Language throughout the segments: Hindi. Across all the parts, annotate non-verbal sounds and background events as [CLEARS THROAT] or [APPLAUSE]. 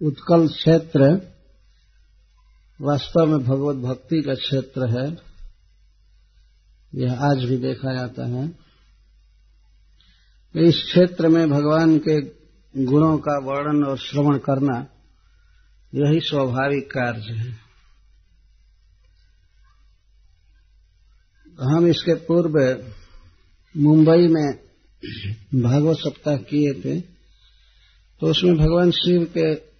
उत्कल क्षेत्र वास्तव में भगवत भक्ति का क्षेत्र है। यह आज भी देखा जाता है। इस क्षेत्र में भगवान के गुणों का वर्णन और श्रवण करना यही स्वाभाविक कार्य है। हम इसके पूर्व मुंबई में भागवत सप्ताह किए थे तो उसमें भगवान शिव के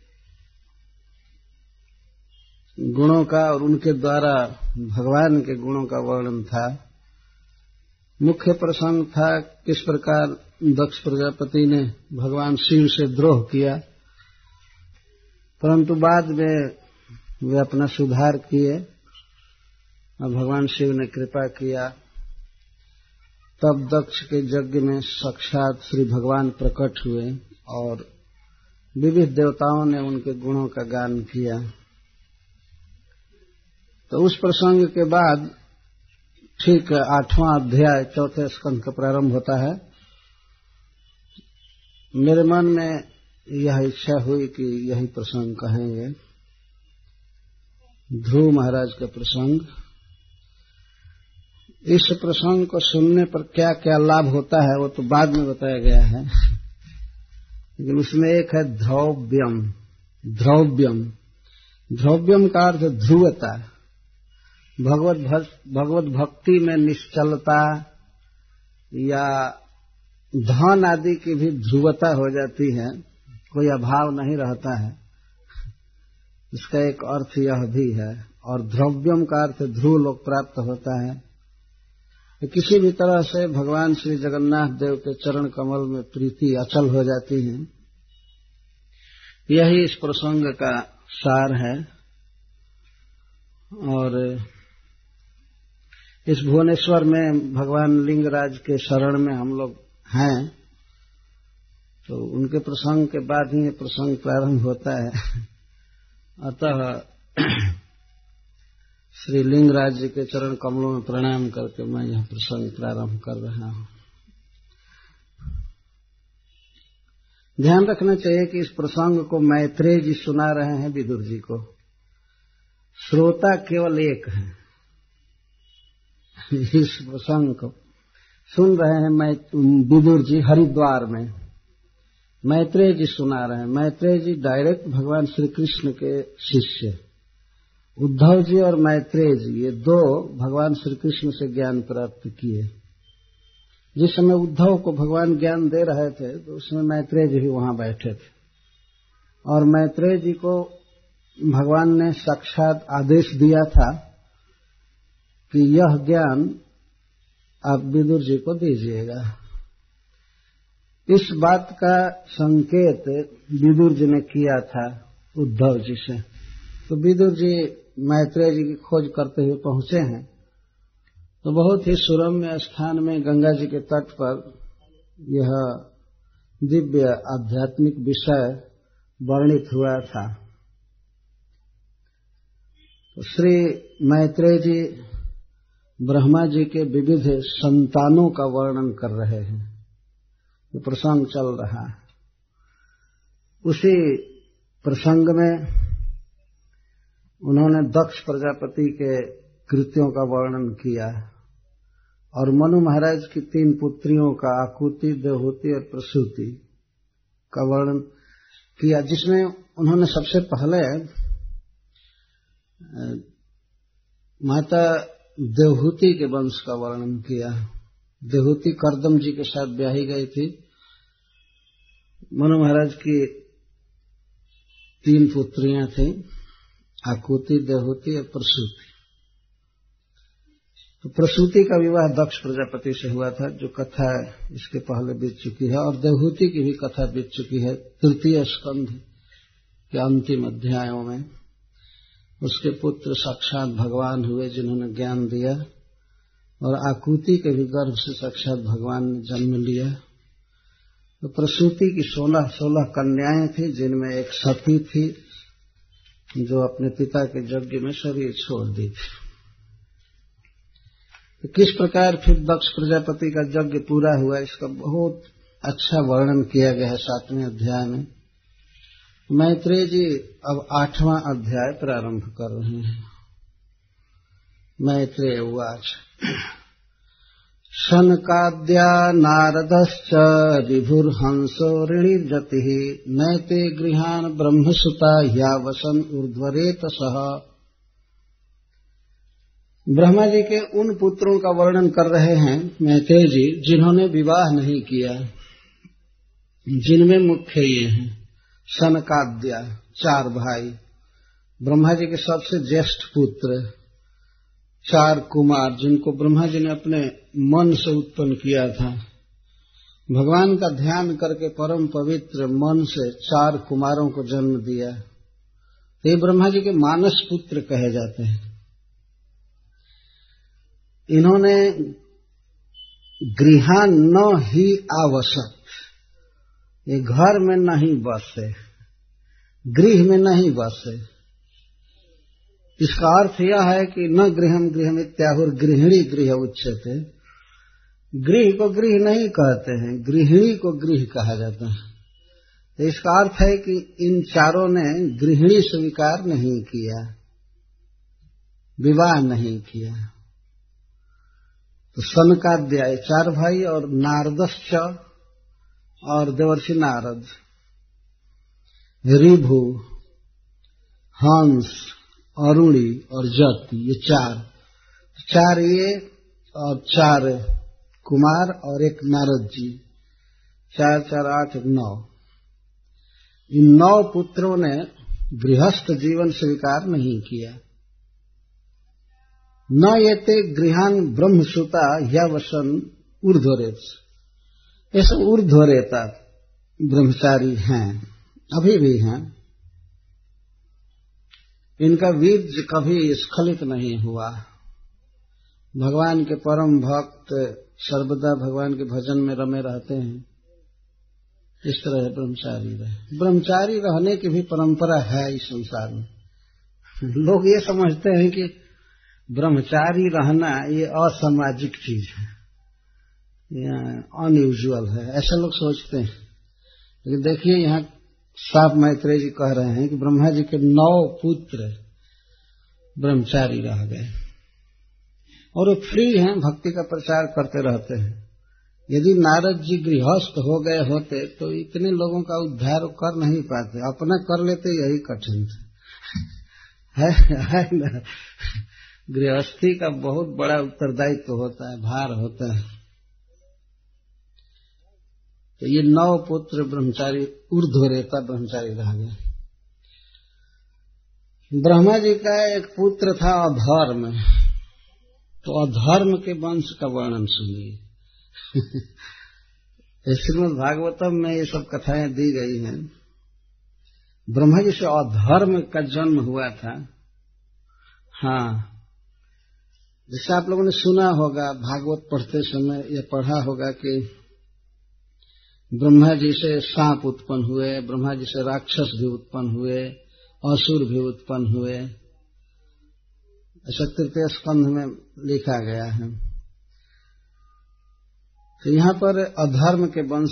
गुणों का और उनके द्वारा भगवान के गुणों का वर्णन था। मुख्य प्रसंग था, किस प्रकार दक्ष प्रजापति ने भगवान शिव से द्रोह किया। परंतु बाद में वे अपना सुधार किए और भगवान शिव ने कृपा किया। तब दक्ष के यज्ञ में साक्षात श्री भगवान प्रकट हुए और विविध देवताओं ने उनके गुणों का गान किया। तो उस प्रसंग के बाद ठीक आठवां अध्याय, चौथे स्कंध का प्रारंभ होता है। मेरे मन में यह इच्छा हुई कि यही प्रसंग कहेंगे ध्रुव महाराज का प्रसंग। इस प्रसंग को सुनने पर क्या क्या लाभ होता है, वो तो बाद में बताया गया है। लेकिन उसमें एक है ध्रव्यम ध्रव्यम ध्रव्यम का अर्थ ध्रुवता। भगवत भगवत भक्ति में निश्चलता या धन आदि की भी ध्रुवता हो जाती है, कोई अभाव नहीं रहता है। इसका एक अर्थ यह भी है, और द्रव्यम का अर्थ ध्रुव लोग प्राप्त होता है। किसी भी तरह से भगवान श्री जगन्नाथ देव के चरण कमल में प्रीति अचल हो जाती है। यही इस प्रसंग का सार है। और इस भुवनेश्वर में भगवान लिंगराज के शरण में हम लोग हैं तो उनके प्रसंग के बाद ही ये प्रसंग प्रारंभ होता है। अतः श्री लिंगराज जी के चरण कमलों में प्रणाम करके मैं यह प्रसंग प्रारंभ कर रहा हूँ। ध्यान रखना चाहिए कि इस प्रसंग को मैत्रेय जी सुना रहे हैं विदुर जी को। श्रोता केवल एक है। इस प्रसंग को। सुन रहे हैं मैं विदुर जी हरिद्वार में। मैत्रेय जी सुना रहे हैं। मैत्रेय जी डायरेक्ट भगवान श्री कृष्ण के शिष्य। उद्धव जी और मैत्रेय जी, ये दो भगवान श्री कृष्ण से ज्ञान प्राप्त किए। जिस समय उद्धव को भगवान ज्ञान दे रहे थे तो उसमें मैत्रेय जी भी वहाँ बैठे थे। और मैत्रेय जी को भगवान ने साक्षात आदेश दिया था कि यह ज्ञान आप विदुर जी को दीजिएगा। इस बात का संकेत विदुर जी ने किया था, उद्धव जी से। तो विदुर जी मैत्रेय जी की खोज करते हुए पहुँचे हैं। तो बहुत ही सुरम्य स्थान में गंगा जी के तट पर यह दिव्य आध्यात्मिक विषय वर्णित हुआ था। तो श्री मैत्रेय जी ब्रह्मा जी के विविध संतानों का वर्णन कर रहे हैं। ये प्रसंग चल रहा है। उसी प्रसंग में उन्होंने दक्ष प्रजापति के कृत्यों का वर्णन किया और मनु महाराज की तीन पुत्रियों का आकुति, देहूति और प्रसूति का वर्णन किया, जिसमें उन्होंने सबसे पहले माता देवहूति के वंश का वर्णन किया। देवहूति करदम जी के साथ ब्याही गई थी। मनु महाराज की तीन पुत्रियाँ थी, आकुति, देवहूति और प्रसूति। तो प्रसूति का विवाह दक्ष प्रजापति से हुआ था, जो कथा इसके पहले बीत चुकी है, और देवहूति की भी कथा बीत चुकी है, तृतीय स्कंध के अंतिम अध्यायों में। उसके पुत्र साक्षात भगवान हुए जिन्होंने ज्ञान दिया और आकुति के भी गर्भ से साक्षात भगवान ने जन्म लिया। तो प्रसूति की सोलह सोलह कन्याएँ थी, जिनमें एक सती थी, जो अपने पिता के यज्ञ में शरीर छोड़ दी थी। तो किस प्रकार फिर दक्ष प्रजापति का यज्ञ पूरा हुआ, इसका बहुत अच्छा वर्णन किया गया है सातवें अध्याय में। मैत्रेय जी, अब आठवां अध्याय प्रारंभ कर रहे हैं। मैत्रेय उवाच। शनकाद्या नारदश्च विभुर्हंसो ऋणिर्जतिः, नैते गृहान् ब्रह्मसुता ह्यावसन् ऊर्ध्वरेतसः। ब्रह्मा जी के उन पुत्रों का वर्णन कर रहे हैं, मैत्रेय जी, जिन्होंने विवाह नहीं किया। जिनमें मुख्य ये हैं। सनकाद्या, चार भाई। ब्रह्मा जी के सबसे ज्येष्ठ पुत्र, चार कुमार, जिनको ब्रह्मा जी ने अपने मन से उत्पन्न किया था। भगवान का ध्यान करके परम पवित्र मन से चार कुमारों को जन्म दिया। तो ये ब्रह्मा जी के मानस पुत्र कहे जाते हैं। इन्होंने गृहान न ही आवश्यक ये घर में नहीं बसे, गृह में नहीं बसे। इसका अर्थ यह है कि न गृहम गृहम इत्याहुर गृहिणी गृह उच्चते गृह को गृह नहीं कहते हैं, गृहिणी को गृह कहा जाता है। तो इसका अर्थ है कि इन चारों ने गृहिणी स्वीकार नहीं किया, विवाह नहीं किया। तो सनकाध्याय चार भाई और नारदश्च और देवर्षि नारद, रिभु, हंस, अरुणी और जति, ये चार। चार ये और चार कुमार और एक नारद जी। चार चार, आठ नौ। इन नौ पुत्रों ने गृहस्थ जीवन स्वीकार नहीं किया। न ये ते गृहान ब्रह्मसुता या वसन ऊर्ध्वरेश ये सब ऊर्ध्वरेता ब्रह्मचारी हैं, अभी भी हैं। इनका वीर्य कभी स्खलित नहीं हुआ। भगवान के परम भक्त सर्वदा भगवान के भजन में रमे रहते हैं। इस तरह ब्रह्मचारी रहे। ब्रह्मचारी रहने की भी परंपरा है इस संसार में। लोग ये समझते हैं कि ब्रह्मचारी रहना ये असामाजिक चीज़ है। अनयूजुअल है। ऐसा लोग सोचते हैं। लेकिन देखिए यहाँ साफ़ मैत्रेय जी कह रहे हैं कि ब्रह्मा जी के नौ पुत्र ब्रह्मचारी रह गए। और वो फ्री हैं भक्ति का प्रचार करते रहते हैं। यदि नारद जी गृहस्थ हो गए होते तो इतने लोगों का उद्धार कर नहीं पाते। अपना कर लेते यही कठिन [LAUGHS] है, है ना? गृहस्थी का बहुत बड़ा उत्तरदायित्व तो होता है भार होता है। तो ये नौ पुत्र ब्रह्मचारी, ऊर्ध्वरेता ब्रह्मचारी रह गए। ब्रह्मा जी का एक पुत्र था अधर्म। तो अधर्म के वंश का वर्णन सुनिए। [LAUGHS] श्रीमद भागवतम में ये सब कथाएँ दी गई हैं। ब्रह्मा जी से अधर्म का जन्म हुआ था। हाँ। जैसे आप लोगों ने सुना होगा, भागवत पढ़ते समय या पढ़ा होगा कि ब्रह्मा जी से सांप उत्पन्न हुए, ब्रह्मा जी से राक्षस भी उत्पन्न हुए, असुर भी उत्पन्न हुए। ऐसा तृतीय स्कंध में लिखा गया है। तो यहाँ पर अधर्म के वंश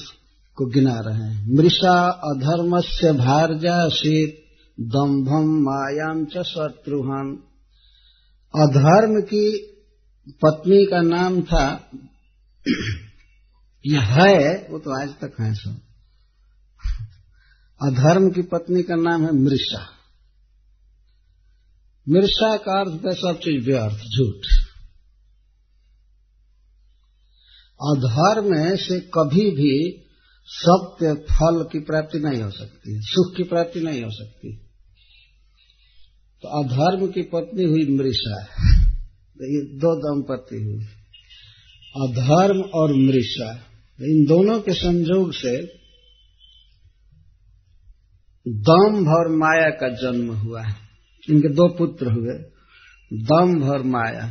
को गिना रहे हैं। मृषा अधर्म से भारजा शीत दम्भम मायाम च शत्रुहन अधर्म की पत्नी का नाम था ये है, वो तो आज तक है सब। अधर्म की पत्नी का नाम है मृषा। मृषा का अर्थ है सब चीज़ व्यर्थ, झूठ। अधर्म से कभी भी सत्य, फल की प्राप्ति नहीं हो सकती, सुख की प्राप्ति नहीं हो सकती। तो अधर्म की पत्नी हुई मृषा। ये दो दंपति हुई। अधर्म और मृषा। इन दोनों के संयोग से दम्भ और माया का जन्म हुआ है। इनके दो पुत्र हुए, दम्भ और माया।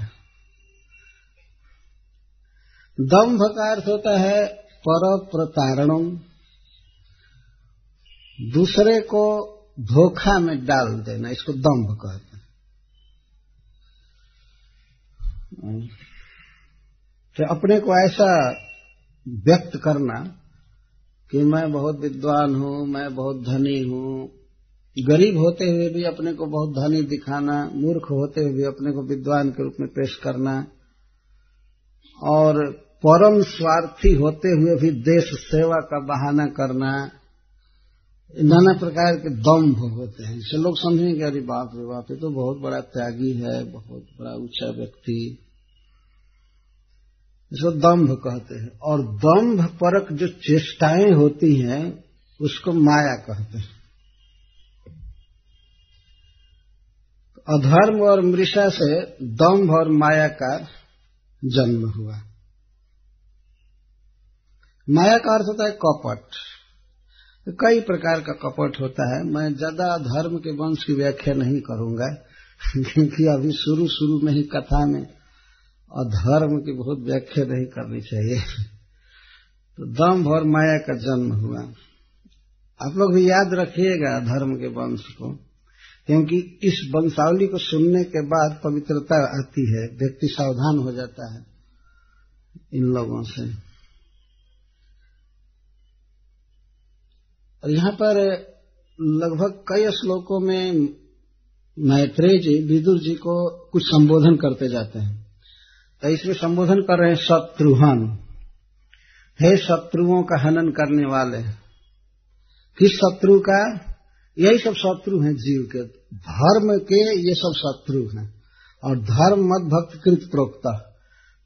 दम्भ का अर्थ होता है पर प्रतारणम दूसरे को धोखा में डाल देना, इसको दम्भ कहते हैं। तो अपने को ऐसा व्यक्त करना कि मैं बहुत विद्वान हूँ, मैं बहुत धनी हूँ। गरीब होते हुए भी अपने को बहुत धनी दिखाना, मूर्ख होते हुए भी अपने को विद्वान के रूप में पेश करना, और परम स्वार्थी होते हुए भी देश सेवा का बहाना करना, नाना प्रकार के दम्भ होते हैं। जिसे लोग समझेंगे, अरे बाप रे बाप, ये तो बहुत बड़ा त्यागी है, बहुत बड़ा ऊँचा व्यक्ति। इसको दम्भ कहते हैं। और दम्भ परक जो चेष्टाएँ होती हैं, उसको माया कहते हैं। अधर्म और मृषा से दम्भ और माया का जन्म हुआ। माया का अर्थ होता है कपट। कई प्रकार का कपट होता है। मैं ज़्यादा धर्म के वंश की व्याख्या नहीं करूँगा, [LAUGHS] क्योंकि अभी शुरू शुरू में ही कथा में अधर्म की बहुत व्याख्या नहीं करनी चाहिए। तो दम्भ और माया का जन्म हुआ। आप लोग भी याद रखिएगा धर्म के वंश को, क्योंकि इस वंशावली को सुनने के बाद पवित्रता आती है, व्यक्ति सावधान हो जाता है इन लोगों से। और यहाँ पर लगभग कई श्लोकों में मैत्रेय जी, विदुर जी को कुछ संबोधन करते जाते हैं। तो इसमें संबोधन कर रहे हैं शत्रुहन हे शत्रुओं का हनन करने वाले, किस शत्रु का? यही सब शत्रु हैं जीव के। धर्म के ये सब शत्रु हैं। और धर्म मत भक्त कृत प्रोक्ता।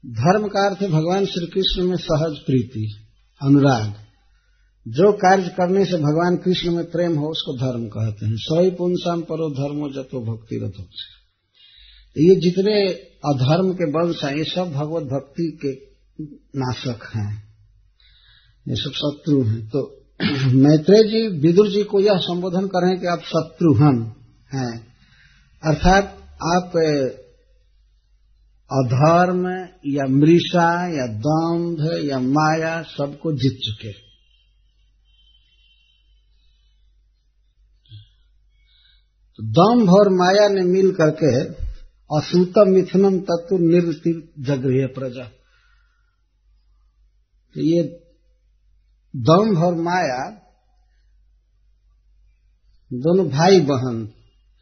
धर्म का अर्थ है भगवान श्री कृष्ण में सहज प्रीति, अनुराग। जो कार्य करने से भगवान कृष्ण में प्रेम हो, उसको धर्म कहते हैं। सही पुनसाम परो धर्मो जतो भक्ति रथो ये जितने अधर्म के वंश हैं ये सब भगवत भक्ति के नाशक हैं। ये सब शत्रु हैं। तो [CLEARS THROAT] मैत्रेय जी, विदुर जी को यह संबोधन कर कि आप शत्रु हम हैं। अर्थात आप अधर्म या मृषा या दम्भ या माया सबको जीत चुके तो दम्भ और माया ने मिल करके असूतम मिथुनम तत्व निर्ति जगृह प्रजा। तो ये दम्भ और माया दोनों भाई बहन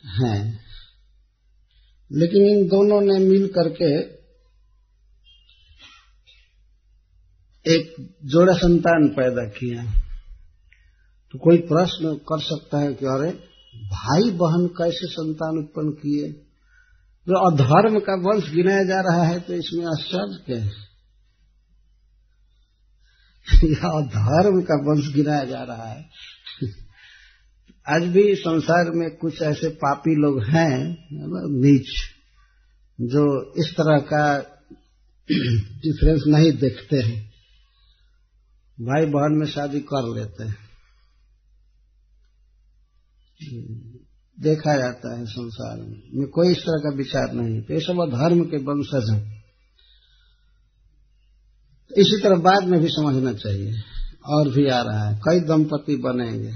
हैं। लेकिन इन दोनों ने मिल करके एक जोड़ा संतान पैदा किया तो कोई प्रश्न कर सकता है कि अरे भाई बहन कैसे संतान उत्पन्न किए? जो अधर्म का वंश गिनाया जा रहा है तो इसमें आश्चर्य क्या है? [LAUGHS] या धर्म का वंश गिनाया जा रहा है? [LAUGHS] आज भी संसार में कुछ ऐसे पापी लोग हैं, नीच, जो इस तरह का [CLEARS THROAT] डिफरेंस नहीं देखते हैं। भाई बहन में शादी कर लेते हैं। देखा जाता है संसार में, में कोई इस तरह का विचार नहीं तो ये सब धर्म के वंशज हैं। इसी तरह बाद में भी समझना चाहिए। और भी आ रहा है। कई दंपति बनेंगे।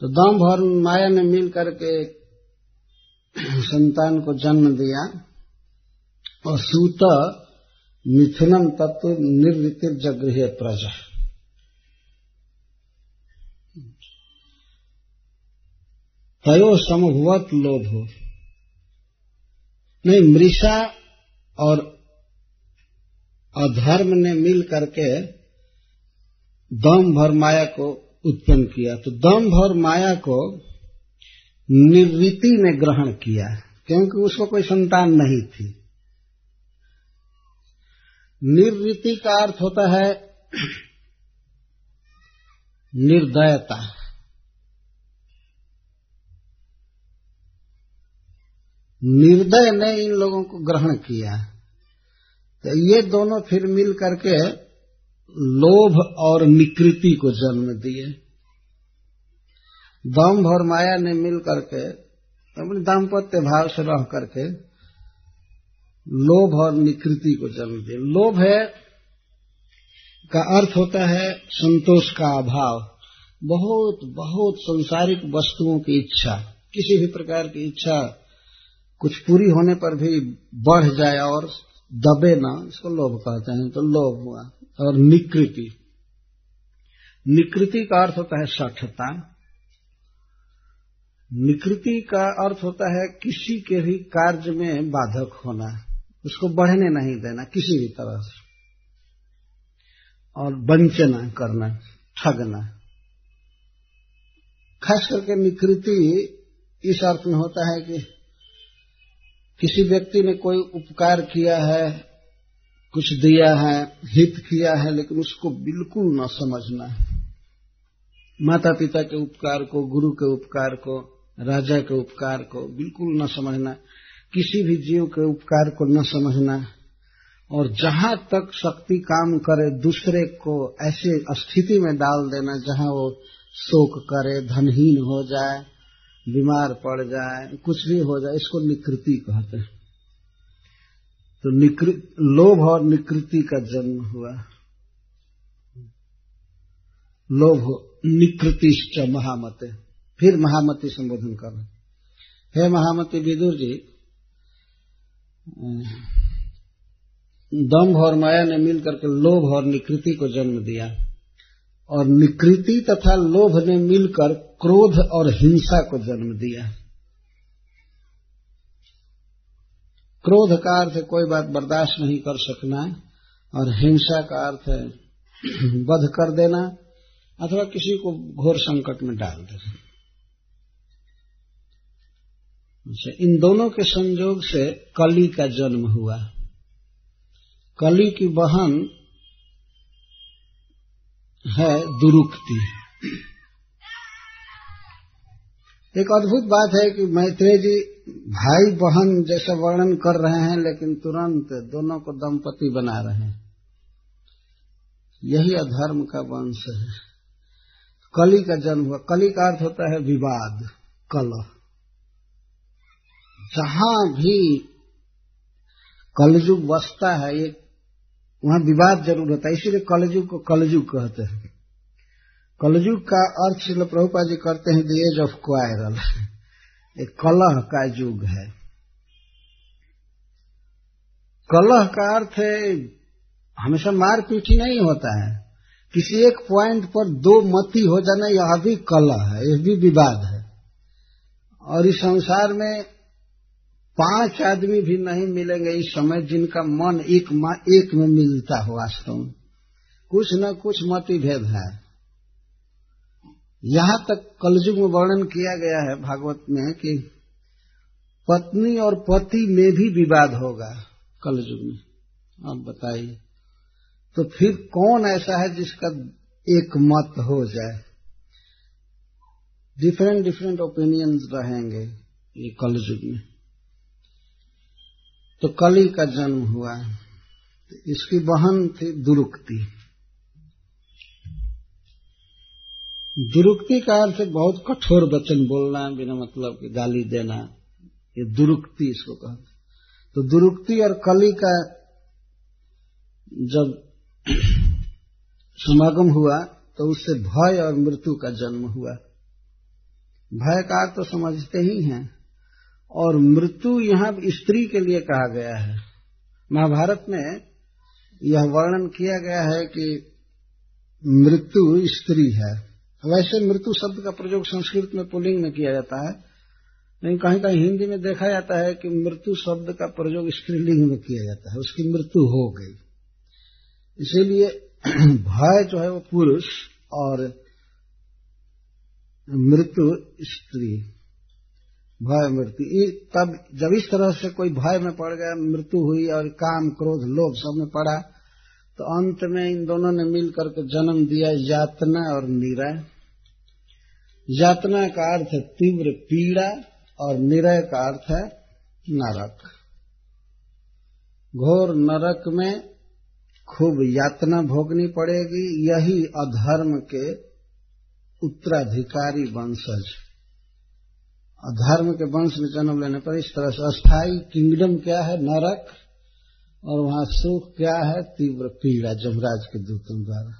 तो दम भर माया ने मिल करके संतान को जन्म दिया। और सूत मिथुनम तत्व निर्वृत्ति जगृह प्रजा। तयो समभवत लोभ हो। नहीं, मृषा और अधर्म ने मिल करके दम भर माया को उत्पन्न किया। तो दम भर माया को निर्वृति ने ग्रहण किया, क्योंकि उसको कोई संतान नहीं थी। निर्वृति का अर्थ होता है निर्दयता। निर्दय ने इन लोगों को ग्रहण किया। तो ये दोनों फिर मिल करके लोभ और निकृति को जन्म दिए। दम्भ और माया ने मिल करके अपने दाम्पत्य भाव से रह करके लोभ और निकृति को जन्म दिए। लोभ है का अर्थ होता है संतोष का अभाव। बहुत बहुत संसारिक वस्तुओं की इच्छा, किसी भी प्रकार की इच्छा कुछ पूरी होने पर भी बढ़ जाए और दबे ना, इसको लोभ कहते हैं तो लोभ हुआ और निकृति। निकृति का अर्थ होता है सठता निकृति का अर्थ होता है किसी के भी कार्य में बाधक होना, उसको बढ़ने नहीं देना, किसी भी तरह से। और वंचना करना, ठगना। खास करके निकृति इस अर्थ में होता है कि किसी व्यक्ति ने कोई उपकार किया है, कुछ दिया है, हित किया है, लेकिन उसको बिल्कुल न समझना है। माता पिता के उपकार को, गुरु के उपकार को, राजा के उपकार को बिल्कुल न समझना किसी भी जीव के उपकार को न समझना और जहाँ तक शक्ति काम करे, दूसरे को ऐसे स्थिति में डाल देना जहाँ वो शोक करे, धनहीन हो जाए बीमार पड़ जाए, कुछ भी हो जाए, इसको निकृति कहते हैं। तो लोभ और निकृति का जन्म हुआ। लोभ निकृतिश्च महामते। फिर महामती संबोधन कर रहे हे। महामती विदुर जी दम्भ और माया ने मिलकर के लोभ और निकृति को जन्म दिया। और निकृति तथा लोभ ने मिलकर क्रोध और हिंसा को जन्म दिया। क्रोध का अर्थ कोई बात बर्दाश्त नहीं कर सकना और हिंसा का अर्थ है [CLEARS THROAT] वध कर देना अथवा किसी को घोर संकट में डाल देना। अच्छा, इन दोनों के संयोग से कली का जन्म हुआ। कली की बहन है, दुरुक्ति। एक अद्भुत बात है कि मैत्रेय जी भाई बहन जैसे वर्णन कर रहे हैं, लेकिन तुरंत दोनों को दंपति बना रहे हैं। यही अधर्म का वंश है। कली का जन्म हुआ। कली का अर्थ होता है विवाद, कलह। जहाँ भी कलयुग बसता है, ये, वहाँ विवाद ज़रूर होता है। इसीलिए कलयुग को कलयुग कहते हैं। कलयुग का अर्थ श्री प्रभुपा जी करते हैं द एज ऑफ़ क्वायरल एक कलह का युग है। कलह का अर्थ है, हमेशा मारपीट नहीं होता है। किसी एक पॉइंट पर दो मती हो जाना, यह भी कलह है, यह भी विवाद है। और इस संसार में पाँच आदमी भी नहीं मिलेंगे इस समय जिनका मन एक एक में मिलता हो वास्तव में। कुछ न कुछ मतभेद है। यहाँ तक कलयुग में वर्णन किया गया है भागवत में कि पत्नी और पति में भी विवाद होगा कलयुग में। आप बताइए। तो फिर कौन ऐसा है जिसका एक मत हो जाए? डिफरेंट डिफरेंट ओपिनियंस रहेंगे ये कलयुग में। तो कली का जन्म हुआ तो इसकी बहन थी दुरुक्ति। दुरुक्ति का अर्थ बहुत कठोर वचन बोलना, बिना मतलब कि गाली देना। ये दुरुक्ति इसको कहते तो दुरुक्ति और कली का जब समागम हुआ तो उससे भय और मृत्यु का जन्म हुआ। भय का तो समझते ही हैं। और मृत्यु यहाँ स्त्री के लिए कहा गया है। महाभारत में यह वर्णन किया गया है कि मृत्यु स्त्री है। वैसे मृत्यु शब्द का प्रयोग संस्कृत में पुलिंग में किया जाता है। लेकिन कहीं कहीं हिंदी में देखा जाता है कि मृत्यु शब्द का प्रयोग स्त्रीलिंग में किया जाता है। उसकी मृत्यु हो गई। इसीलिए [CLEARS THROAT] भय जो है वो पुरुष और मृत्यु स्त्री। भय मृत्यु। तब जब इस तरह से कोई भय में पड़ गया, मृत्यु हुई और काम, क्रोध, लोभ सब में पड़ा तो अंत में इन दोनों ने मिलकर के जन्म दिया यातना और निरय। यातना का अर्थ है तीव्र पीड़ा और निरय का अर्थ है नरक। घोर नरक में खूब यातना भोगनी पड़ेगी, यही अधर्म के उत्तराधिकारी वंशज। धर्म के वंश में जन्म लेने पर इस तरह से अस्थाई किंगडम क्या है? नरक। और वहाँ सुख क्या है? तीव्र पीड़ा जमराज के दूतों द्वारा।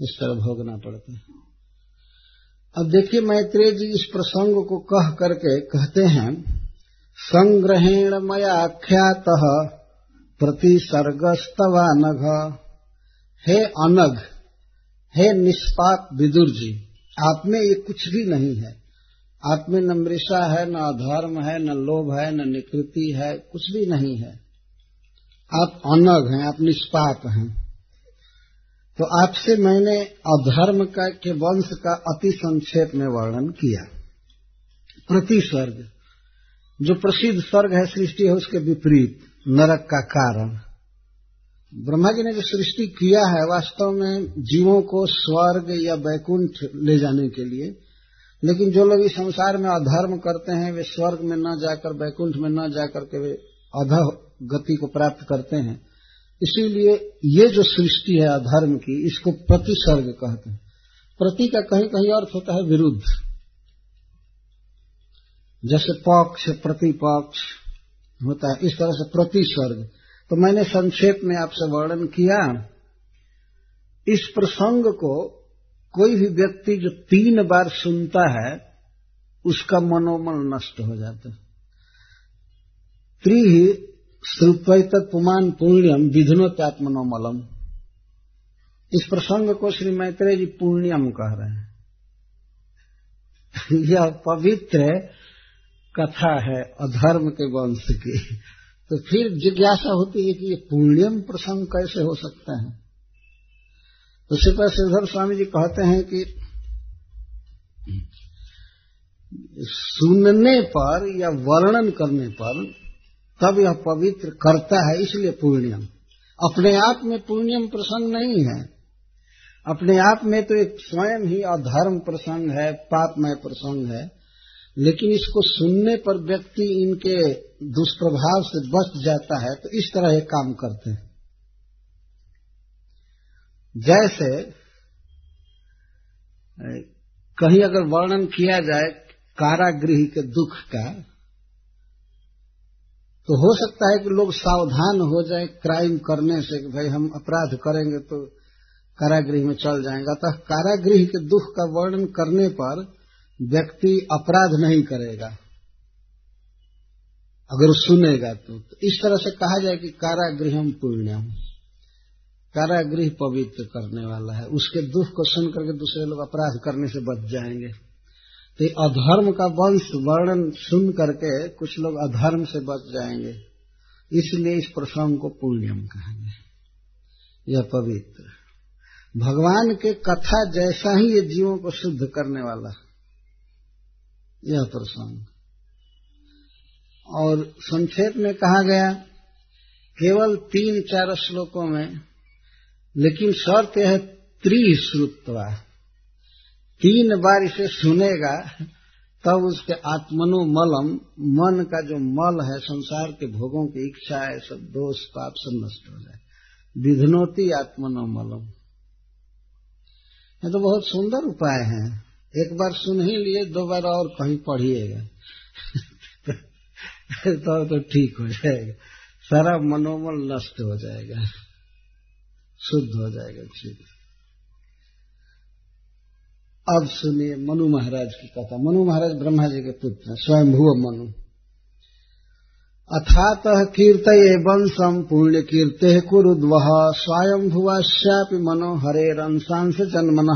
इस तरह भोगना पड़ता है। अब देखिए मैत्रेय जी इस प्रसंग को कह करके कहते हैं, संग्रहेण मया आख्यात प्रतिसर्गस्तवा नघ हे अनघ, हे निष्पाप विदुर जी, आप में ये कुछ भी नहीं है। आप में न मृषा है, न अधर्म है, न लोभ है, न निकृति है, कुछ भी नहीं है। आप अनग हैं, आप निष्पाप हैं। तो आपसे मैंने अधर्म का, के वंश का अति संक्षेप में वर्णन किया। प्रति स्वर्ग। जो प्रसिद्ध स्वर्ग है, सृष्टि है, उसके विपरीत नरक का कारण। ब्रह्मा जी ने जो सृष्टि किया है, वास्तव में जीवों को स्वर्ग या बैकुंठ ले जाने के लिए, लेकिन जो लोग इस संसार में अधर्म करते हैं, वे स्वर्ग में न जाकर बैकुंठ में न जाकर के वे अध गति को प्राप्त करते हैं इसीलिए ये जो सृष्टि है अधर्म की, इसको प्रतिसर्ग कहते हैं। प्रति का कहीं कहीं अर्थ होता है विरुद्ध। जैसे पक्ष, प्रतिपक्ष होता है, इस तरह से प्रतिसर्ग। तो मैंने संक्षेप में आपसे वर्णन किया, इस प्रसंग को कोई भी व्यक्ति जो तीन बार सुनता है, उसका मनोमन नष्ट हो जाता है। त्रि श्रुत्वत पुमान पुण्यम विधुनोत्मनोमलम इस प्रसंग को श्री मैत्रेय जी पुण्यम कह रहे हैं। [LAUGHS] यह पवित्र कथा है अधर्म के वंश की। तो फिर जिज्ञासा होती है कि ये पुण्यम प्रसंग कैसे हो सकते हैं? तो श्रीपद श्रीधर स्वामी जी कहते हैं कि सुनने पर या वर्णन करने पर तब यह पवित्र करता है, इसलिए पुण्यम अपने आप में पुण्यम प्रसंग नहीं है। अपने आप में तो एक स्वयं ही अधर्म प्रसंग है, पापमय प्रसंग है, लेकिन इसको सुनने पर व्यक्ति इनके दुष्प्रभाव से बच जाता है तो इस तरह ये काम करते हैं। जैसे, कहीं अगर वर्णन किया जाए कारागृह के दुख का तो हो सकता है कि लोग सावधान हो जाए क्राइम करने से कि भाई हम अपराध करेंगे तो कारागृह में चल जाएँगे। अतः कारागृह के दुख का वर्णन करने पर व्यक्ति अपराध नहीं करेगा। अगर सुनेगा तो, तो इस तरह से कहा जाए कि कारागृहम पुण्यम। कारागृह पवित्र करने वाला है। उसके दुख को सुन करके दूसरे लोग अपराध करने से बच जाएँगे। तो अधर्म का वंश वर्णन सुन करके कुछ लोग अधर्म से बच जाएँगे। इसलिए इस प्रसंग को पुण्यम कहेंगे। यह पवित्र। भगवान के कथा जैसा ही ये जीवों को शुद्ध करने वाला। यह प्रसंग। और संक्षेप में कहा गया, केवल तीन चार श्लोकों में, लेकिन शर्त यह त्रिश्रुत्वा। तीन बार इसे सुनेगा, तब उसके आत्मनो मलम मन का जो मल है, संसार के भोगों की इच्छा है, सब दोष, पाप सब नष्ट हो जाए। विधनोती आत्मनो मलम ये तो बहुत सुंदर उपाय है। एक बार सुन ही लिए दो बार और कहीं पढ़िएगा। [LAUGHS] तो तो ठीक हो जाएगा। सारा मनोमल नष्ट हो जाएगा। शुद्ध हो जाएगा। ठीक अब सुनिए मनु महाराज की कथा। मनु महाराज ब्रह्मा जी के पुत्र स्वयंभुव मनु। अथात कीर्त वंशम पुण्य कीर्ते कुरुद्व स्वयंभुवाश्यापि मनो हरे हरेरंशांश जन्मन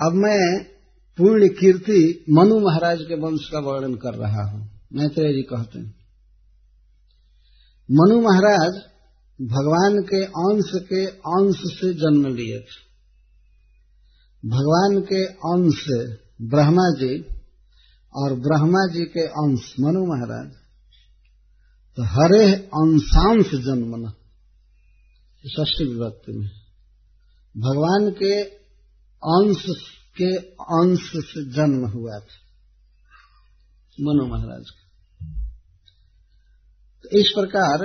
अब मैं पूर्ण कीर्ति मनु महाराज के वंश का वर्णन कर रहा हूँ। मैत्रेय जी कहते हैं, मनु महाराज भगवान के अंश के अंश से जन्म लिए थे। भगवान के अंश ब्रह्मा जी और ब्रह्मा जी के अंश मनु महाराज तो हरे अंशांश जन्मना। ष्टी विभक्ति में। भगवान के अंश के अंश से जन्म हुआ था, मनु महाराज का। तो इस प्रकार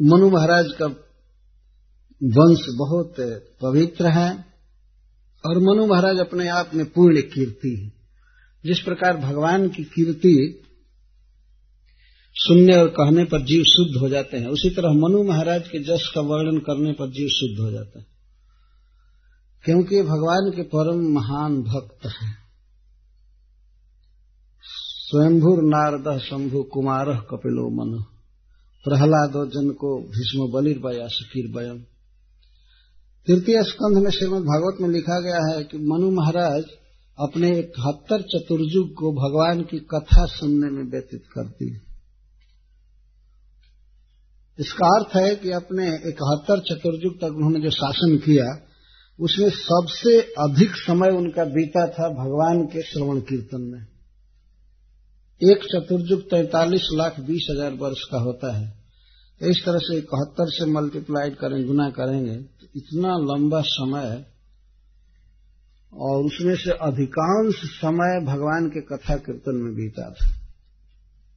मनु महाराज का वंश बहुत पवित्र है और मनु महाराज अपने आप में पूर्ण कीर्ति है। जिस प्रकार भगवान की कीर्ति सुनने और कहने पर जीव शुद्ध हो जाते हैं, उसी तरह मनु महाराज के जस का वर्णन करने पर जीव शुद्ध हो जाता है। क्योंकि भगवान के परम महान भक्त हैं। स्वयंभुर नारद शंभु कुमार कपिलो मन। प्रहलादो जन को भीष्म बलिर्वया सकीर वयम तृतीय स्कंध में श्रीमद भागवत में लिखा गया है कि मनु महाराज अपने इकहत्तर चतुर्युग को भगवान की कथा सुनने में व्यतीत करती इसका अर्थ है कि अपने इकहत्तर चतुर्युग तक उन्होंने जो शासन किया, उसमें सबसे अधिक समय उनका बीता था भगवान के श्रवण कीर्तन में। एक चतुर्युग तैतालीस लाख बीस हज़ार वर्ष का होता है। इस तरह से इकहत्तर से मल्टीप्लाइड करें, गुना करेंगे तो इतना लंबा समय और उसमें से अधिकांश समय भगवान के कथा कीर्तन में बीता था।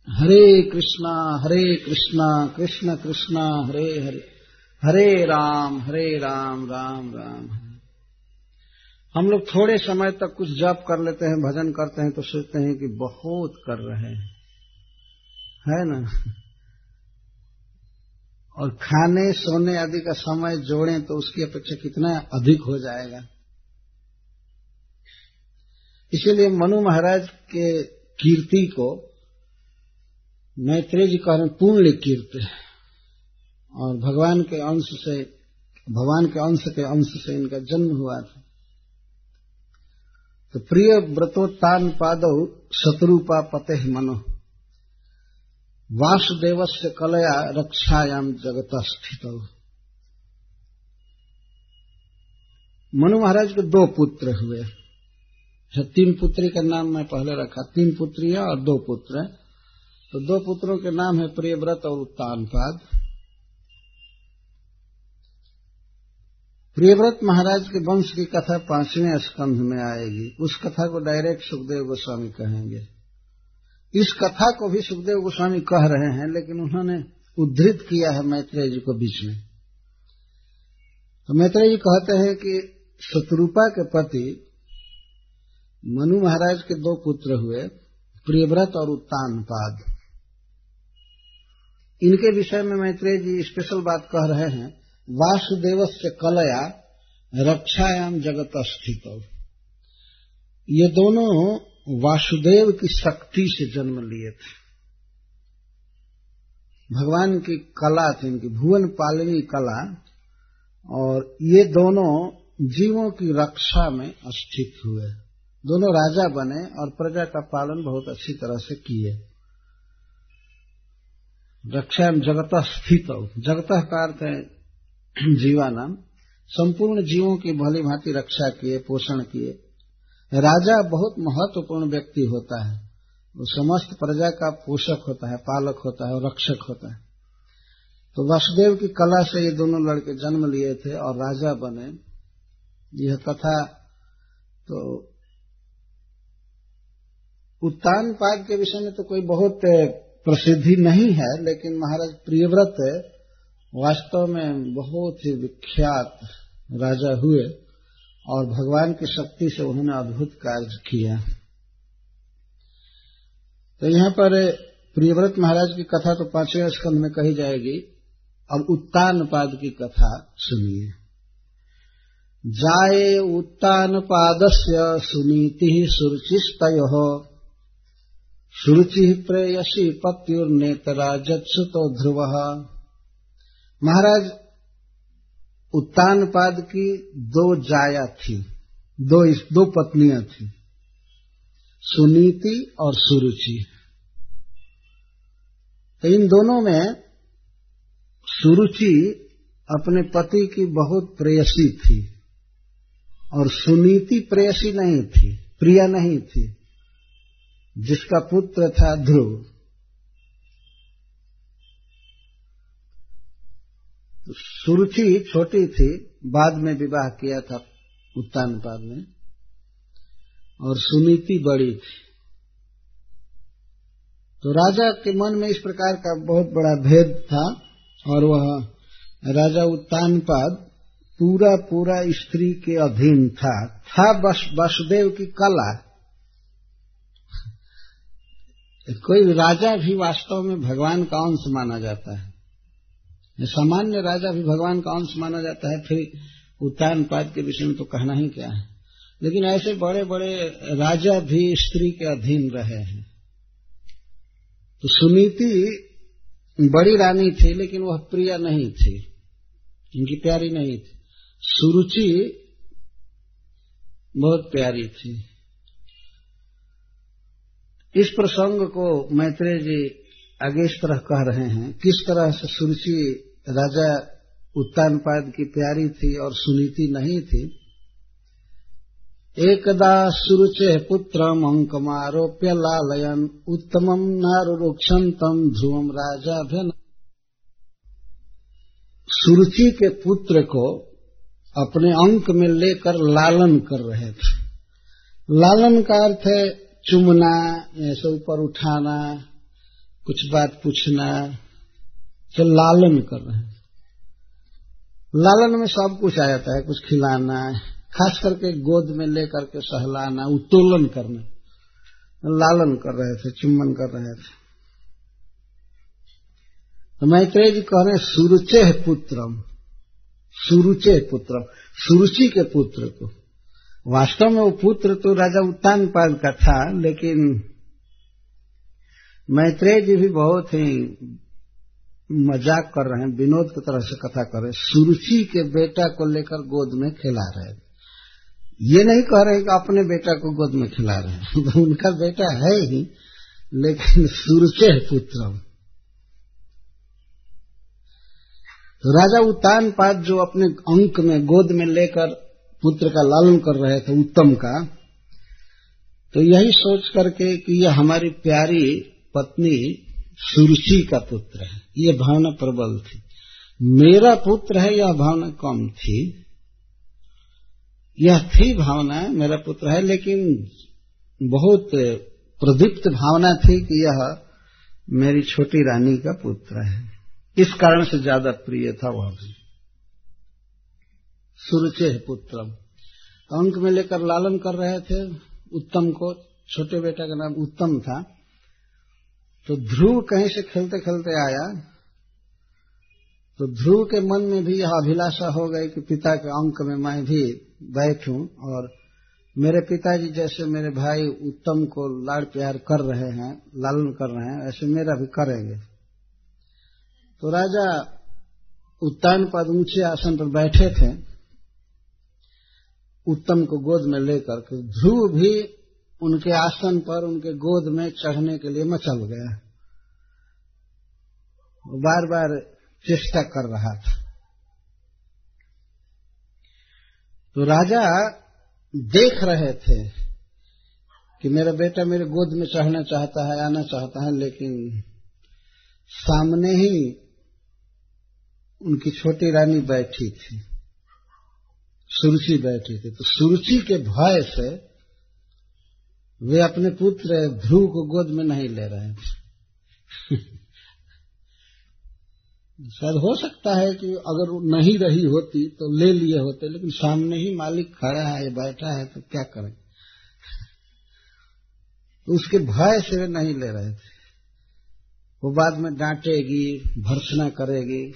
हरे कृष्णा हरे कृष्णा, कृष्ण कृष्णा, हरे हरे हरे राम हरे राम राम राम। हम लोग थोड़े समय तक कुछ जप कर लेते हैं, भजन करते हैं तो सोचते हैं कि बहुत कर रहे हैं। है ना? और खाने, सोने आदि का समय जोड़ें तो उसकी अपेक्षा कितना अधिक हो जाएगा। इसीलिए मनु महाराज के कीर्ति को मैत्रेय जी कह रहे पूर्ण कीर्त। और भगवान के अंश से, भगवान के अंश के अंश से इनका जन्म हुआ था। तो प्रिय व्रतोत्तान पादव शत्रुपा पते मनो। वासुदेव से कलया रक्षायाम जगत स्थित। मनु महाराज के दो पुत्र हुए। तीन पुत्री का नाम मैं पहले रखा। तीन पुत्रियाँ और दो पुत्र। हैं तो दो पुत्रों के नाम है प्रियव्रत और उत्तानपाद। प्रियव्रत महाराज के वंश की कथा पाँचवें स्कंध में आएगी। उस कथा को डायरेक्ट सुखदेव गोस्वामी कहेंगे। इस कथा को भी सुखदेव गोस्वामी कह रहे हैं, लेकिन उन्होंने उद्धृत किया है मैत्रेय जी को बीच में। तो मैत्रेय जी कहते हैं कि शत्रुपा के पति मनु महाराज के दो पुत्र हुए, प्रियव्रत और उत्तानपाद। इनके विषय में मैत्रेय जी स्पेशल बात कह रहे हैं वासुदेव से कलया रक्षायाम जगत स्थित ये दोनों वासुदेव की शक्ति से जन्म लिए थे। भगवान की कला थी इनकी, भुवन पालनी कला, और ये दोनों जीवों की रक्षा में स्थित हुए। दोनों राजा बने और प्रजा का पालन बहुत अच्छी तरह से किए। रक्षा जगत स्थित जगत का अर्थ है [CLEARS THROAT] जीवानाम। संपूर्ण जीवों की भली भांति रक्षा किए, पोषण किए। राजा बहुत महत्वपूर्ण व्यक्ति होता है। वो समस्त प्रजा का पोषक होता है, पालक होता है और रक्षक होता है। तो वसुदेव की कला से ये दोनों लड़के जन्म लिए थे और राजा बने। यह कथा तो उत्तान पाद के विषय में तो कोई बहुत प्रसिद्धि नहीं है, लेकिन महाराज प्रियव्रत वास्तव में बहुत ही विख्यात राजा हुए। और भगवान की शक्ति से उन्होंने अद्भुत कार्य किया। तो यहाँ पर प्रियव्रत महाराज की कथा तो पाँचवें स्कंध में कही जाएगी। अब उत्तान पाद की कथा सुनिए। जाए उत्तान पादस्य सुनीति सुरुचिस्तय। सुरुचि प्रेयसी पत्युर्नेतराजत्सुतो ध्रुव। महाराज उत्तानपाद की दो जाया थी दो इस, दो पत्नियाँ थी सुनीति और सुरुचि। तो इन दोनों में सुरुचि अपने पति की बहुत प्रेयसी थी और सुनीति प्रेयसी नहीं थी प्रिया नहीं थी जिसका पुत्र था ध्रुव। सुरुचि छोटी थी, बाद में विवाह किया था उत्तान उत्तानपाद में, और सुनीति बड़ी थी। तो राजा के मन में इस प्रकार का बहुत बड़ा भेद था, और वह राजा उत्तान उत्तानपाद पूरा पूरा स्त्री के अधीन था। था वसुदेव की कला। कोई राजा भी वास्तव में भगवान का अंश माना जाता है। सामान्य राजा भी भगवान का अंश माना जाता है, फिर उत्तान पाद के विषय में तो कहना ही क्या है। लेकिन ऐसे बड़े बड़े राजा भी स्त्री के अधीन रहे हैं। तो सुनीति बड़ी रानी थी, लेकिन वह प्रिया नहीं थी। उनकी प्यारी नहीं थी। सुरुचि बहुत प्यारी थी। इस प्रसंग को मैत्रेय जी आगे इस तरह कह रहे हैं, किस तरह से सुरुचि राजा उत्तानपाद की प्यारी थी और सुनीति नहीं थी? एकदा सुरुचे पुत्र अंकमारोप्य लालयन उत्तमम नारुक्षंतम ध्रुवम राजा सुरुचि के पुत्र को अपने अंक में लेकर लालन कर रहे थे। लालन का अर्थ है चुमना, ऐसे ऊपर उठाना कुछ बात पूछना तो लालन कर रहे हैं। लालन में सब कुछ आ जाता है, कुछ खिलाना, खास करके गोद में लेकर के सहलाना, उत्तोलन करना। लालन कर रहे थे, चुम्बन कर रहे थे। तो मैत्रेय जी कह रहे सुरुचे पुत्रम सुरुचे पुत्र सुरुचि के पुत्र को। वास्तव में वो पुत्र तो राजा उत्तान का था, लेकिन मैत्रेय जी भी बहुत ही मज़ाक कर रहे हैं, विनोद की तरह से कथा कर रहे हैं। सुरुचि के बेटा को लेकर गोद में खिला रहे हैं। ये नहीं कह रहे कि अपने बेटा को गोद में खिला रहे हैं। तो [LAUGHS] उनका बेटा है ही, लेकिन सुरुचे पुत्र। तो राजा उत्तान पाद जो अपने अंक में गोद में लेकर पुत्र का लालन कर रहे थे, उत्तम का तो यही सोच करके कि यह हमारी प्यारी पत्नी सुरुचि का पुत्र है। ये भावना प्रबल थी। मेरा पुत्र है, यह भावना कम थी। यह थी भावना, मेरा पुत्र है, लेकिन बहुत प्रदीप्त भावना थी कि यह मेरी छोटी रानी का पुत्र है। इस कारण से ज़्यादा प्रिय था वह भी। सुरचे पुत्र। अंक में लेकर लालन कर रहे थे। उत्तम को, छोटे बेटा का नाम उत्तम था। तो ध्रुव कहीं से खेलते खेलते आया तो ध्रुव के मन में भी यह अभिलाषा हो गई कि पिता के अंक में मैं भी बैठूं और मेरे पिताजी जैसे मेरे भाई उत्तम को लाड़ प्यार कर रहे हैं, लालन कर रहे हैं, ऐसे मेरा भी करेंगे। तो राजा उत्तान पद ऊँचे आसन पर बैठे थे, उत्तम को गोद में लेकर के ध्रुव भी उनके आसन पर, उनके गोद में चढ़ने के लिए मचल गया। वो बार बार चेष्टा कर रहा था। तो राजा देख रहे थे कि मेरा बेटा मेरे गोद में चढ़ना चाहता है, आना चाहता है, लेकिन सामने ही उनकी छोटी रानी बैठी थी। सुरुचि बैठी थी। तो सुरुचि के भय से वे अपने पुत्र ध्रुव को गोद में नहीं ले रहे शायद हो सकता है कि अगर वो नहीं रही होती तो ले लिए होते, लेकिन सामने ही मालिक खड़ा है बैठा है तो क्या करें? तो उसके भय से वे नहीं ले रहे थे। वो बाद में डांटेगी, भर्सना करेगी।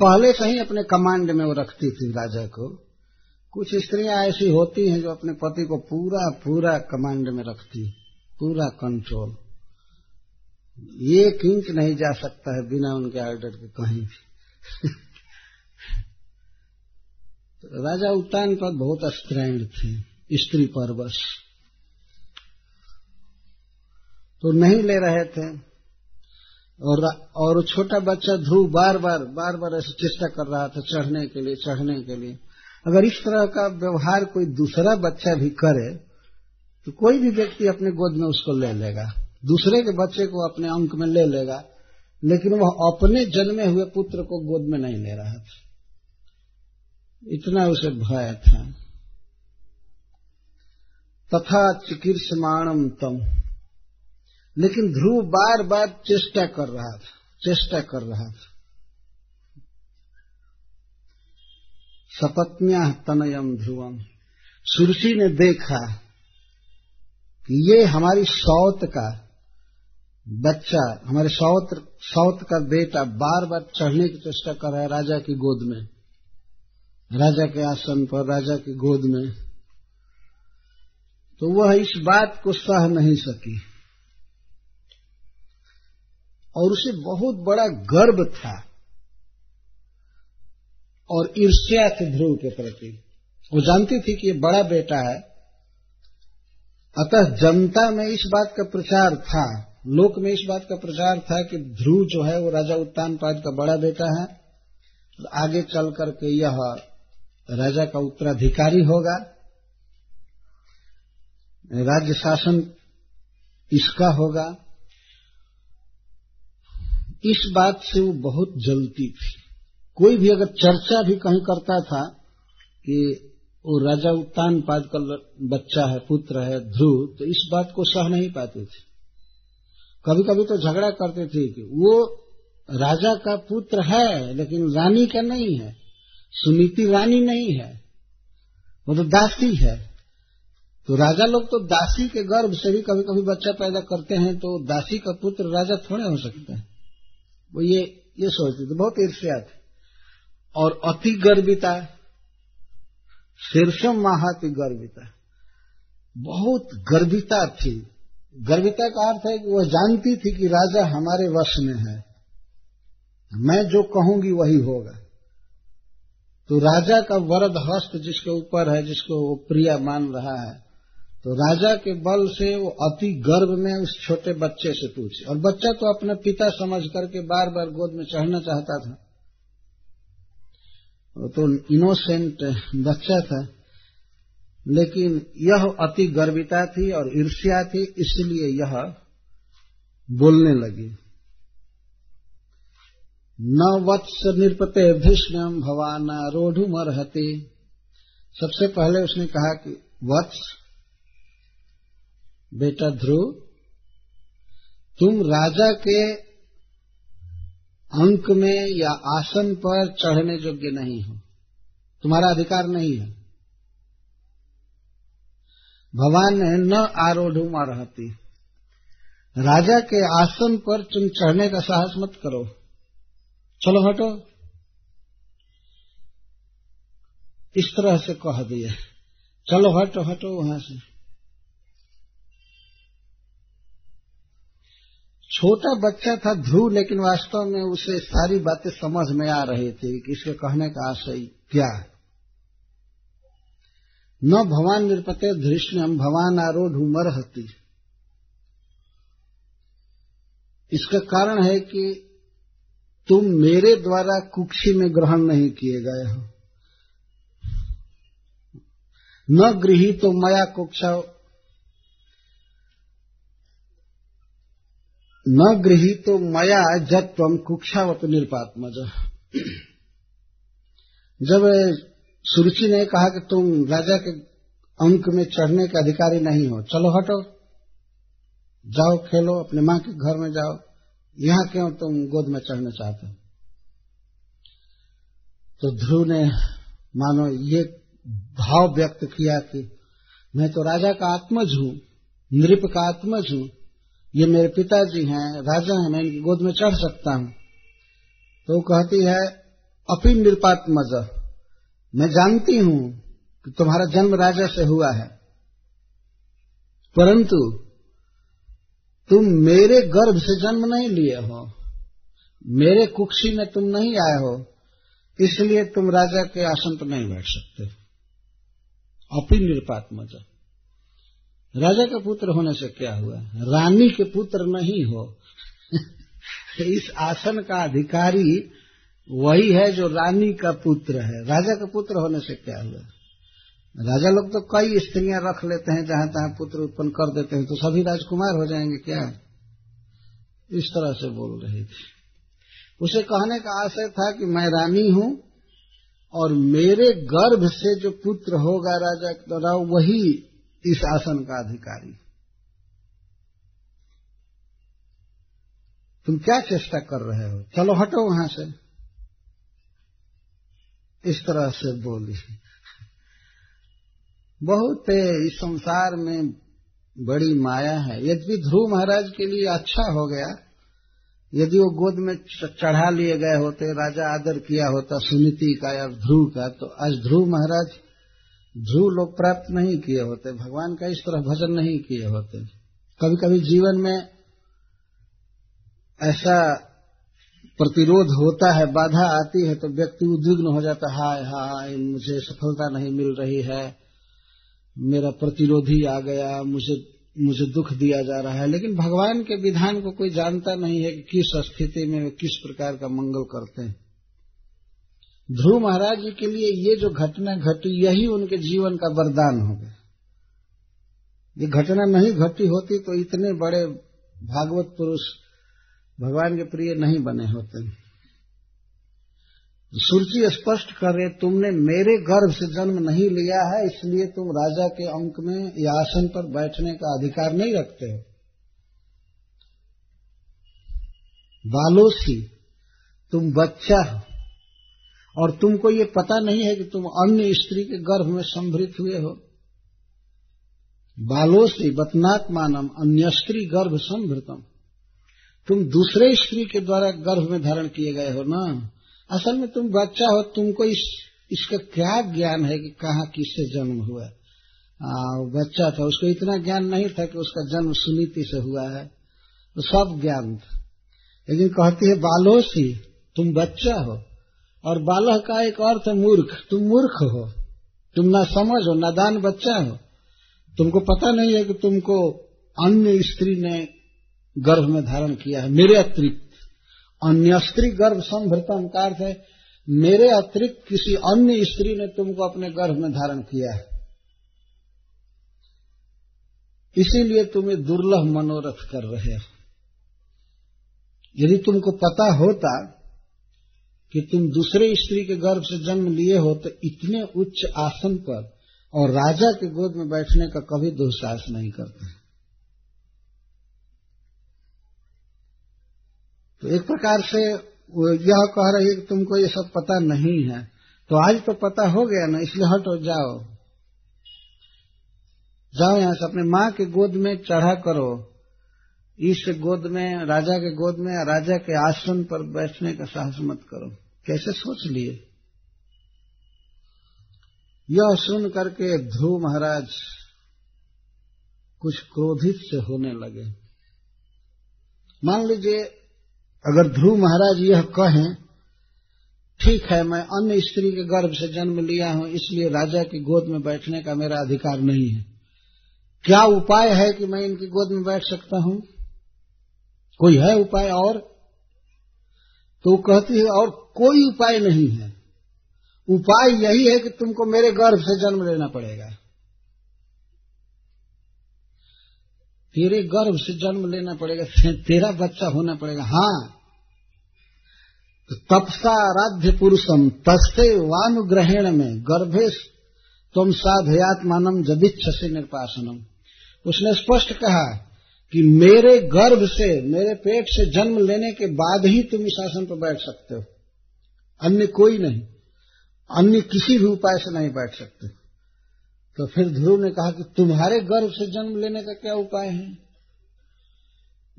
पहले से ही अपने कमांड में वो रखती थी राजा को। कुछ स्त्रियाँ ऐसी होती हैं जो अपने पति को पूरा पूरा कमांड में रखती पूरा कंट्रोल एक इंच नहीं जा सकता है बिना उनके ऑर्डर के कहीं भी। तो [LAUGHS] राजा उत्तान पर बहुत स्त्रैण थे, स्त्री पर बस। तो नहीं ले रहे थे। और और छोटा बच्चा ध्रुव बार बार बार बार ऐसे चेष्टा कर रहा था चढ़ने के लिए, चढ़ने के लिए। अगर इस तरह का व्यवहार कोई दूसरा बच्चा भी करे तो कोई भी व्यक्ति अपने गोद में उसको ले लेगा। दूसरे के बच्चे को अपने अंक में ले लेगा, लेकिन वह अपने जन्मे हुए पुत्र को गोद में नहीं ले रहा था। इतना उसे भय था। तथा चिकित्समाणम तम। लेकिन ध्रुव बार बार चेष्टा कर रहा था, चेष्टा कर रहा था। सपत्निया तनयम ध्रुवम सुरसी ने देखा कि ये हमारी सौत का बच्चा, हमारे सौत सौत का बेटा बार बार चढ़ने की चेष्टा कर रहा है राजा की गोद में। राजा के आसन पर, राजा की गोद में। तो वह इस बात को सह नहीं सकी। और उसे बहुत बड़ा गर्व था और ईर्ष्या थी ध्रुव के प्रति। वो जानती थी कि ये बड़ा बेटा है। अतः जनता में इस बात का प्रचार था, लोक में इस बात का प्रचार था कि ध्रुव जो है वो राजा उत्तान पाद का बड़ा बेटा है। तो आगे चल करके यह राजा का उत्तराधिकारी होगा। राज्य शासन इसका होगा। इस बात से वो बहुत जलती थी। कोई भी अगर चर्चा भी कहीं करता था कि वो राजा उत्तान पाद का बच्चा है, पुत्र है, ध्रुव तो इस बात को सह नहीं पाते थे। कभी कभी तो झगड़ा करते थे कि वो राजा का पुत्र है, लेकिन रानी का नहीं है सुनीति रानी नहीं है, वो तो दासी है। तो राजा लोग तो दासी के गर्भ से भी कभी कभी बच्चा पैदा करते हैं तो दासी का पुत्र राजा थोड़े हो सकता है। वो ये ये सोचते थे, बहुत ईर्ष्या थे। और अति गर्विता शीर्षम महाति गर्विता बहुत गर्विता थी। गर्विता का अर्थ है कि वह जानती थी कि राजा हमारे वश में है। मैं जो कहूँगी वही होगा। तो राजा का वरद हस्त जिसके ऊपर है, जिसको वो प्रिय मान रहा है तो राजा के बल से वो अति गर्व में उस छोटे बच्चे से पूछे। और बच्चा तो अपने पिता समझ करके बार बार गोद में चढ़ना चाहता था। तो इनोसेंट बच्चा था, लेकिन यह अति गर्विता थी और ईर्ष्या थी, इसलिए यह बोलने लगी। न वत्स निरपते भीष्म, भवाना रोढ़ुमरहते। सबसे पहले उसने कहा कि, वत्स, बेटा ध्रुव, तुम राजा के अंक में या आसन पर चढ़ने योग्य नहीं हो। तुम्हारा अधिकार नहीं है। भगवान ने न आरोढ़ रहती राजा के आसन पर तुम चढ़ने का साहस मत करो। चलो हटो। इस तरह से कह दिया चलो हटो हटो वहाँ से। छोटा बच्चा था ध्रुव, लेकिन वास्तव में उसे सारी बातें समझ में आ रही थी कि इसके कहने का आशय क्या है। न भवान निरपते धृष्ण्यम भवान आरोढ़ मरहती। इसका कारण है कि तुम मेरे द्वारा कुक्षी में ग्रहण नहीं किए गए हो। न गृही तो मया कुक्षा न गृही तो मया जब तुम कुक्षावत निरपात्मज। जब सुरुचि ने कहा कि तुम राजा के अंक में चढ़ने के अधिकारी नहीं हो, चलो हटो। जाओ, खेलो, अपने माँ के घर में जाओ। यहाँ क्यों तुम गोद में चढ़ना चाहते हो? तो ध्रुव ने, मानो ये भाव व्यक्त किया कि मैं तो राजा का आत्मज हूँ, नृप का आत्मज हूँ। ये मेरे पिताजी हैं, राजा हैं, मैं इनकी गोद में चढ़ सकता हूँ। तो वो कहती है, अपी नृपात्मज मैं जानती हूँ कि तुम्हारा जन्म राजा से हुआ है। परंतु तुम मेरे गर्भ से जन्म नहीं लिए हो। मेरे कुक्षी में तुम नहीं आए हो। इसलिए तुम राजा के आसन पर नहीं बैठ सकते। अपनी निरपात मज़ा। राजा का पुत्र होने से क्या हुआ? रानी के पुत्र नहीं हो। इस आसन का अधिकारी वही है जो रानी का पुत्र है। राजा का पुत्र होने से क्या हुआ? राजा लोग तो कई स्त्रियाँ रख लेते हैं, जहाँ तहां पुत्र उत्पन्न कर देते हैं तो सभी राजकुमार हो जाएँगे क्या? इस तरह से बोल रही थी। उसे कहने का आशय था कि मैं रानी हूँ, और मेरे गर्भ से जो पुत्र होगा राजा द्वारा वही इस आसन का अधिकारी। तुम क्या चेष्टा कर रहे हो? चलो हटो वहाँ से। इस तरह से बोली। बहुत इस संसार में बड़ी माया है। यदि ध्रुव महाराज के लिए अच्छा हो गया। यदि वो गोद में चढ़ा लिए गए होते, राजा आदर किया होता सुनीति का या ध्रुव का तो आज ध्रुव महाराज ध्रुव लोग प्राप्त नहीं किए होते, भगवान का इस तरह भजन नहीं किए होते। कभी कभी जीवन में ऐसा प्रतिरोध होता है, बाधा आती है तो व्यक्ति उद्विग्न हो जाता है, हाय हाय, मुझे सफलता नहीं मिल रही है, मेरा प्रतिरोधी आ गया, मुझे मुझे दुख दिया जा रहा है। लेकिन भगवान के विधान को कोई जानता नहीं है कि किस स्थिति में, किस प्रकार का मंगल करते हैं। ध्रुव महाराज जी के लिए ये जो घटना घटी, यही उनके जीवन का वरदान हो गया। ये घटना नहीं घटी होती तो इतने बड़े भागवत पुरुष भगवान के प्रिय नहीं बने होते। सुरची स्पष्ट कर तुमने मेरे गर्भ से जन्म नहीं लिया है, इसलिए तुम राजा के अंक में या आसन पर बैठने का अधिकार नहीं रखते हो। बालोसी, तुम बच्चा हो। और तुमको ये पता नहीं है कि तुम अन्य स्त्री के गर्भ में संभृत हुए हो। बालोसी बतनात्मानम अन्य स्त्री गर्भ संभृतम। तुम दूसरे स्त्री के द्वारा गर्भ में धारण किए गए हो ना? असल में तुम बच्चा हो तुमको इस इसका क्या ज्ञान है कि कहाँ किससे जन्म हुआ आ, बच्चा था उसको इतना ज्ञान नहीं था कि उसका जन्म सुनीति से हुआ है। तो सब ज्ञान था। लेकिन कहती है बालोसी तुम बच्चा हो। और बालह का एक अर्थ है मूर्ख। तुम मूर्ख हो। तुम ना समझ हो नादान बच्चा हो। तुमको पता नहीं है कि तुमको अन्य स्त्री ने गर्भ में धारण किया है। मेरे अतिरिक्त। अन्य स्त्री गर्भ संभृतम का अर्थ है? मेरे अतिरिक्त किसी अन्य स्त्री ने तुमको अपने गर्भ में धारण किया है। इसीलिए तुम्हें दुर्लभ मनोरथ कर रहे हो। यदि तुमको पता होता कि तुम दूसरे स्त्री के गर्भ से जन्म लिए हो तो इतने उच्च आसन पर और राजा के गोद में बैठने का कभी दुस्साहस नहीं करते। तो एक प्रकार से यह कह रही है कि तुमको ये सब पता नहीं है। तो आज तो पता हो गया ना, इसलिए हटो, जाओ। जाओ यहाँ से अपने माँ के गोद में चढ़ा करो। इस गोद में, राजा के गोद में, राजा के आसन पर बैठने का साहस मत करो। कैसे सोच लिए? यह सुन करके ध्रुव महाराज कुछ क्रोधित से होने लगे। मान लीजिए, अगर ध्रुव महाराज यह कहें, ठीक है, मैं अन्य स्त्री के गर्भ से जन्म लिया हूँ, इसलिए राजा की गोद में बैठने का मेरा अधिकार नहीं है। क्या उपाय है कि मैं इनकी गोद में बैठ सकता हूँ? कोई है उपाय और? तो वो कहती है, और कोई उपाय नहीं है। उपाय यही है कि तुमको मेरे गर्भ से जन्म लेना पड़ेगा। तेरे गर्भ से जन्म लेना पड़ेगा तेरा बच्चा होना पड़ेगा। हाँ। तो तपसा आराध्य पुरुषम, तस्ते वानुग्रहण में गर्भे तुम साधयात्मानम जदिच्छ से निर्पासनम। उसने स्पष्ट कहा कि मेरे गर्भ से, मेरे पेट से जन्म लेने के बाद ही तुम इस आसन पर बैठ सकते हो। अन्य कोई नहीं। अन्य किसी भी उपाय से नहीं बैठ सकते। तो फिर ध्रुव ने कहा कि तुम्हारे गर्भ से जन्म लेने का क्या उपाय है?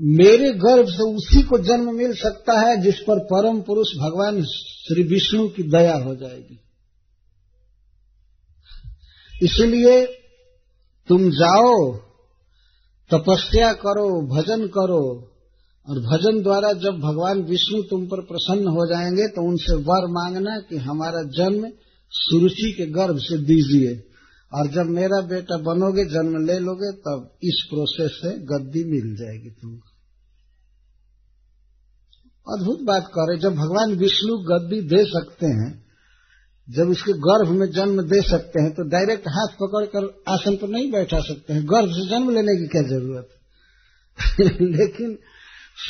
मेरे गर्भ से उसी को जन्म मिल सकता है जिस पर परम पुरुष भगवान श्री विष्णु की दया हो जाएगी। इसलिए तुम जाओ तपस्या करो, भजन करो, और भजन द्वारा जब भगवान विष्णु तुम पर प्रसन्न हो जाएँगे तो उनसे वर मांगना कि हमारा जन्म सुरुचि के गर्भ से दीजिए। और जब मेरा बेटा बनोगे, जन्म ले लोगे, तब इस प्रोसेस से गद्दी मिल जाएगी तुमको। अद्भुत बात कर जब भगवान विष्णु गद्दी दे सकते हैं जब उसके गर्भ में जन्म दे सकते हैं तो डायरेक्ट हाथ पकड़कर आसन पर नहीं बैठा सकते हैं। गर्भ से जन्म लेने की क्या ज़रूरत? [LAUGHS] लेकिन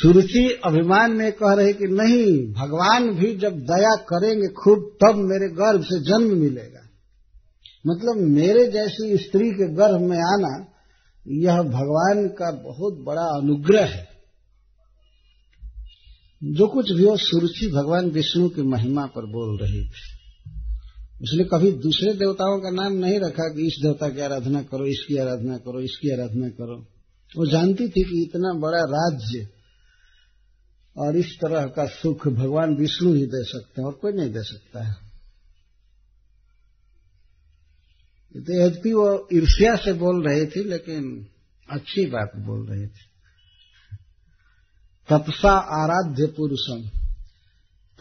सुरुचि अभिमान में कह रहे कि नहीं, भगवान भी जब दया करेंगे खूब, तब मेरे गर्भ से जन्म मिलेगा। मतलब मेरे जैसी स्त्री के गर्भ में आना, यह भगवान का बहुत बड़ा अनुग्रह है। जो कुछ भी हो, सुरुचि भगवान विष्णु की महिमा पर बोल रही थी। उसने कभी दूसरे देवताओं का नाम नहीं रखा कि इस देवता की आराधना करो, इसकी आराधना करो, इसकी आराधना करो। वो जानती थी कि इतना बड़ा राज्य और इस तरह का सुख भगवान विष्णु ही दे सकते हैं और कोई नहीं दे सकता है। तो यद्यपि वो ईर्ष्या से बोल रहे थे, लेकिन अच्छी बात बोल रहे थे। तपसा आराध्य पुरुषम।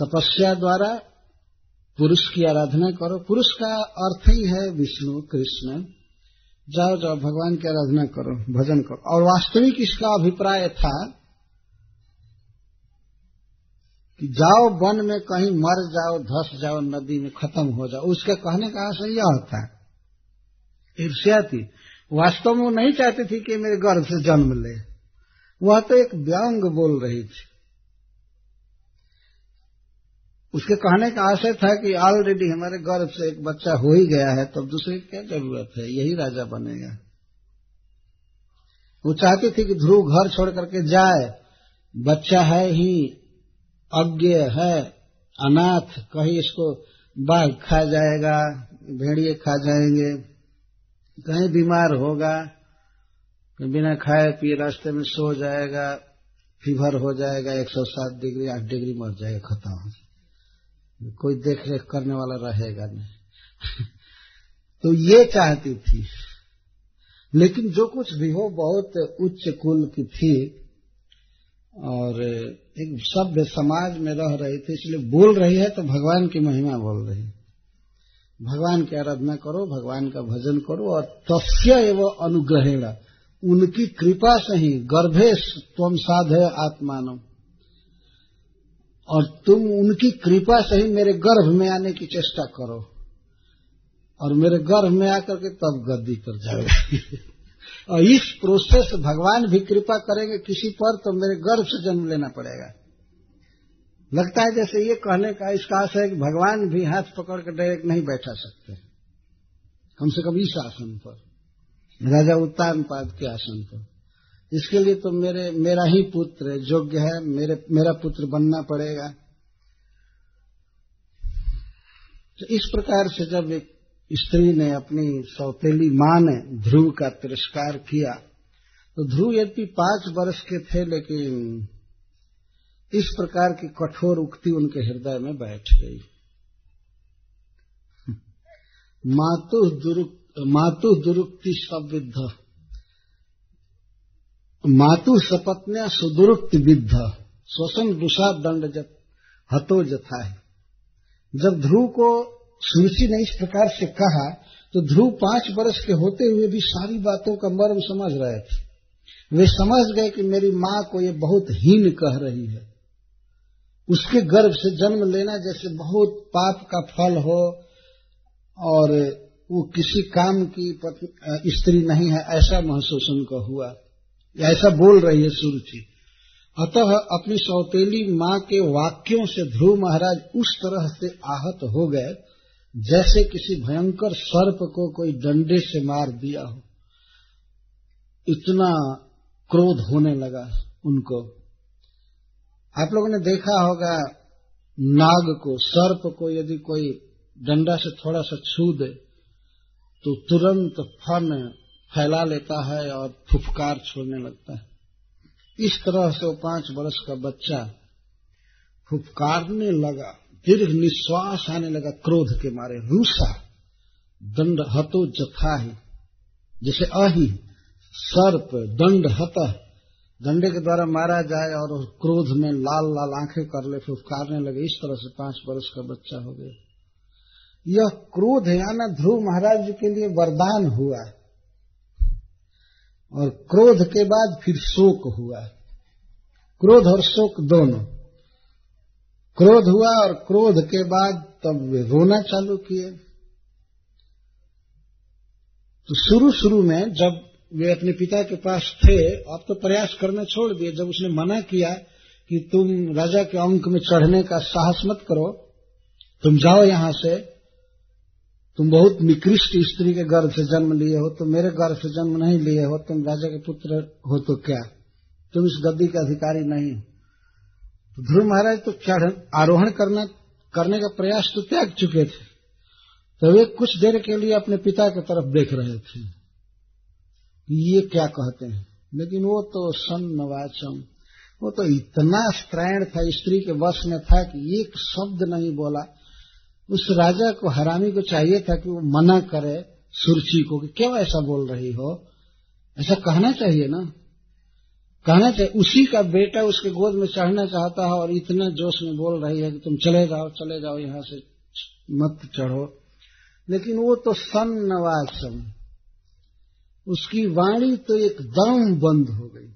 तपस्या द्वारा पुरुष की आराधना करो। पुरुष का अर्थ ही है विष्णु, कृष्ण। जाओ जाओ, भगवान की आराधना करो, भजन करो। और वास्तविक इसका अभिप्राय था कि जाओ, वन में कहीं मर जाओ, धस जाओ, नदी में खत्म हो जाओ। उसके कहने का आशय यह होता है। ईर्ष्या थी वास्तव में वो नहीं चाहती थी कि मेरे गर्भ से जन्म ले। वह तो एक व्यंग बोल रही थी। उसके कहने का आशय था कि ऑलरेडी हमारे गर्भ से एक बच्चा हो ही गया है, तब दूसरे की क्या ज़रूरत है? यही राजा बनेगा। वो चाहती थी कि ध्रुव घर छोड़ करके जाए। बच्चा है ही, अज्ञ है, अनाथ, कहीं इसको बाघ खा जाएगा, भेड़िए खा जाएँगे, कहीं बीमार होगा बिना खाए पिए रास्ते में सो जाएगा, फीवर हो जाएगा, एक सौ सात डिग्री, आठ डिग्री मर जाएगा, खत्म हो कोई देख रेख करने वाला रहेगा नहीं। [LAUGHS] तो ये चाहती थी। लेकिन जो कुछ भी हो, बहुत उच्च कुल की थी और एक सभ्य समाज में रह रही थी, इसलिए बोल रही है तो भगवान की महिमा बोल रही है। भगवान की आराधना करो, भगवान का भजन करो और तस्य एवं अनुग्रहेण। उनकी कृपा से ही गर्भे तुम साधे आत्मानो और तुम उनकी कृपा से ही मेरे गर्भ में आने की चेष्टा करो। और मेरे गर्भ में आकर के तब गद्दी पर जाओगे। [LAUGHS] और इस प्रोसेस भगवान भी कृपा करेंगे, किसी पर तो मेरे गर्भ से जन्म लेना पड़ेगा। लगता है जैसे ये कहने का इसका आशय है कि भगवान भी हाथ पकड़ कर डायरेक्ट नहीं बैठा सकते। कम से कम इस आसन पर। राजा उत्तान पाद के आसन पर। इसके लिए तो मेरे, मेरा ही पुत्र योग्य है, मेरे, मेरा पुत्र बनना पड़ेगा। तो इस प्रकार से जब एक स्त्री ने अपनी सौतेली माँ ने ध्रुव का तिरस्कार किया तो ध्रुव यद्यपि पाँच वर्ष के थे, लेकिन इस प्रकार की कठोर उक्ति उनके हृदय में बैठ गई। मातु दुरुक्त, मातु दुरुक्ति संविद्ध। मातु सपत्न्या सुदुरुक्त विद्ध श्वसन दुषा दंड जत, हतो जथा है। जब ध्रुव को सुरुचि ने इस प्रकार से कहा तो ध्रुव पाँच वर्ष के होते हुए भी सारी बातों का मर्म समझ रहे थे। वे समझ गए कि मेरी माँ को ये बहुत हीन कह रही है। उसके गर्भ से जन्म लेना जैसे बहुत पाप का फल हो, और वो किसी काम की स्त्री नहीं है, ऐसा महसूस उनको हुआ। ऐसा बोल रही है सुरुचि। अतः अपनी सौतेली माँ के वाक्यों से ध्रुव महाराज उस तरह से आहत हो गए, जैसे किसी भयंकर सर्प को कोई डंडे से मार दिया हो। इतना क्रोध होने लगा उनको। आप लोगों ने देखा होगा, नाग को, सर्प को यदि कोई डंडा से थोड़ा सा छू दे तो तुरंत फन फैला लेता है और फुफकार छोड़ने लगता है। इस तरह से वो पाँच वर्ष का बच्चा फुफकारने लगा, दीर्घ निश्वास आने लगा, क्रोध के मारे, रूसा, दंड हतो जथा ही जैसे अहि सर्प, दंड हत डंडे के द्वारा मारा जाए और क्रोध में लाल लाल आँखें कर ले, फुफकारने लगे, इस तरह से पाँच वर्ष का बच्चा हो गया। यह क्रोध है ना ध्रुव महाराज जी के लिए वरदान हुआ। और क्रोध के बाद फिर शोक हुआ। क्रोध और शोक दोनों। क्रोध हुआ और क्रोध के बाद तब वे रोना चालू किए। तो शुरू शुरू में जब वे अपने पिता के पास थे, अब तो प्रयास करने छोड़ दिए। जब उसने मना किया कि तुम राजा के अंक में चढ़ने का साहस मत करो, तुम जाओ यहाँ से तुम बहुत निकृष्ट स्त्री के गर्भ से जन्म लिए हो तो मेरे गर्भ से जन्म नहीं लिए हो, तुम राजा के पुत्र हो तो क्या? तुम इस गद्दी के अधिकारी नहीं तो ध्रुव महाराज तो चढ़ आरोहण करना, करने का प्रयास तो त्याग चुके थे। तो वे कुछ देर के लिए अपने पिता की तरफ़ देख रहे थे। ये क्या कहते हैं? लेकिन वो तो सन्नवाचम। वो तो इतना स्त्रैण था, स्त्री के वश में था कि एक शब्द नहीं बोला। उस राजा को, हरामी को चाहिए था कि वो मना करे सुरची को कि क्यों ऐसा बोल रही हो? ऐसा कहना चाहिए ना। कहना चाहिए, उसी का बेटा उसके गोद में चढ़ना चाहता है और इतना जोश में बोल रही है कि तुम चले जाओ चले जाओ, यहाँ से मत चढ़ो। लेकिन वो तो सन्नवासम उसकी वाणी तो एकदम बंद हो गई।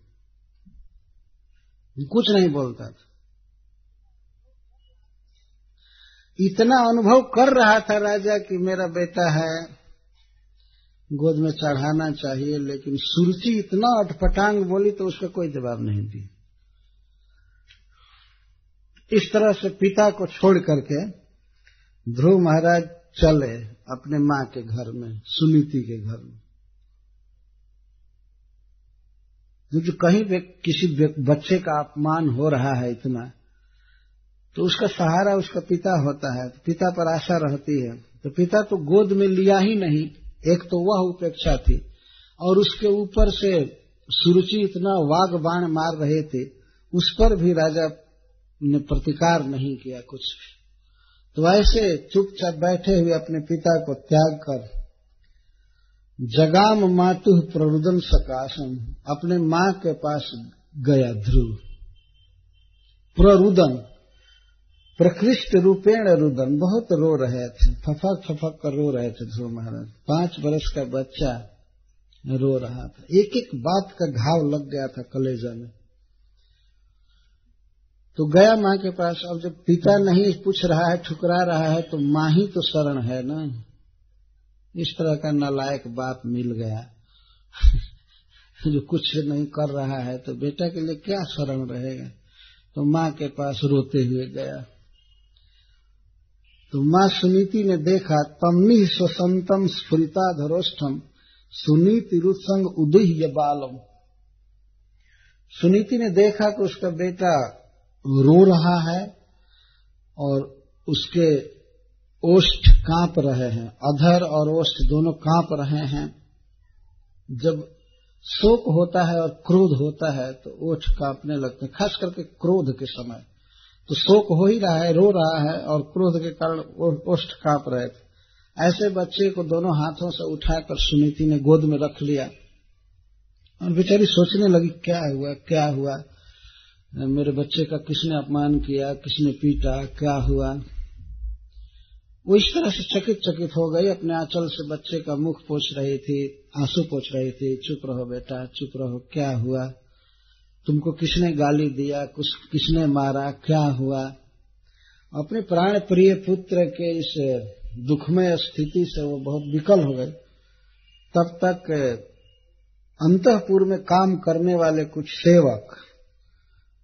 कुछ नहीं बोलता था। इतना अनुभव कर रहा था राजा कि मेरा बेटा है, गोद में चढ़ाना चाहिए, लेकिन सुरुचि इतना अटपटांग बोली तो उसका कोई जवाब नहीं दी इस तरह से पिता को छोड़ करके ध्रुव महाराज चले अपने माँ के घर में, सुनीति के घर में। जो कहीं पे किसी बच्चे का अपमान हो रहा है इतना तो उसका सहारा उसका पिता होता है तो पिता पर आशा रहती है। तो पिता तो गोद में लिया ही नहीं, एक तो वह उपेक्षा थी। और उसके ऊपर से सुरुचि इतना वाग बाण मार रहे थे, उस पर भी राजा ने प्रतिकार नहीं किया कुछ तो ऐसे चुपचाप बैठे हुए अपने पिता को त्याग कर, जगाम मातु प्ररुदन सकाशम अपने माँ के पास गया ध्रुव। प्ररुदन प्रकृष्ट रूपेण रुदन, बहुत रो रहे थे, फफक फफक कर रो रहे थे ध्रुव महाराज। पाँच वर्ष का बच्चा रो रहा था। एक एक बात का घाव लग गया था कलेजा में। तो गया माँ के पास, अब जब पिता नहीं पूछ रहा है, ठुकरा रहा है तो माँ ही तो शरण है ना। इस तरह का नालायक बाप मिल गया। [LAUGHS] जो कुछ नहीं कर रहा है तो बेटा के लिए क्या शरण रहेगा? तो माँ के पास रोते हुए गया। तो माँ सुनीति ने देखा, तम्मी स्वसंतम स्फुरिता धरोष्ठम, सुनीति रुत्संग उदय बालम। सुनीति ने देखा कि उसका बेटा रो रहा है और उसके ओष्ठ काँप रहे हैं, अधर और ओष्ठ दोनों काँप रहे हैं। जब शोक होता है और क्रोध होता है तो ओठ कांपने लगते हैं, खास करके क्रोध के समय। तो शोक हो ही रहा है, रो रहा है और क्रोध के कारण ओष्ठ काँप रहे थे। ऐसे बच्चे को दोनों हाथों से उठाकर सुनीति ने गोद में रख लिया। और बेचारी सोचने लगी, क्या हुआ क्या हुआ? मेरे बच्चे का किसने अपमान किया, किसने पीटा, क्या हुआ? वो इस तरह से चकित चकित हो गई, अपने आंचल से बच्चे का मुख पोछ रही थी, आँसू पोछ रही थी, चुप रहो बेटा, चुप रहो, क्या हुआ? तुमको किसने गाली दिया कुछ किसने मारा, क्या हुआ? अपने प्राण प्रिय पुत्र के इस दुखमय स्थिति से वो बहुत विकल हो गए तब तक अंतपुर में काम करने वाले कुछ सेवक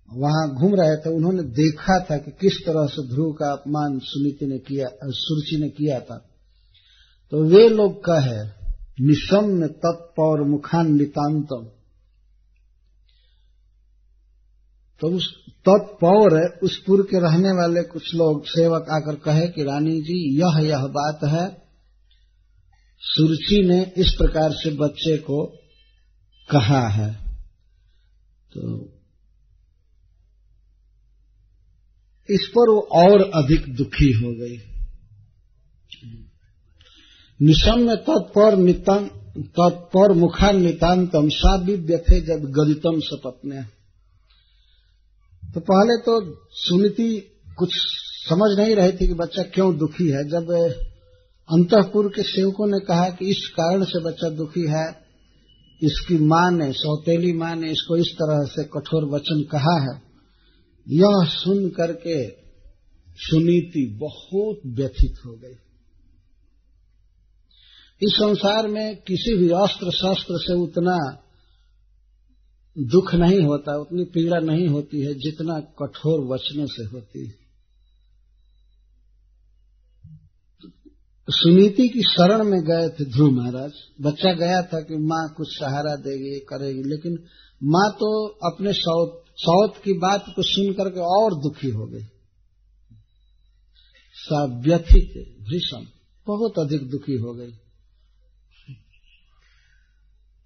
वहाँ घूम रहे थे। उन्होंने देखा था कि किस तरह से ध्रुव का अपमान सुनीति ने किया, सुरुचि ने किया था। तो वे लोग कहे निशम तत्पौर मुखान नितांतम तो उस तत्पौर उस पुर के रहने वाले कुछ लोग सेवक आकर कहे कि रानी जी, यह यह बात है। सुरुचि ने इस प्रकार से बच्चे को कहा है। तो इस पर वो और अधिक दुखी हो गई। निशम में तत्पर नितम तत्पर मुखा नितांतम साबिव्य थे जब गदितम सपत्ने। तो पहले तो सुनीति कुछ समझ नहीं रही थी कि बच्चा क्यों दुखी है। जब अंतपुर के सेवकों ने कहा कि इस कारण से बच्चा दुखी है, इसकी माँ ने, सौतेली माँ ने इसको इस तरह से कठोर वचन कहा है। यह सुन करके सुनीति बहुत व्यथित हो गई। इस संसार में किसी भी अस्त्र शस्त्र से उतना दुख नहीं होता, उतनी पीड़ा नहीं होती है जितना कठोर वचनों से होती है। सुनीति की शरण में गए थे ध्रुव महाराज। बच्चा गया था कि माँ कुछ सहारा देगी, करेगी, लेकिन माँ तो अपने सौत सौत की बात को सुन करके और दुखी हो गई। व्यथित भीषण, बहुत अधिक दुखी हो गई।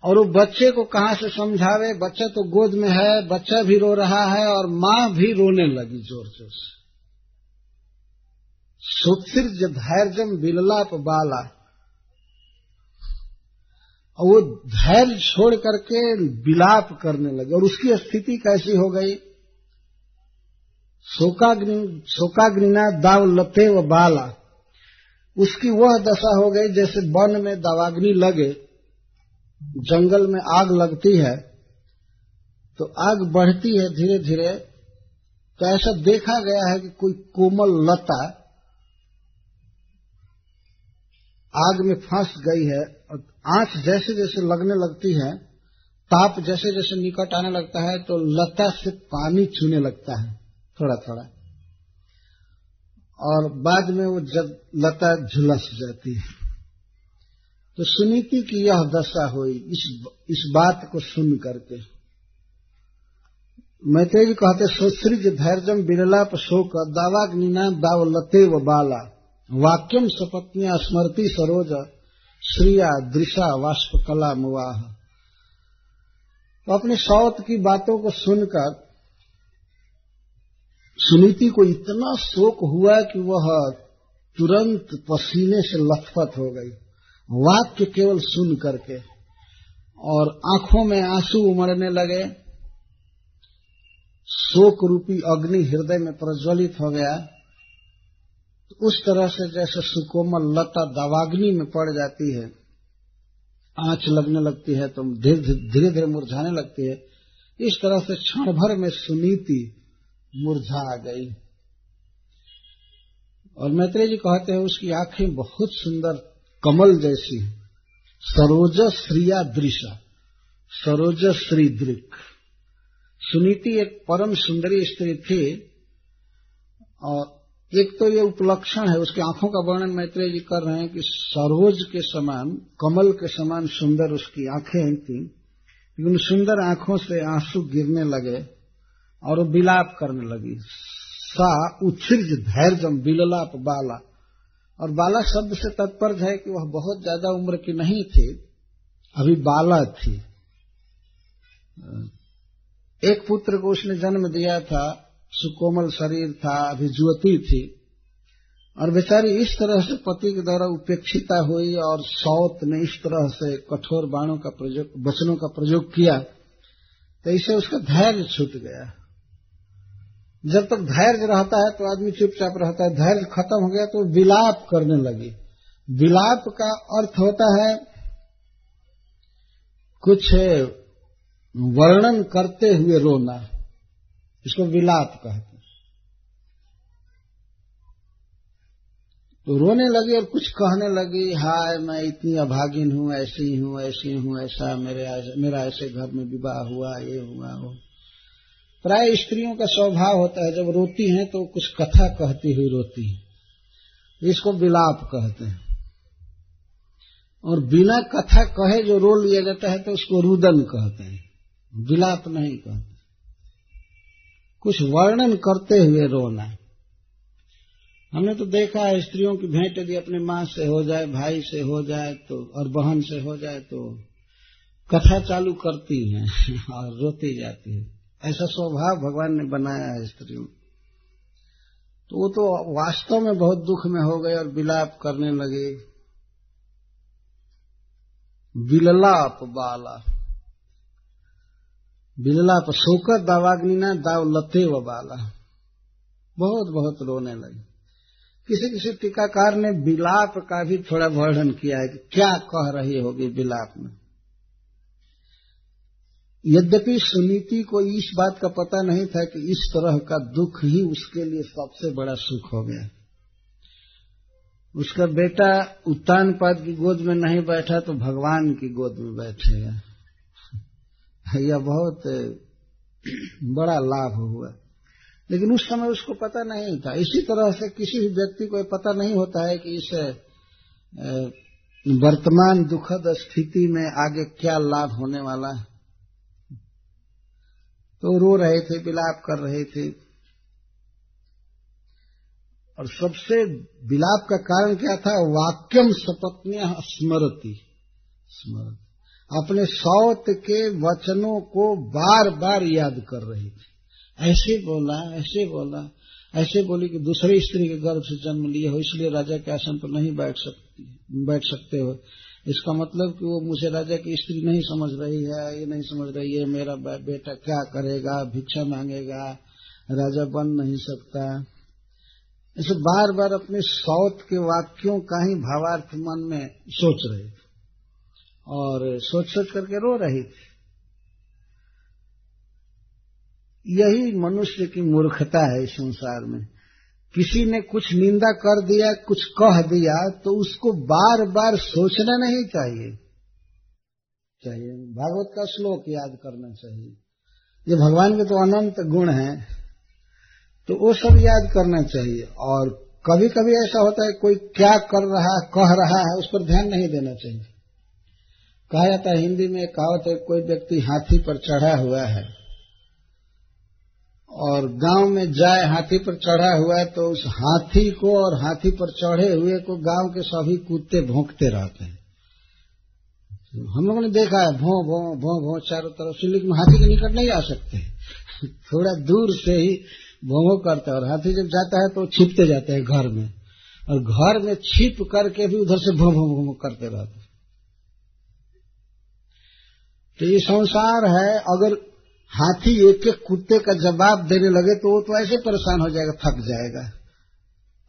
और वो बच्चे को कहाँ से समझावे? बच्चा तो गोद में है, बच्चा भी रो रहा है और माँ भी रोने लगी ज़ोर ज़ोर से। सुत्सिर्ज धैर्यम बिललाप बाला। और वो धैर्य छोड़ करके बिलाप करने लगे और उसकी स्थिति कैसी हो गई? शोकाग्निना दाव लते व बाला। उसकी वह दशा हो गई जैसे वन में दवाग्नि लगे। जंगल में आग लगती है तो आग बढ़ती है धीरे धीरे तो ऐसा देखा गया है कि कोई कोमल लता आग में फंस गई है और आँच जैसे जैसे लगने लगती है, ताप जैसे जैसे निकट आने लगता है तो लता से पानी छूने लगता है थोड़ा थोड़ा और बाद में वो जब लता झुलस जाती है। तो सुनीति की यह दशा हुई इस इस बात को सुन करके। मैत्रेय जी कहते सुश्रिज धैर्यम बिरलाप शोक दावाग्निना दाव लते व बाला। वाक्यम सपत्निया स्मृति सरोज, श्रिया दृशा वाष्प कला मुवाह। तो अपने सौत की बातों को सुनकर सुनीति को इतना शोक हुआ कि वह तुरंत पसीने से लथपथ हो गई। वाक्य केवल सुन करके और आँखों में आँसू उमड़ने लगे। शोक रूपी अग्नि हृदय में प्रज्वलित हो गया। तो उस तरह से जैसे सुकोमल लता दवाग्नि में पड़ जाती है, आँच लगने लगती है तो धीरे धीरे मुरझाने लगती है। इस तरह से क्षण भर में सुनीति मुरझा आ गई। और मैत्री जी कहते हैं, उसकी आँखें बहुत सुंदर कमल जैसी। सरोज श्रिया दृशा। सरोज श्री दृक सुनीति एक परम सुंदरी स्त्री थी। और एक तो ये उपलक्षण है, उसकी आँखों का वर्णन मैत्रेय जी कर रहे हैं कि सरोज के समान, कमल के समान सुंदर उसकी आँखें थी। लेकिन सुंदर आँखों से आँसू गिरने लगे और वो विलाप करने लगी। सा उच्छिज धैर्यम बिललाप बाला। और बाला शब्द से तत्पर्य है कि वह बहुत ज़्यादा उम्र की नहीं थी, अभी बाला थी। एक पुत्र को उसने जन्म दिया था, सुकोमल शरीर था, अभी जुवती थी। और बेचारी इस तरह से पति के द्वारा उपेक्षिता हुई और सौत ने इस तरह से कठोर बाणों का प्रयोग, वचनों का प्रयोग किया तो इसे उसका धैर्य छूट गया। जब तक धैर्य रहता है तो आदमी चुपचाप रहता है। धैर्य खत्म हो गया तो विलाप करने लगी। विलाप का अर्थ होता है, कुछ वर्णन करते हुए रोना। इसको विलाप कहते हैं। तो रोने लगी और कुछ कहने लगी, हाय, मैं इतनी अभागिन हूँ, ऐसी हूँ ऐसी हूँ, ऐसा मेरे मेरा ऐसे घर में विवाह हुआ, ये हुआ, वो प्राय स्त्रियों का स्वभाव होता है, जब रोती हैं तो कुछ कथा कहती हुई रोती है इसको विलाप कहते हैं। और बिना कथा कहे जो रो लिया जाता है तो उसको रुदन कहते हैं। विलाप नहीं कहते। कुछ वर्णन करते हुए रोना हमने तो देखा है, स्त्रियों की भेंट यदि अपने माँ से हो जाए, भाई से हो जाए तो और बहन से हो जाए तो कथा चालू करती हैं [LAUGHS] और रोती जाती है। ऐसा स्वभाव भगवान ने बनाया है स्त्रियों तो वो तो वास्तव में बहुत दुख में हो गए और विलाप करने लगे। विललाप बाला। विललाप शोकर दावाग्निना दाव लते व बाला। बहुत बहुत रोने लगे। किसी किसी टीकाकार ने विलाप का भी थोड़ा वर्णन किया है कि क्या कह रही होगी विलाप में। यद्यपि सुनीति को इस बात का पता नहीं था कि इस तरह का दुख ही उसके लिए सबसे बड़ा सुख हो गया। उसका बेटा उत्तान पद की गोद में नहीं बैठा तो भगवान की गोद में बैठेगा यह बहुत बड़ा लाभ हुआ। लेकिन उस समय उसको पता नहीं था। इसी तरह से किसी भी व्यक्ति को पता नहीं होता है कि इस वर्तमान दुखद स्थिति में आगे क्या लाभ होने वाला है। तो रो रहे थे, विलाप कर रहे थे। और सबसे विलाप का कारण क्या था? वाक्यम सपत्निया स्मृति स्मृति अपने सौत के वचनों को बार बार याद कर रही थी। ऐसे बोला ऐसे बोला, ऐसे बोली कि दूसरी स्त्री के गर्भ से जन्म लिए हो, इसलिए राजा के आसन पर नहीं बैठ सकती, बैठ सकते हो। इसका मतलब कि वो मुझे राजा की स्त्री नहीं समझ रही है, ये नहीं समझ रही है, मेरा बेटा क्या करेगा, भिक्षा मांगेगा, राजा बन नहीं सकता। ऐसे बार बार अपने सौत के वाक्यों का ही भावार्थ मन में सोच रहे थे और सोच सोच करके रो रही थी। यही मनुष्य की मूर्खता है इस संसार में। किसी ने कुछ निंदा कर दिया, कुछ कह दिया तो उसको बार बार सोचना नहीं चाहिए। चाहिए। भागवत का श्लोक याद करना चाहिए। ये भगवान के तो अनंत गुण हैं तो वो सब याद करना चाहिए। और कभी कभी ऐसा होता है, कोई क्या कर रहा है कह रहा है, उस पर ध्यान नहीं देना चाहिए। कहा जाता है, हिंदी में कहावत है, कोई व्यक्ति हाथी पर चढ़ा हुआ है। और गाँव में जाए हाथी पर चढ़ा हुआ है तो उस हाथी को और हाथी पर चढ़े हुए को गाँव के सभी कुत्ते भोंकते रहते हैं। हम लोगों ने देखा है, भों, भो भो भो चारों तरफ़ से, लेकिन हाथी के निकट नहीं आ सकते। [LAUGHS] थोड़ा दूर से ही भो भो करते और हाथी जब जाता है तो छिपते जाते हैं घर में। और घर में छिप करके भी उधर से भों, भो भो करते रहते तो ये संसार है, अगर हाथी एक एक कुत्ते का जवाब देने लगे तो वो तो ऐसे परेशान हो जाएगा, थक जाएगा।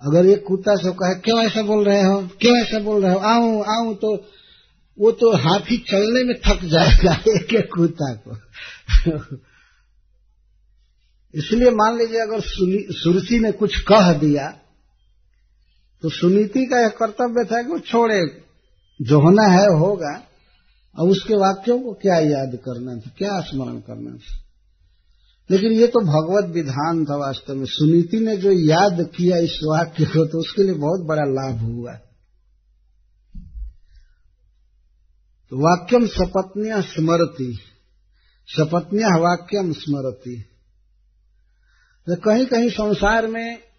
अगर एक कुत्ता से कहे, क्यों ऐसा बोल रहे हो? क्यों ऐसा बोल रहे हो? आऊँ आऊँ तो वो तो हाथी चलने में थक जाएगा [LAUGHS] एक एक कुत्ता को। इसलिए मान लीजिए, अगर सुरसी ने कुछ कह दिया तो सुनीति का यह कर्तव्य था कि वो छोड़े। जो होना है, होगा। अब उसके वाक्यों को क्या याद करना था? क्या स्मरण करना था? लेकिन ये तो भगवत विधान था वास्तव में। सुनीति ने जो याद किया इस वाक्य को तो उसके लिए बहुत बड़ा लाभ हुआ। तो वाक्यम सपत्निया स्मरती। सपत्निया वाक्यम स्मरती। तो कहीं कहीं संसार में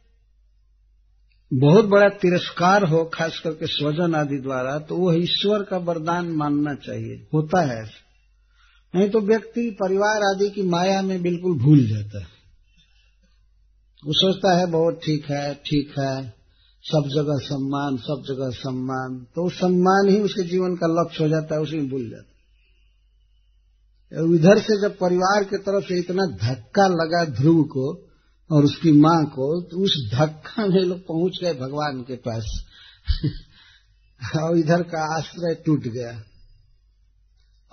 बहुत बड़ा तिरस्कार हो, खास करके स्वजन आदि द्वारा तो वो ईश्वर का वरदान मानना चाहिए। होता है नहीं तो व्यक्ति परिवार आदि की माया में बिल्कुल भूल जाता है। वो सोचता है, बहुत ठीक है ठीक है, सब जगह सम्मान, सब जगह सम्मान। तो सम्मान ही उसके जीवन का लक्ष्य हो जाता है, उसी में भूल जाता है। इधर से जब परिवार की तरफ़ से इतना धक्का लगा ध्रुव को और उसकी माँ को तो उस धक्का में लोग पहुँच गए भगवान के पास। [LAUGHS] और इधर का आश्रय टूट गया।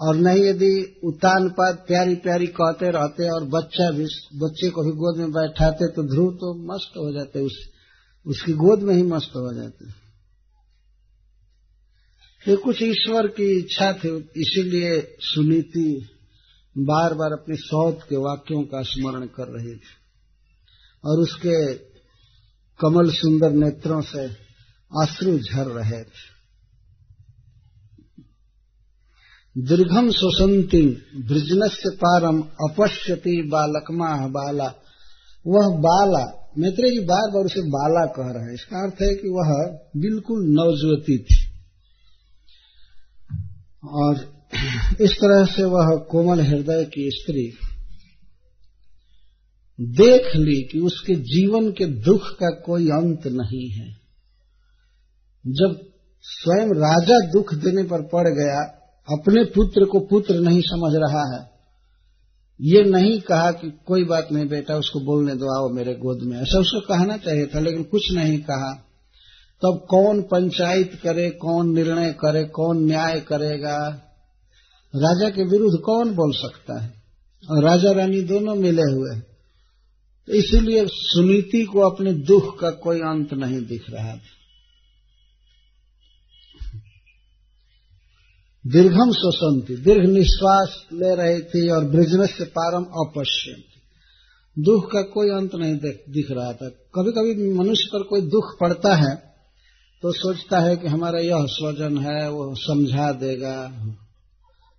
और नहीं यदि उतान पर प्यारी प्यारी कहते रहते और बच्चा भी बच्चे को भी गोद में बैठाते तो ध्रुव तो मस्त हो जाते, उस, उसकी गोद में ही मस्त हो जाते। ये कुछ ईश्वर की इच्छा थी, इसीलिए सुनीति बार बार अपने सौत के वाक्यों का स्मरण कर रही थी। और उसके कमल सुंदर नेत्रों से अश्रु झर रहे थे। दीर्घम सुसंति ब्रिजनस्य पारम अपश्यति बालकमा बाला। वह बाला, मैत्रेय जी बार बार उसे बाला कह रहे हैं। इसका अर्थ है कि वह बिल्कुल नवजुवती थी। और इस तरह से वह कोमल हृदय की स्त्री देख ली कि उसके जीवन के दुख का कोई अंत नहीं है। जब स्वयं राजा दुख देने पर पड़ गया, अपने पुत्र को पुत्र नहीं समझ रहा है। ये नहीं कहा कि कोई बात नहीं बेटा, उसको बोलने दो, आओ मेरे गोद में। ऐसा उसको कहना चाहिए था, लेकिन कुछ नहीं कहा। तब कौन पंचायत करे, कौन निर्णय करे, कौन न्याय करेगा? राजा के विरुद्ध कौन बोल सकता है? और राजा रानी दोनों मिले हुए हैं। इसीलिए सुनीति को अपने दुख का कोई अंत नहीं दिख रहा था दीर्घम स्वसंती दीर्घ निश्वास ले रही थी और ब्रिजनेस से पारम अपश्यंत दुख का कोई अंत नहीं दिख रहा था। कभी कभी मनुष्य पर कोई दुख पड़ता है तो सोचता है कि हमारा यह स्वजन है, वो समझा देगा।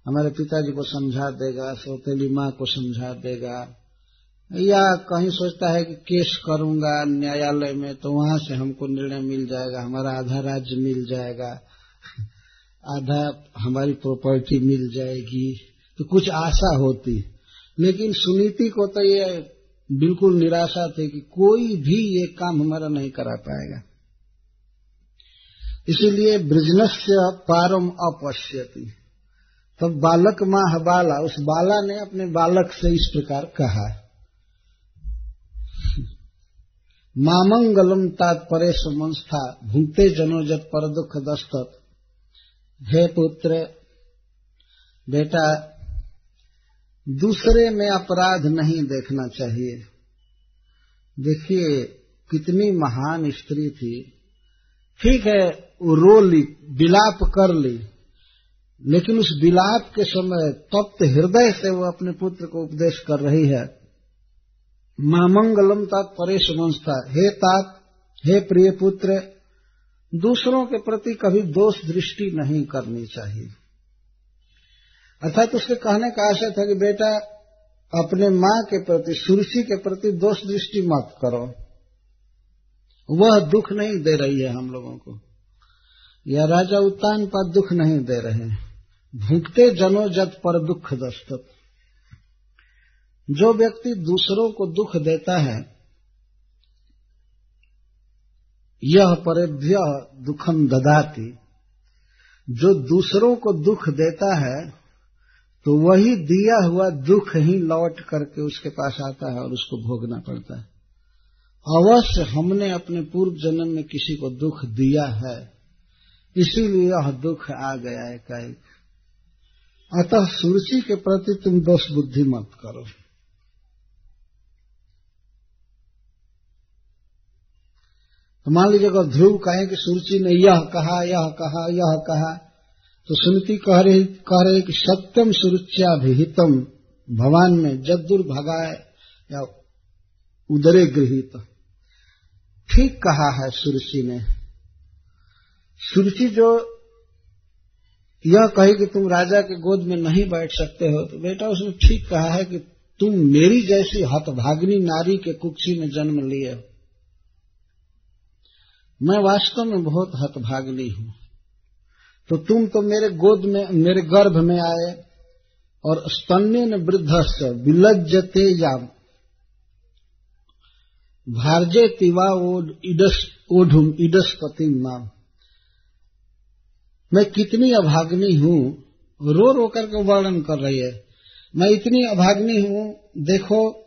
हमारे पिताजी को समझा देगा, सौतेली माँ को समझा देगा। या कहीं सोचता है कि केस करूँगा न्यायालय में तो वहाँ से हमको निर्णय मिल जाएगा, हमारा आधा राज्य मिल जाएगा, आधा हमारी प्रॉपर्टी मिल जाएगी तो कुछ आशा होती। लेकिन सुनीति को तो ये बिल्कुल निराशा थी कि कोई भी ये काम हमारा नहीं करा पाएगा। इसीलिए ब्रिजनस्य पारम अपश्यति। तब बालक माह बाला, उस बाला ने अपने बालक से इस प्रकार कहा। मामंगलम तात्परे संस्था भूते जनोजत पर दुख दस्तक। हे पुत्र, बेटा, दूसरे में अपराध नहीं देखना चाहिए। देखिए, कितनी महान स्त्री थी। ठीक है, वो रो ली, विलाप कर ली, लेकिन उस विलाप के समय तप्त हृदय से वो अपने पुत्र को उपदेश कर रही है। मामंगलम तात परेश मंस्था हे तात, हे प्रिय पुत्र, दूसरों के प्रति कभी दोष दृष्टि नहीं करनी चाहिए। अर्थात उसके कहने का आशय था कि बेटा, अपने माँ के प्रति सुरुचि के प्रति दोष दृष्टि मत करो। वह दुख नहीं दे रही है हम लोगों को। या राजा उत्तान पर दुख नहीं दे रहे भूखते जनो जत पर दुख दस्तक जो व्यक्ति दूसरों को दुख देता है, यह परेभ्य दुखम ददाती। जो दूसरों को दुख देता है तो वही दिया हुआ दुख ही लौट करके उसके पास आता है और उसको भोगना पड़ता है। अवश्य हमने अपने पूर्व जन्म में किसी को दुख दिया है, इसीलिए यह दुख आ गया है एकाएक। अतः सुरुचि के प्रति तुम दोष बुद्धि मत करो। तो मान लीजिए अगर ध्रुव कहें कि सुरुचि ने यह कहा यह कहा यह कहा तो सुनती कह रही, कह रहे कि सत्यम सुरुच्या विहितम भगवान में जदुर भगाए या उदरे गृहित। ठीक कहा है सुरुचि ने। सुरुचि जो यह कही कि तुम राजा के गोद में नहीं बैठ सकते हो तो बेटा उसने ठीक कहा है कि तुम मेरी जैसी हतभाग्नि नारी के कुक्षी में जन्म लिए हो। मैं वास्तव में बहुत हतभाग्नि हूँ। तो तुम तो मेरे गोद में, मेरे गर्भ में आए और स्तन्य ने वृद्ध से विलज्जते या भारजे तिवा ओढ़ुम इडसपति माम मैं कितनी अभाग्नि हूँ रो रो करके वर्णन कर रही है। मैं इतनी अभाग्नि हूँ, देखो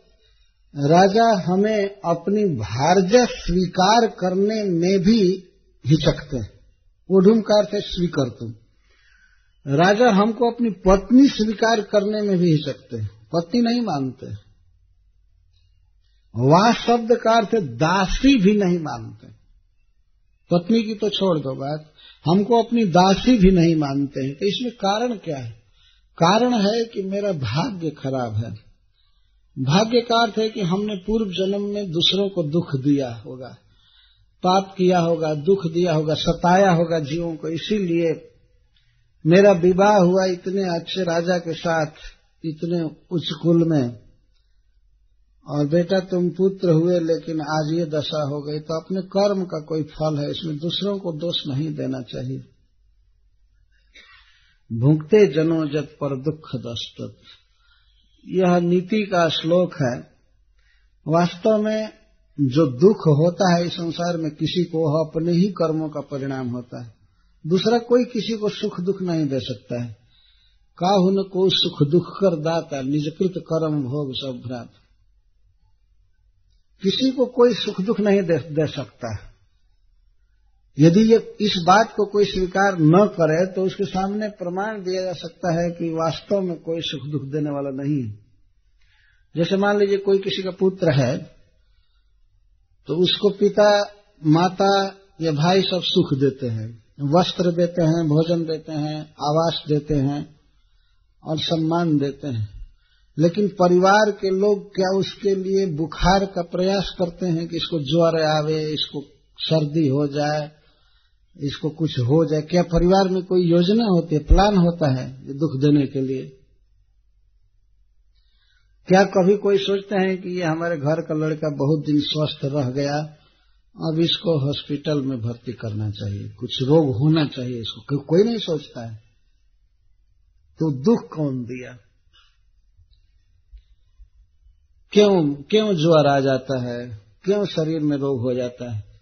राजा हमें अपनी भारज स्वीकार करने में भी हिचकते हैं। ओढ़ुम का अर्थ है स्वीकर तुम राजा हमको अपनी पत्नी स्वीकार करने में भी हिचकते हैं। पत्नी नहीं मानते। वाह शब्द का अर्थ दासी भी नहीं मानते। पत्नी की तो छोड़ दो बात। हमको अपनी दासी भी नहीं मानते हैं। तो इसमें कारण क्या है? कारण है कि मेरा भाग्य खराब है। भाग्य का अर्थ है कि हमने पूर्व जन्म में दूसरों को दुख दिया होगा, पाप किया होगा, दुख दिया होगा, सताया होगा जीवों को। इसीलिए मेरा विवाह हुआ इतने अच्छे राजा के साथ, इतने उच्च कुल में। और बेटा, तुम पुत्र हुए लेकिन आज ये दशा हो गई तो अपने कर्म का कोई फल है, इसमें दूसरों को दोष नहीं देना चाहिए। भूखते जनो जत पर दुख दस्तक यह नीति का श्लोक है वास्तव में जो दुख होता है इस संसार में किसी को अपने ही कर्मों का परिणाम होता है। दूसरा कोई किसी को सुख दुख नहीं दे सकता है। काहु न को सुख दुख कर दाता निजकृत कर्म भोग सब भ्रात। किसी को कोई सुख दुख नहीं दे, दे सकता है। यदि ये इस बात को कोई स्वीकार न करे तो उसके सामने प्रमाण दिया जा सकता है कि वास्तव में कोई सुख दुख देने वाला नहीं है। जैसे मान लीजिए कोई किसी का पुत्र है तो उसको पिता, माता या भाई सब सुख देते हैं। वस्त्र देते हैं, भोजन देते हैं, आवास देते हैं और सम्मान देते हैं। लेकिन परिवार के लोग क्या उसके लिए बुखार का प्रयास करते हैं कि इसको ज्वर आवे, इसको सर्दी हो जाए इसको कुछ हो जाए। क्या परिवार में कोई योजना होती है प्लान होता है दुख देने के लिए? क्या कभी कोई सोचते हैं कि ये हमारे घर का लड़का बहुत दिन स्वस्थ रह गया अब इसको हॉस्पिटल में भर्ती करना चाहिए कुछ रोग होना चाहिए इसको। को, कोई नहीं सोचता है। तो दुख कौन दिया? क्यों क्यों ज्वर आ जाता है? क्यों शरीर में रोग हो जाता है?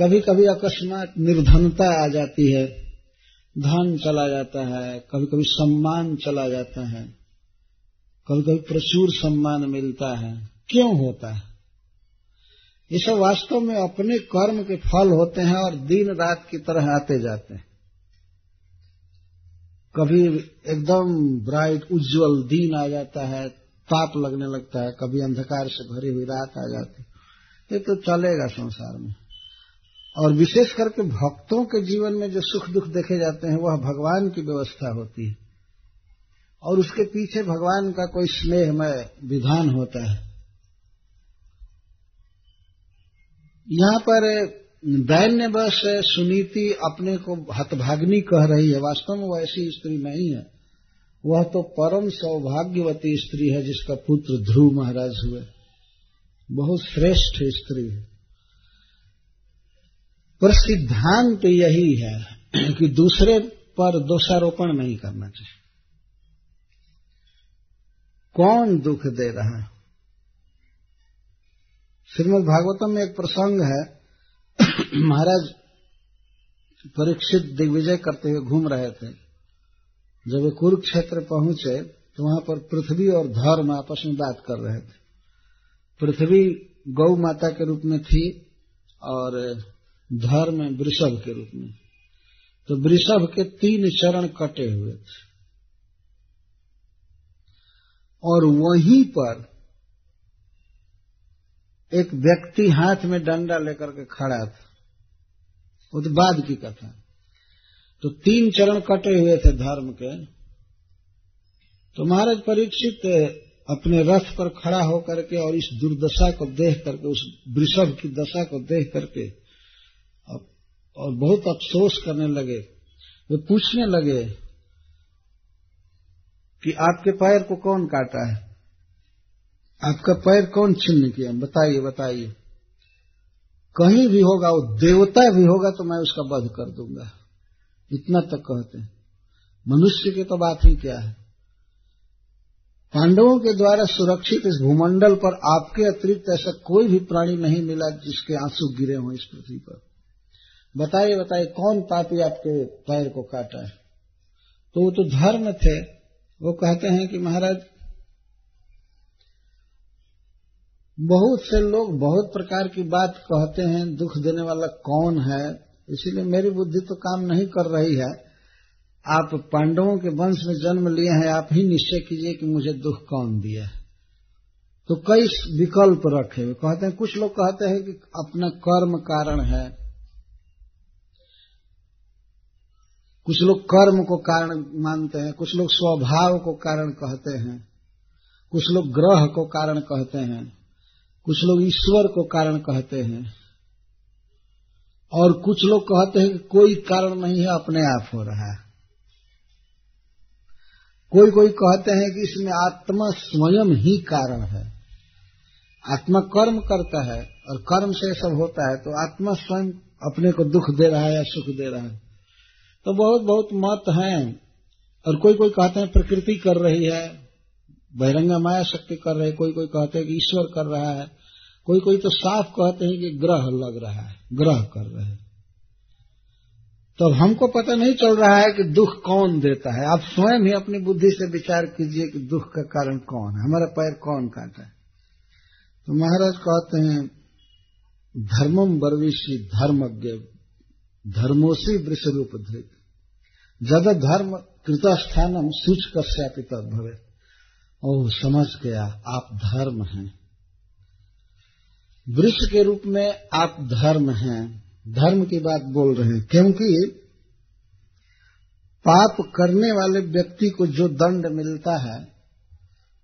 कभी कभी अकस्मात निर्धनता आ जाती है, धन चला जाता है कभी कभी सम्मान चला जाता है कभी कभी प्रचुर सम्मान मिलता है। क्यों होता है? ये सब वास्तव में अपने कर्म के फल होते हैं और दिन रात की तरह आते जाते हैं। कभी एकदम ब्राइट, उज्जवल दिन आ जाता है, ताप लगने लगता है, कभी अंधकार से भरी हुई रात आ जाती है। ये तो चलेगा संसार में। और विशेष करके भक्तों के जीवन में जो सुख दुख देखे जाते हैं, वह भगवान की व्यवस्था होती है। और उसके पीछे भगवान का कोई स्नेहमय विधान होता है। यहाँ पर दैन्य बस सुनीति अपने को हतभाग्नि कह रही है। वास्तव में वह ऐसी स्त्री नहीं है। वह तो परम सौभाग्यवती स्त्री है जिसका पुत्र ध्रुव महाराज हुए। बहुत श्रेष्ठ स्त्री है। पर सिद्धांत यही है कि दूसरे पर दोषारोपण नहीं करना चाहिए। कौन दुख दे रहा है? श्रीमद भागवतम में एक प्रसंग है। महाराज परीक्षित दिग्विजय करते हुए घूम रहे थे। जब वे कुरुक्षेत्र पहुँचे तो वहाँ पर पृथ्वी और धर्म आपस में बात कर रहे थे। पृथ्वी गौ माता के रूप में थी और धर्म वृषभ के रूप में। तो वृषभ के तीन चरण कटे हुए थे। और वहीं पर एक व्यक्ति हाथ में डंडा लेकर के खड़ा था। वो तो बाद की कथा तो तीन चरण कटे हुए थे धर्म के। तो महाराज परीक्षित अपने रथ पर खड़ा होकर के और इस दुर्दशा को देख करके, उस वृषभ की दशा को देख करके और बहुत अफसोस करने लगे, वे पूछने लगे कि आपके पैर को कौन काटा है? आपका पैर कौन छिन्न किया? बताइए बताइए। कहीं भी होगा, वो देवता भी होगा तो मैं उसका वध कर दूँगा। इतना तक कहते हैं। मनुष्य की तो बात ही क्या है? पांडवों के द्वारा सुरक्षित इस भूमंडल पर आपके अतिरिक्त ऐसा कोई भी प्राणी नहीं मिला जिसके आँसू गिरे हों इस पृथ्वी पर। बताइए बताइए, कौन पापी आपके पैर को काटा है? तो वो तो धर्म थे, वो कहते हैं कि महाराज, बहुत से लोग बहुत प्रकार की बात कहते हैं, दुख देने वाला कौन है? इसीलिए मेरी बुद्धि तो काम नहीं कर रही है। आप पांडवों के वंश में जन्म लिए हैं, आप ही निश्चय कीजिए कि मुझे दुख कौन दिया तो कई विकल्प रखे हुए। कहते हैं, कुछ लोग कहते हैं कि अपना कर्म कारण है कुछ लोग कर्म को कारण मानते हैं, कुछ लोग स्वभाव को कारण कहते हैं, कुछ लोग ग्रह को कारण कहते हैं, कुछ लोग ईश्वर को कारण कहते हैं। और कुछ लोग कहते हैं कि कोई कारण नहीं है, अपने आप हो रहा है। कोई कोई कहते हैं कि इसमें आत्मा स्वयं ही कारण है। आत्मा कर्म करता है, और कर्म से सब होता है तो आत्मा स्वयं अपने को दुख दे रहा है या सुख दे रहा है। तो बहुत बहुत मत हैं। और कोई कोई कहते हैं प्रकृति कर रही है, बहिरंगा माया शक्ति कर रहे कोई कोई कहते हैं कि ईश्वर कर रहा है, कोई कोई तो साफ़ कहते हैं कि ग्रह लग रहा है, ग्रह कर रहे हैं। तो अब हमको पता नहीं चल रहा है कि दुख कौन देता है। आप स्वयं ही अपनी बुद्धि से विचार कीजिए कि दुख का कारण कौन है। हमारा पैर कौन काटा है? तो महाराज कहते हैं धर्मम बर्विशी धर्मज्ञ धर्मोसी वृक्ष रूप धृत। जद धर्म कृतस्थानम सूच कश्यापित भवे। ओ, समझ गया, आप धर्म हैं। वृक्ष के रूप में आप धर्म हैं। धर्म की बात बोल रहे हैं, क्योंकि पाप करने वाले व्यक्ति को जो दंड मिलता है,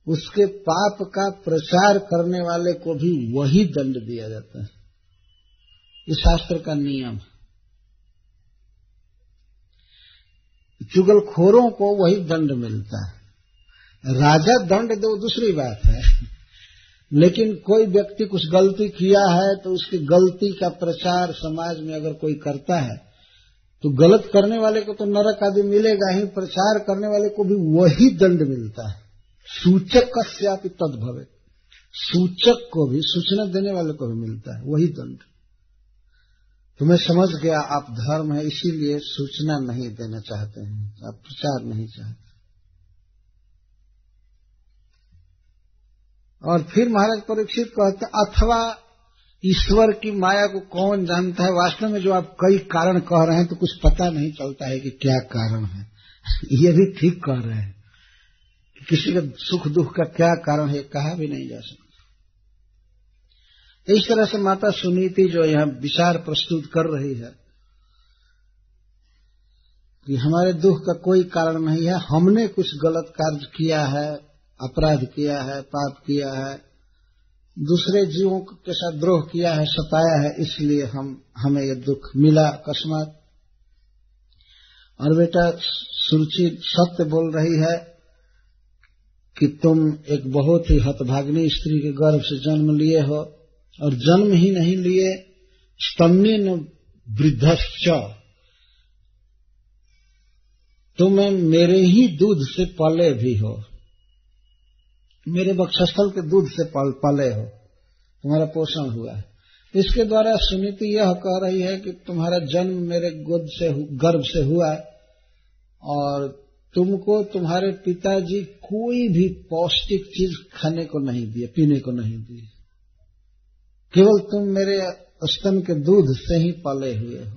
उसके पाप का प्रचार करने वाले को भी वही दंड दिया जाता है। ये शास्त्र का नियम है। चुगलखोरों को वही दंड मिलता है। राजा दंड दो, दूसरी बात है। लेकिन कोई व्यक्ति कुछ गलती किया है तो उसकी गलती का प्रचार समाज में अगर कोई करता है तो गलत करने वाले को तो नरक आदि मिलेगा, ही प्रचार करने वाले को भी वही दंड मिलता है। सूचक कश्यापि तद सूचक को भी, सूचना देने वाले को भी मिलता है, वही दंड। तो मैं समझ गया, आप धर्म है, इसीलिए सूचना नहीं देना चाहते हैं। आप प्रचार नहीं चाहते। और फिर महाराज परीक्षित कहते अथवा ईश्वर की माया को कौन जानता है? वास्तव में जो आप कई कारण कह रहे हैं तो कुछ पता नहीं चलता है कि क्या कारण है। [LAUGHS] ये भी ठीक कह रहे हैं किसी के सुख दुख का क्या कारण है कहा भी नहीं जा सकता। इस तरह से माता सुनीति जो यहाँ विचार प्रस्तुत कर रही है कि हमारे दुख का कोई कारण नहीं है। हमने कुछ गलत कार्य किया है, अपराध किया है, पाप किया है। दूसरे जीवों के साथ द्रोह किया है, सताया है, इसलिए हम, हमें ये दुख मिला अकस्मात। और बेटा, सुरुचि सत्य बोल रही है कि तुम एक बहुत ही हतभाग्नि स्त्री के गर्भ से जन्म लिए हो। और जन्म ही नहीं लिए स्तम्य न वृद्धश्च। तुम मेरे ही दूध से पले भी हो। मेरे बक्षस्थल के दूध से पल, पले हो। तुम्हारा पोषण हुआ है। इसके द्वारा सुनीति यह कह रही है कि तुम्हारा जन्म मेरे गोद से गर्भ से हुआ है और तुमको तुम्हारे पिताजी कोई भी पौष्टिक चीज़ खाने को नहीं दिए पीने को नहीं दिए। केवल तुम मेरे स्तन के दूध से ही पले हुए हो।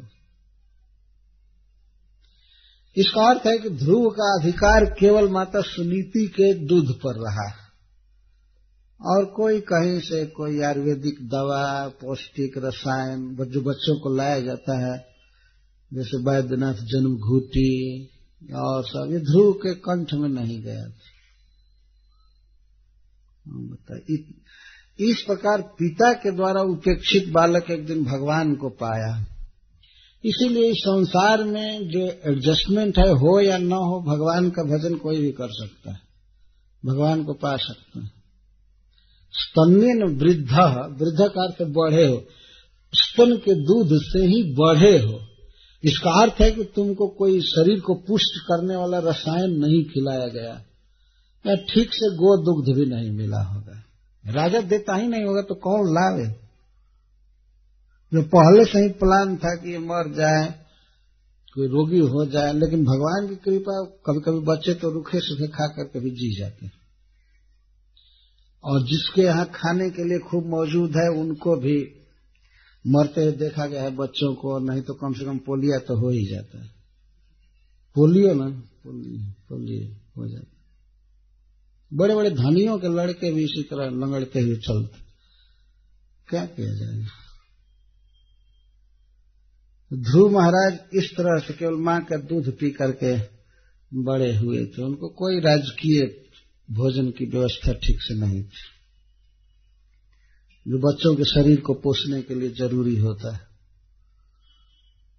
इसका अर्थ है कि ध्रुव का अधिकार केवल माता सुनीति के दूध पर रहा। और कोई कहीं से कोई आयुर्वेदिक दवा, पौष्टिक रसायन, जो बच्चों को लाया जाता है, जैसे वैद्यनाथ जन्म घूटी और सब, ये ध्रुव के कंठ में नहीं गया था। बताइए। इस प्रकार पिता के द्वारा उपेक्षित बालक एक दिन भगवान को पाया। इसीलिए इस संसार में जो एडजस्टमेंट है, हो या न हो, भगवान का भजन कोई भी कर सकता है। भगवान को पा सकता है। स्तन्य वृद्ध वृद्ध का अर्थ बढ़े हो। स्तन के दूध से ही बढ़े हो। इसका अर्थ है कि तुमको कोई शरीर को पुष्ट करने वाला रसायन नहीं खिलाया गया। या ठीक से गो दुग्ध भी नहीं मिला होगा। राजा देता ही नहीं होगा तो कौन लावे? जो पहले से ही प्लान था कि ये मर जाए, कोई रोगी हो जाए, लेकिन भगवान की कृपा कभी कभी बच्चे तो रुखे सुखे खा कर कभी जी जाते। हैं और जिसके यहाँ खाने के लिए खूब मौजूद है, उनको भी मरते हुए देखा गया है बच्चों को नहीं तो कम से कम पोलिया तो हो ही जाता है। पोलियो ना पोलियो पोलियो हो जाता बड़े बड़े धनियों के लड़के भी इसी तरह लंगड़ते हुए चलते। क्या किया जाएगा ध्रुव महाराज इस तरह से केवल माँ का दूध पी करके बड़े हुए थे। उनको कोई राजकीय भोजन की व्यवस्था ठीक से नहीं थी। जो बच्चों के शरीर को पोषने के लिए ज़रूरी होता है।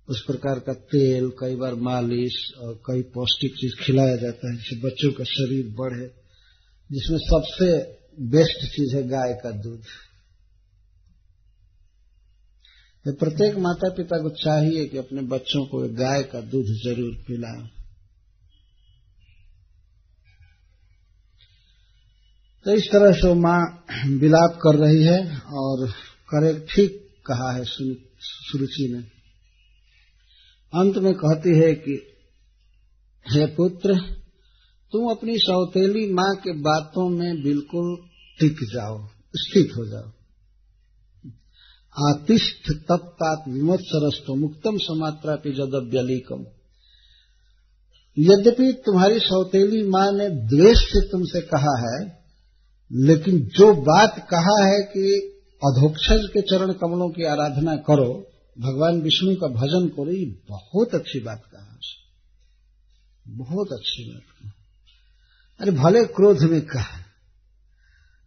उस प्रकार का तेल, कई बार मालिश और कई पौष्टिक चीज़ खिलाया जाता है जिससे बच्चों का शरीर बढ़े। जिसमें सबसे बेस्ट चीज़ है गाय का दूध। प्रत्येक माता पिता को चाहिए कि अपने बच्चों को गाय का दूध ज़रूर पिलाएँ। तो इस तरह से माँ विलाप कर रही है और करे ठीक कहा है सुरुचि ने। अंत में कहती है कि, हे पुत्र तुम अपनी सौतेली माँ के बातों में बिल्कुल टिक जाओ, स्थित हो जाओ। आतिष्ठ तत्तात विमत्सरस्तो मुक्तम समात्रा पे जदव्यलिकम। यद्यपि तुम्हारी सौतेली माँ ने द्वेष से तुमसे कहा है, लेकिन जो बात कहा है कि अधोक्षज के चरण कमलों की आराधना करो, भगवान विष्णु का भजन करो, ये बहुत अच्छी बात कहा बहुत अच्छी बात। अरे भले क्रोध में कहा।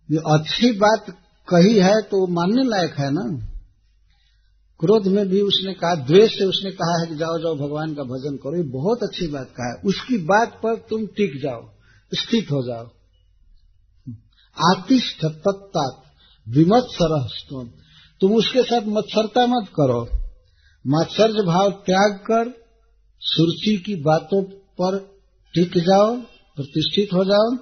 ये अच्छी बात कही है तो वो मानने लायक है ना? क्रोध में भी उसने कहा, द्वेष से उसने कहा है कि जाओ जाओ, भगवान का भजन करो। ये बहुत अच्छी बात कहा है। उसकी बात पर तुम टिक जाओ, स्थित हो जाओ। आतिष्ठ तत्तात विमत्सर तुम उसके साथ मत्सरता मत करो। मत्सर्ज भाव त्याग कर सुरुचि की बातों पर टिक जाओ। प्रतिष्ठित हो जाओ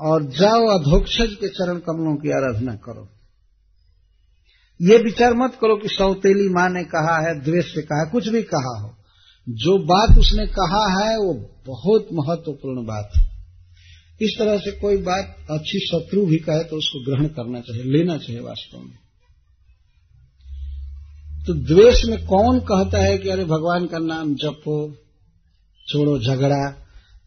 और जाओ अधोक्षज के चरण कमलों की आराधना करो। ये विचार मत करो कि सौतेली माँ ने कहा है, द्वेष से कहा कुछ भी कहा हो। जो बात उसने कहा है, वो बहुत महत्वपूर्ण बात है। इस तरह से कोई बात अच्छी शत्रु भी कहे तो उसको ग्रहण करना चाहिए, लेना चाहिए वास्तव में। तो द्वेष में कौन कहता है कि अरे भगवान का नाम जपो, छोड़ो झगड़ा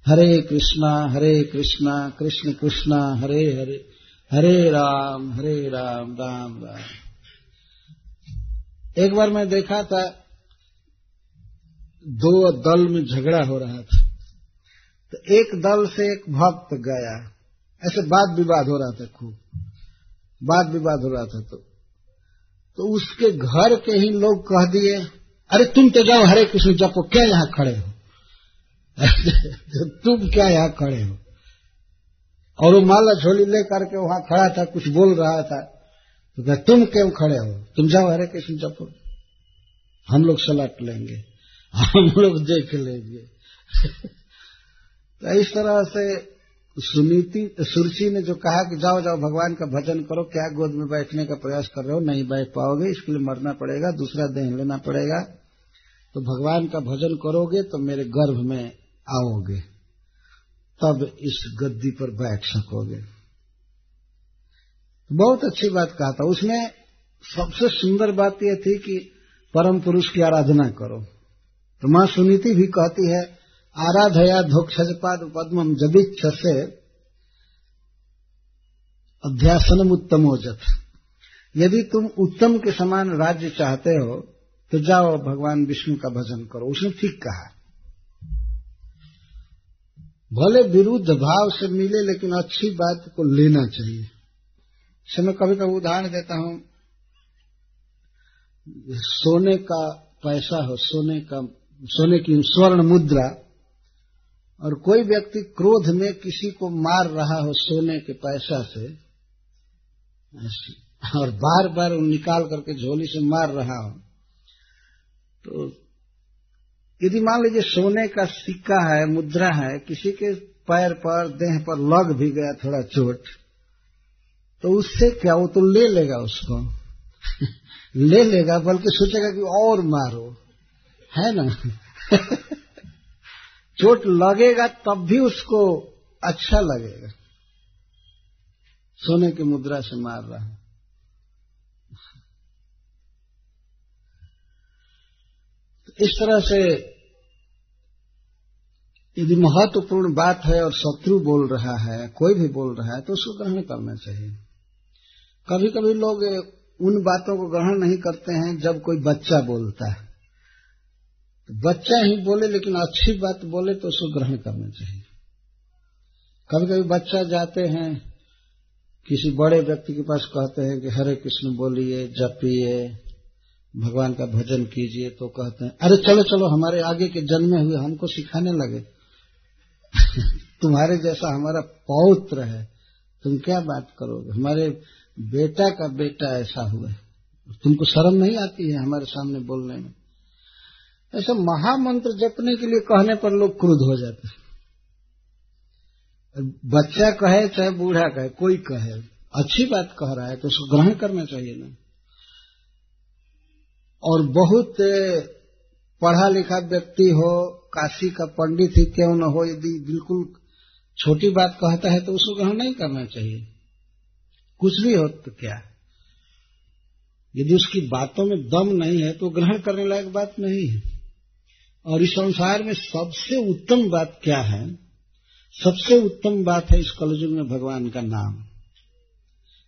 हरे कृष्णा हरे कृष्णा, कृष्ण कृष्णा, हरे हरे हरे राम हरे राम राम राम। एक बार मैं देखा था, दो दल में झगड़ा हो रहा था। तो एक दल से एक भक्त गया। ऐसे वाद विवाद हो रहा था खूब। वाद विवाद हो रहा था तो। तो उसके घर के ही लोग कह दिए, अरे तुम तो जाओ, हरे कृष्ण, जपो, क्या यहाँ खड़े हो? [LAUGHS] तुम क्या यहाँ खड़े हो? और वो माला झोली लेकर के वहाँ खड़ा था, कुछ बोल रहा था। तो क्या तुम क्यों खड़े हो? तुम जाओ हरे कृष्ण जपो हम लोग सलट लेंगे, हम लोग देख लेंगे। [LAUGHS] तो इस तरह से सुनीति सुरुचि ने जो कहा कि जाओ जाओ, भगवान का भजन करो, क्या गोद में बैठने का प्रयास कर रहे हो? नहीं बैठ पाओगे, इसके लिए मरना पड़ेगा, दूसरा देह लेना पड़ेगा। तो भगवान का भजन करोगे तो मेरे गर्भ में आओगे, तब इस गद्दी पर बैठ सकोगे। बहुत अच्छी बात कहा था। उसमें सबसे सुंदर बात यह थी कि परम पुरुष की आराधना करो। तो माँ सुनीति भी कहती है, आराधया धोक्षजपाद पद्मम जबिच्छ से अध्यासनम उत्तमोजत यदि तुम उत्तम के समान राज्य चाहते हो तो जाओ भगवान विष्णु का भजन करो। उसने ठीक कहा। भले विरुद्ध भाव से मिले, लेकिन अच्छी बात को लेना चाहिए। से मैं कभी कभी उदाहरण देता हूँ। सोने का पैसा हो, सोने का, सोने की स्वर्ण मुद्रा, और कोई व्यक्ति क्रोध में किसी को मार रहा हो सोने के पैसा से, और बार बार निकाल करके झोली से मार रहा हो तो यदि मान लीजिए सोने का सिक्का है, मुद्रा है, किसी के पैर पर, देह पर लग भी गया थोड़ा चोट तो उससे क्या? वो तो ले लेगा उसको। [LAUGHS] ले लेगा, बल्कि सोचेगा कि और मारो। है ना? [LAUGHS] चोट लगेगा तब भी उसको अच्छा लगेगा। सोने की मुद्रा से मार रहा है। इस तरह से यदि महत्वपूर्ण बात है और शत्रु बोल रहा है, कोई भी बोल रहा है तो उसको ग्रहण करना चाहिए। कभी कभी लोग उन बातों को ग्रहण नहीं करते हैं जब कोई बच्चा बोलता है। तो बच्चा ही बोले लेकिन अच्छी बात बोले तो उसको ग्रहण करना चाहिए। कभी कभी बच्चा जाते हैं, किसी बड़े व्यक्ति के पास कहते हैं कि हरे कृष्ण बोलिए, जपिए भगवान का भजन कीजिए तो कहते हैं, अरे चलो चलो, हमारे आगे के जन्मे हुए हमको सिखाने लगे। [LAUGHS] तुम्हारे जैसा हमारा पौत्र है, तुम क्या बात करोगे? हमारे बेटा का बेटा ऐसा हुआ है। तुमको शर्म नहीं आती है हमारे सामने बोलने में? ऐसा महामंत्र जपने के लिए कहने पर लोग क्रुद्ध हो जाते हैं। बच्चा कहे चाहे बूढ़ा कहे, कोई कहे, अच्छी बात कह रहा है तो उसको ग्रहण करना चाहिए ना। और बहुत पढ़ा लिखा व्यक्ति हो, काशी का पंडित ही क्यों न हो, यदि बिल्कुल छोटी बात कहता है तो उसको ग्रहण नहीं करना चाहिए। कुछ भी हो तो क्या? यदि उसकी बातों में दम नहीं है तो ग्रहण करने लायक बात नहीं है। और इस संसार में सबसे उत्तम बात क्या है? सबसे उत्तम बात है इस कलयुग में भगवान का नाम।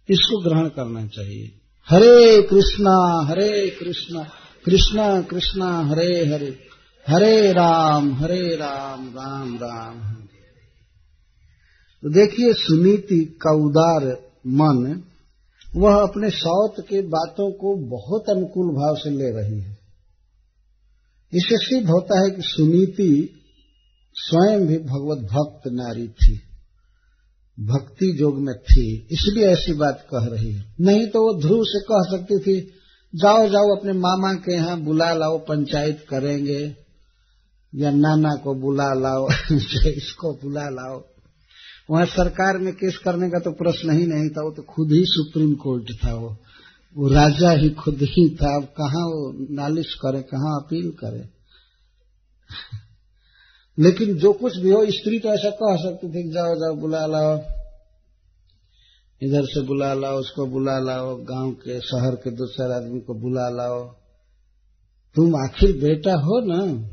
इसको ग्रहण करना चाहिए। हरे कृष्णा हरे कृष्णा कृष्णा कृष्णा, हरे हरे हरे राम हरे राम राम राम। तो देखिए सुनीति का उदार मन, वह अपने सौत के बातों को बहुत अनुकूल भाव से ले रही है। इससे सिद्ध होता है कि सुनीति स्वयं भी भगवत भक्त नारी थी। भक्ति जोग में थी, इसलिए ऐसी बात कह रही है। नहीं तो वो ध्रुव से कह सकती थी, जाओ जाओ अपने मामा के यहाँ बुला लाओ, पंचायत करेंगे, या नाना को बुला लाओ [LAUGHS] इसको बुला लाओ। वहाँ सरकार में केस करने का तो प्रश्न ही नहीं था, वो तो खुद ही सुप्रीम कोर्ट था वो। वो राजा ही खुद ही था, अब कहाँ वो नालिश करे, कहाँ अपील करे? [LAUGHS] लेकिन जो कुछ भी हो, स्त्री तो ऐसा कह सकती थी, जाओ जाओ, बुला लाओ। इधर से बुला लाओ, उसको बुला लाओ, गाँव के, शहर के दूसरे आदमी को बुला लाओ। तुम आखिर बेटा हो ना?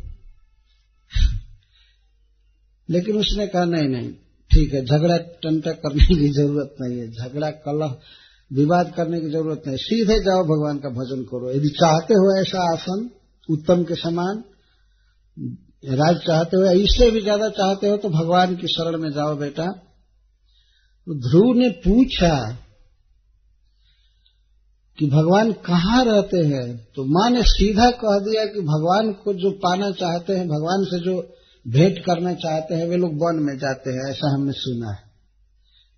लेकिन उसने कहा, नहीं नहीं, ठीक है, झगड़ा टंटा करने की ज़रूरत नहीं है, झगड़ा कलह, विवाद करने की ज़रूरत नहीं सीधे जाओ, भगवान का भजन करो। यदि चाहते हो ऐसा आसन, उत्तम के समान राज चाहते हो इससे भी ज़्यादा चाहते हो तो भगवान की शरण में जाओ बेटा। ध्रुव ने पूछा कि भगवान कहाँ रहते हैं? तो माँ ने सीधा कह दिया कि भगवान को जो पाना चाहते हैं, भगवान से जो भेंट करना चाहते हैं, वे लोग वन में जाते हैं, ऐसा हमने सुना है।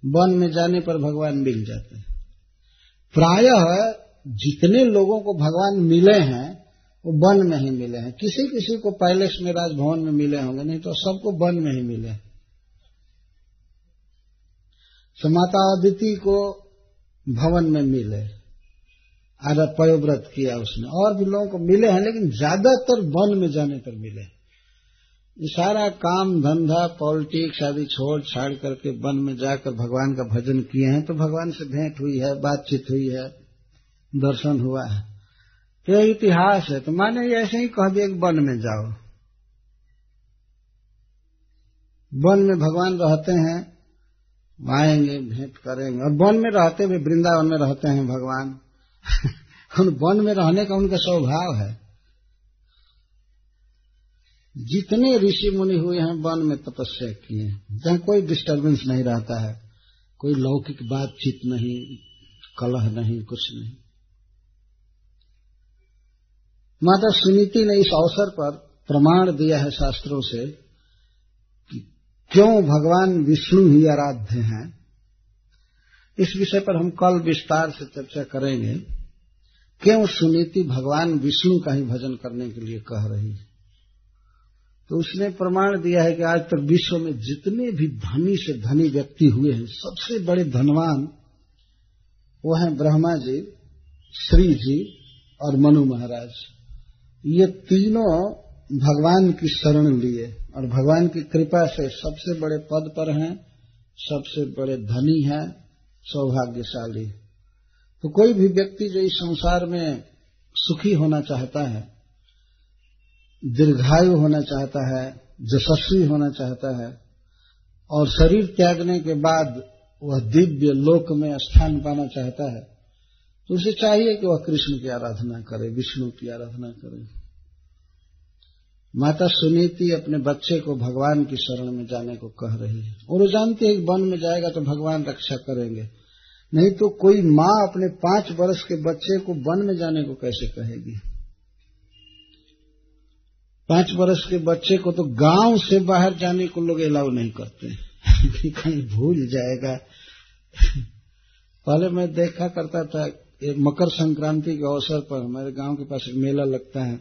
वन में जाने पर भगवान मिल जाते हैं। प्रायः जितने लोगों को भगवान मिले हैं वो वन में ही मिले हैं। किसी किसी को पैलेस में, राजभवन में मिले होंगे, नहीं तो सबको वन में ही मिले तो माता अदिति को भवन में मिले। आधा पयोव्रत किया उसने। और भी लोगों को मिले हैं, लेकिन ज़्यादातर वन में जाने पर मिले सारा काम, धंधा, पॉलिटिक्स आदि छोड़ छाड़ करके वन में जाकर भगवान का भजन किए हैं तो भगवान से भेंट हुई है, बातचीत हुई है, दर्शन हुआ है। तो इतिहास है तो माने ऐसे ही कह दिया वन में जाओ। वन में भगवान रहते हैं, आएँगे, भेंट करेंगे। और वन में रहते हुए वृंदावन में रहते हैं भगवान। [LAUGHS] उन वन में रहने का उनका स्वभाव है। जितने ऋषि मुनि हुए हैं, वन में तपस्या किए। जहाँ कोई डिस्टरबेंस नहीं रहता है, कोई लौकिक बातचीत नहीं, कलह नहीं, कुछ नहीं। माता सुनीति ने इस अवसर पर प्रमाण दिया है शास्त्रों से कि क्यों भगवान विष्णु ही आराध्य हैं। इस विषय पर हम कल विस्तार से चर्चा करेंगे क्यों सुनीति भगवान विष्णु का ही भजन करने के लिए कह रही है। तो उसने प्रमाण दिया है कि आज तक विश्व में जितने भी धनी से धनी व्यक्ति हुए हैं, सबसे बड़े धनवान वो हैं ब्रह्मा जी, श्री जी और मनु महाराज। ये तीनों भगवान की शरण लिए और भगवान की कृपा से सबसे बड़े पद पर हैं, सबसे बड़े धनी हैं, सौभाग्यशाली। तो कोई भी व्यक्ति जो इस संसार में सुखी होना चाहता है, दीर्घायु होना चाहता है यशस्वी होना चाहता है, और शरीर त्यागने के बाद वह दिव्य लोक में स्थान पाना चाहता है तो उसे चाहिए कि वह कृष्ण की आराधना करे, विष्णु की आराधना करे। माता सुनीति अपने बच्चे को भगवान की शरण में जाने को कह रही है। और वो जानते हैं वन में जाएगा तो भगवान रक्षा करेंगे। नहीं तो कोई माँ अपने पाँच वर्ष के बच्चे को वन में जाने को कैसे कहेगी? पाँच वर्ष के बच्चे को तो गाँव से बाहर जाने को लोग अलाउ नहीं करते। [LAUGHS] कहीं भूल जाएगा। [LAUGHS] पहले मैं देखा करता था मकर संक्रांति के अवसर पर हमारे गाँव के पास एक मेला लगता है।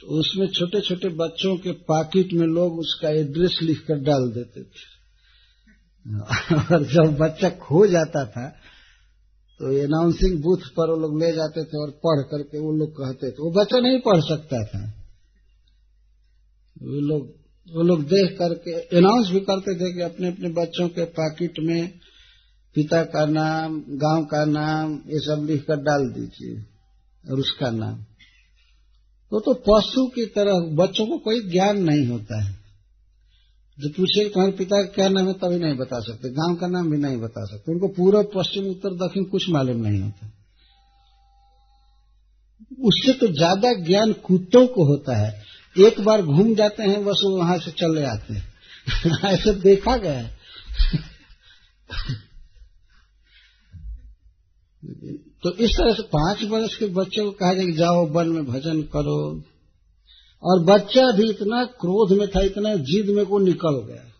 तो उसमें छोटे छोटे बच्चों के पाकिट में लोग उसका एड्रेस लिखकर डाल देते थे। और जब बच्चा खो जाता था तो अनाउंसिंग बूथ पर वो लोग ले जाते थे और पढ़ करके वो लोग कहते थे। वो बच्चा नहीं पढ़ सकता था। वो लोग वो लोग देख करके अनाउंस भी करते थे कि अपने अपने बच्चों के पाकिट में पिता का नाम, गाँव का नाम, ये सब लिख कर डाल दीजिए, और उसका नाम। तो तो पशु की तरह, बच्चों को कोई ज्ञान नहीं होता है। जो पूछे तुम्हारे पिता का क्या नाम है, तभी नहीं बता सकते। गाँव का नाम भी नहीं बता सकते। उनको पूर्व पश्चिम, उत्तर, दक्षिण कुछ मालूम नहीं होता। उससे तो ज़्यादा ज्ञान कुत्तों को होता है। एक बार घूम जाते हैं, बस वो वहाँ से चले आते हैं। [LAUGHS] ऐसे देखा गया है। तो इस तरह से पाँच वर्ष के बच्चे को कहा जाए कि जाओ वन में भजन करो। और बच्चा भी इतना क्रोध में था, इतना जिद में को निकल गया।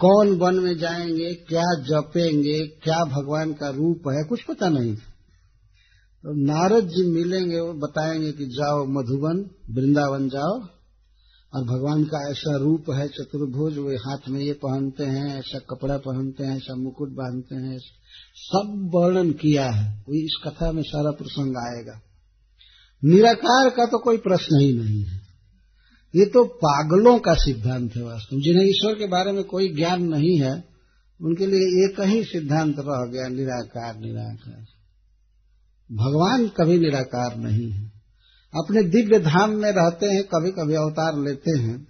कौन वन में जाएँगे, क्या जपेंगे, क्या भगवान का रूप है, कुछ पता नहीं। तो नारद जी मिलेंगे, वो बताएँगे कि जाओ मधुबन, वृंदावन जाओ। और भगवान का ऐसा रूप है चतुर्भुज, वे हाथ में ये पहनते हैं, ऐसा कपड़ा पहनते हैं, ऐसा मुकुट बांधते हैं, सब वर्णन किया है। वही इस कथा में सारा प्रसंग आएगा। निराकार का तो कोई प्रश्न ही नहीं है। ये तो पागलों का सिद्धांत है वास्तव जिन्हें ईश्वर के बारे में कोई ज्ञान नहीं है, उनके लिए एक ही सिद्धांत रह गया, निराकार निराकार। भगवान कभी निराकार नहीं है। अपने दिव्य धाम में रहते हैं कभी कभी अवतार लेते हैं।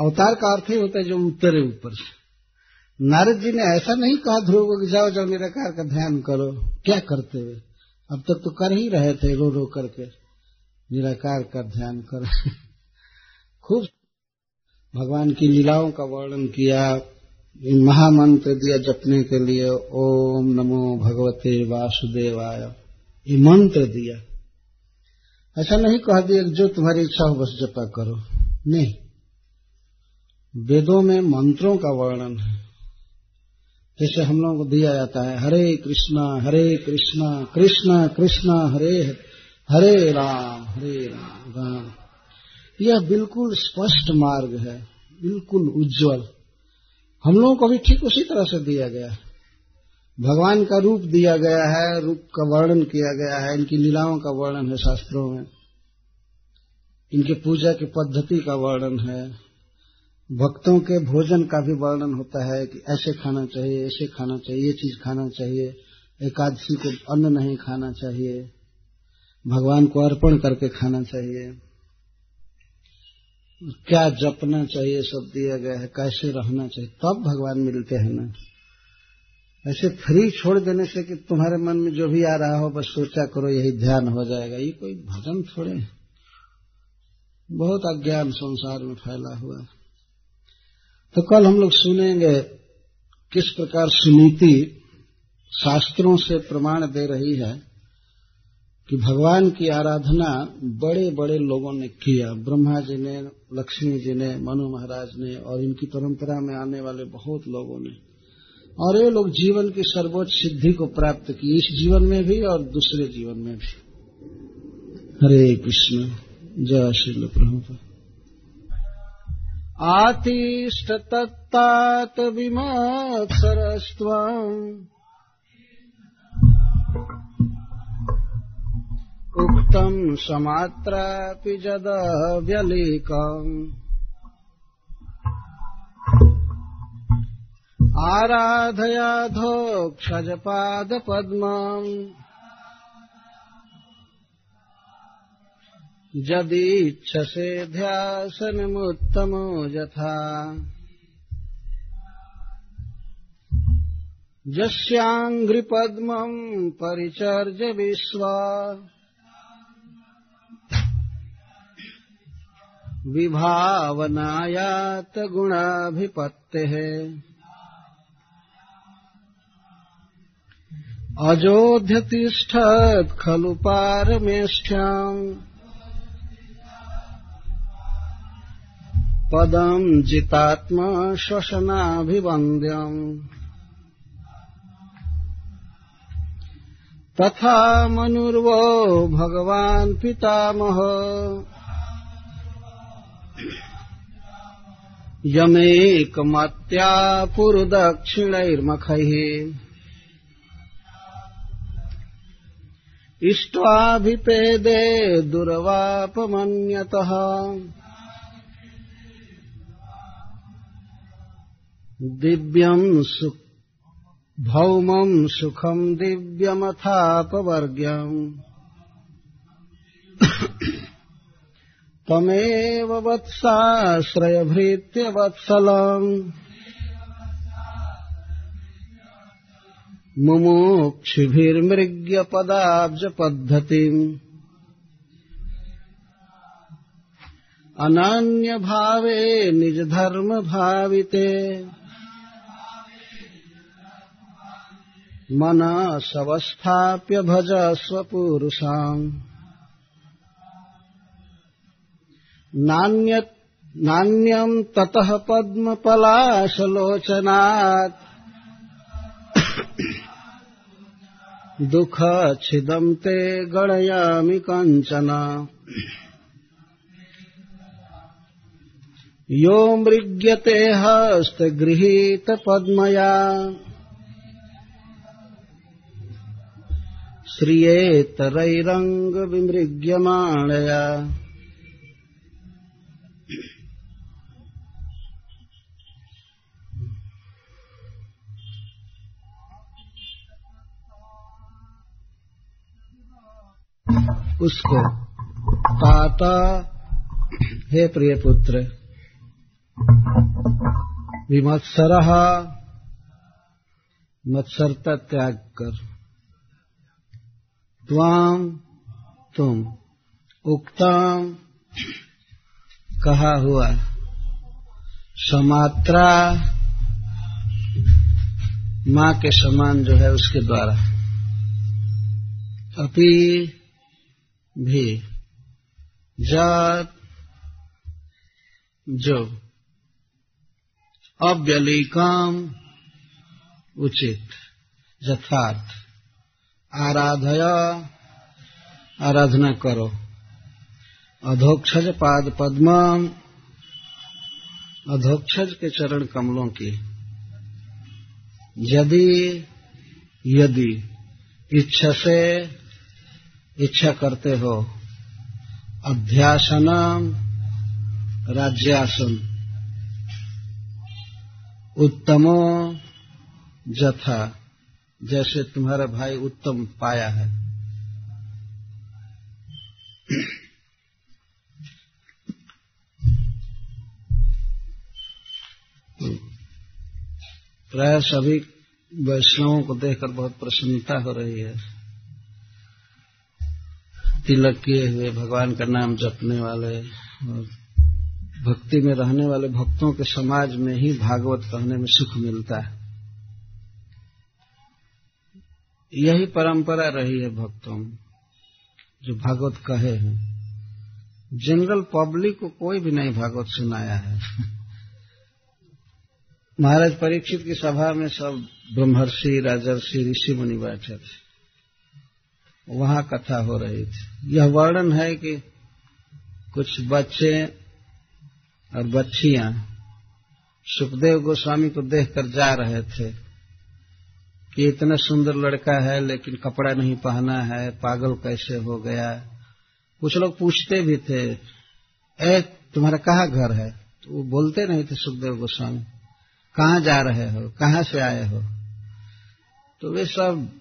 अवतार का अर्थ ही होता है जो उतरे ऊपर से। नारद जी ने ऐसा नहीं कहा, ध्रुव को जाओ जाओ निराकार का ध्यान करो। क्या करते हुए? अब तक तो कर ही रहे थे, रो रो करके। निराकार का ध्यान कर। [LAUGHS] खूब भगवान की लीलाओं का वर्णन किया महामंत्र दिया जपने के लिए, ओम नमो भगवते वासुदेवाय। ये मंत्र दिया। ऐसा नहीं कह दिया जो तुम्हारी इच्छा हो बस जपा करो। नहीं। वेदों में मंत्रों का वर्णन है। जैसे हम लोगों को दिया जाता है, हरे कृष्णा हरे कृष्णा कृष्णा कृष्णा, हरे हरे राम हरे राम राम। यह बिल्कुल स्पष्ट मार्ग है, बिल्कुल उज्जवल। हम लोगों को भी ठीक उसी तरह से दिया गया है। भगवान का रूप दिया गया है, रूप का वर्णन किया गया है, इनकी लीलाओं का वर्णन है शास्त्रों में। इनके पूजा की पद्धति का वर्णन है। भक्तों के भोजन का भी वर्णन होता है कि ऐसे खाना चाहिए, ऐसे खाना चाहिए, ये चीज़ खाना चाहिए, एकादशी को अन्न नहीं खाना चाहिए, भगवान को अर्पण करके खाना चाहिए। क्या जपना चाहिए सब दिया गया है, कैसे रहना चाहिए, तब भगवान मिलते हैं ना। ऐसे फ्री छोड़ देने से कि तुम्हारे मन में जो भी आ रहा हो, बस सोचा करो, यही ध्यान हो जाएगा। ये कोई भजन थोड़े बहुत अज्ञान संसार में फैला हुआ तो कल हम लोग सुनेंगे किस प्रकार सुनीति शास्त्रों से प्रमाण दे रही है कि भगवान की आराधना बड़े बड़े लोगों ने किया। ब्रह्मा जी ने, लक्ष्मी जी ने, मनु महाराज ने और इनकी परंपरा में आने वाले बहुत लोगों ने। और ये लोग जीवन की सर्वोच्च सिद्धि को प्राप्त की इस जीवन में भी और दूसरे जीवन में भी। हरे कृष्ण, जय श्री प्रभु आतिष्ठ तत्तात विमत्सरस्व उक्तम समात्रापि जद आराधयाधोक्षजपादपद्मम् यदीच्छसे ध्यासनमुत्तमो यथा। यस्याङ्घ्रिपद्मम् परिचर्य विश्वा। विभावनायात गुणाभिपत्तेः अजोध्यतिष्ठत् खलु पारमेष्ठ्याम्। पदम् जितात्मा श्वसनाभिवन्द्यम्। तथा मनुर्वो भगवान् पितामह। यमेकमत्या पुरुदक्षिणैर्मखैः। इष्ट्वाभिपेदे दुर्वापमन्यतः। दिव्यम् सु भौमम् सुखम् दिव्यमथापवर्ग्यम्। तमेव वत्साश्रयभृत्य वत्सलम्। मुमुक्षिभिर्मृग्यपदाब्जपद्धतिम्। अनान्यभावे निजधर्मभाविते। मनसवस्थाप्य भज स्वपुरुषाम् नान्यम् ततः पद्मपलाशलोचनात्। दुःखच्छिदम् ते गणयामि कञ्चन। यो मृग्यते हस्तगृहीतपद्मया श्रियेतरैरङ्गविमृग्यमाणया। उसको ताता हे प्रिय पुत्र। विमत्सर मत्सरता त्याग कर। त्वाम तुम उक्ताम कहा हुआ। समात्रा माँ के समान जो है उसके द्वारा। अपी भी जात जो अव्यलिकाम उचित, यथार्थ। आराधया, आराधना करो। अधोक्षज पाद पद्म अधोक्षज के चरण कमलों की। यदि यदि इच्छा से इच्छा करते हो। अध्यासनम राज्यासन उत्तमो जथा। जैसे तुम्हारा भाई उत्तम पाया है। प्राय सभी वैष्णवों को देखकर बहुत प्रसन्नता हो रही है। तिलक किए हुए भगवान का नाम जपने वाले। और भक्ति में रहने वाले भक्तों के समाज में ही भागवत कहने में सुख मिलता है। यही परंपरा रही है भक्तों जो भागवत कहे हैं। जनरल पब्लिक को कोई भी नहीं भागवत सुनाया है। महाराज परीक्षित की सभा में सब ब्रह्मर्षि, राजर्षि, ऋषि मुनि बैठे थे। वहाँ कथा हो रही थी। यह वर्णन है कि कुछ बच्चे और बच्चियाँ सुखदेव गोस्वामी को देखकर जा रहे थे कि इतना सुंदर लड़का है, लेकिन कपड़ा नहीं पहना है, पागल कैसे हो गया। कुछ लोग पूछते भी थे, ए, तुम्हारा कहाँ घर है? तो वो बोलते नहीं थे सुखदेव गोस्वामी, कहाँ जा रहे हो? कहाँ से आए हो? तो वे सब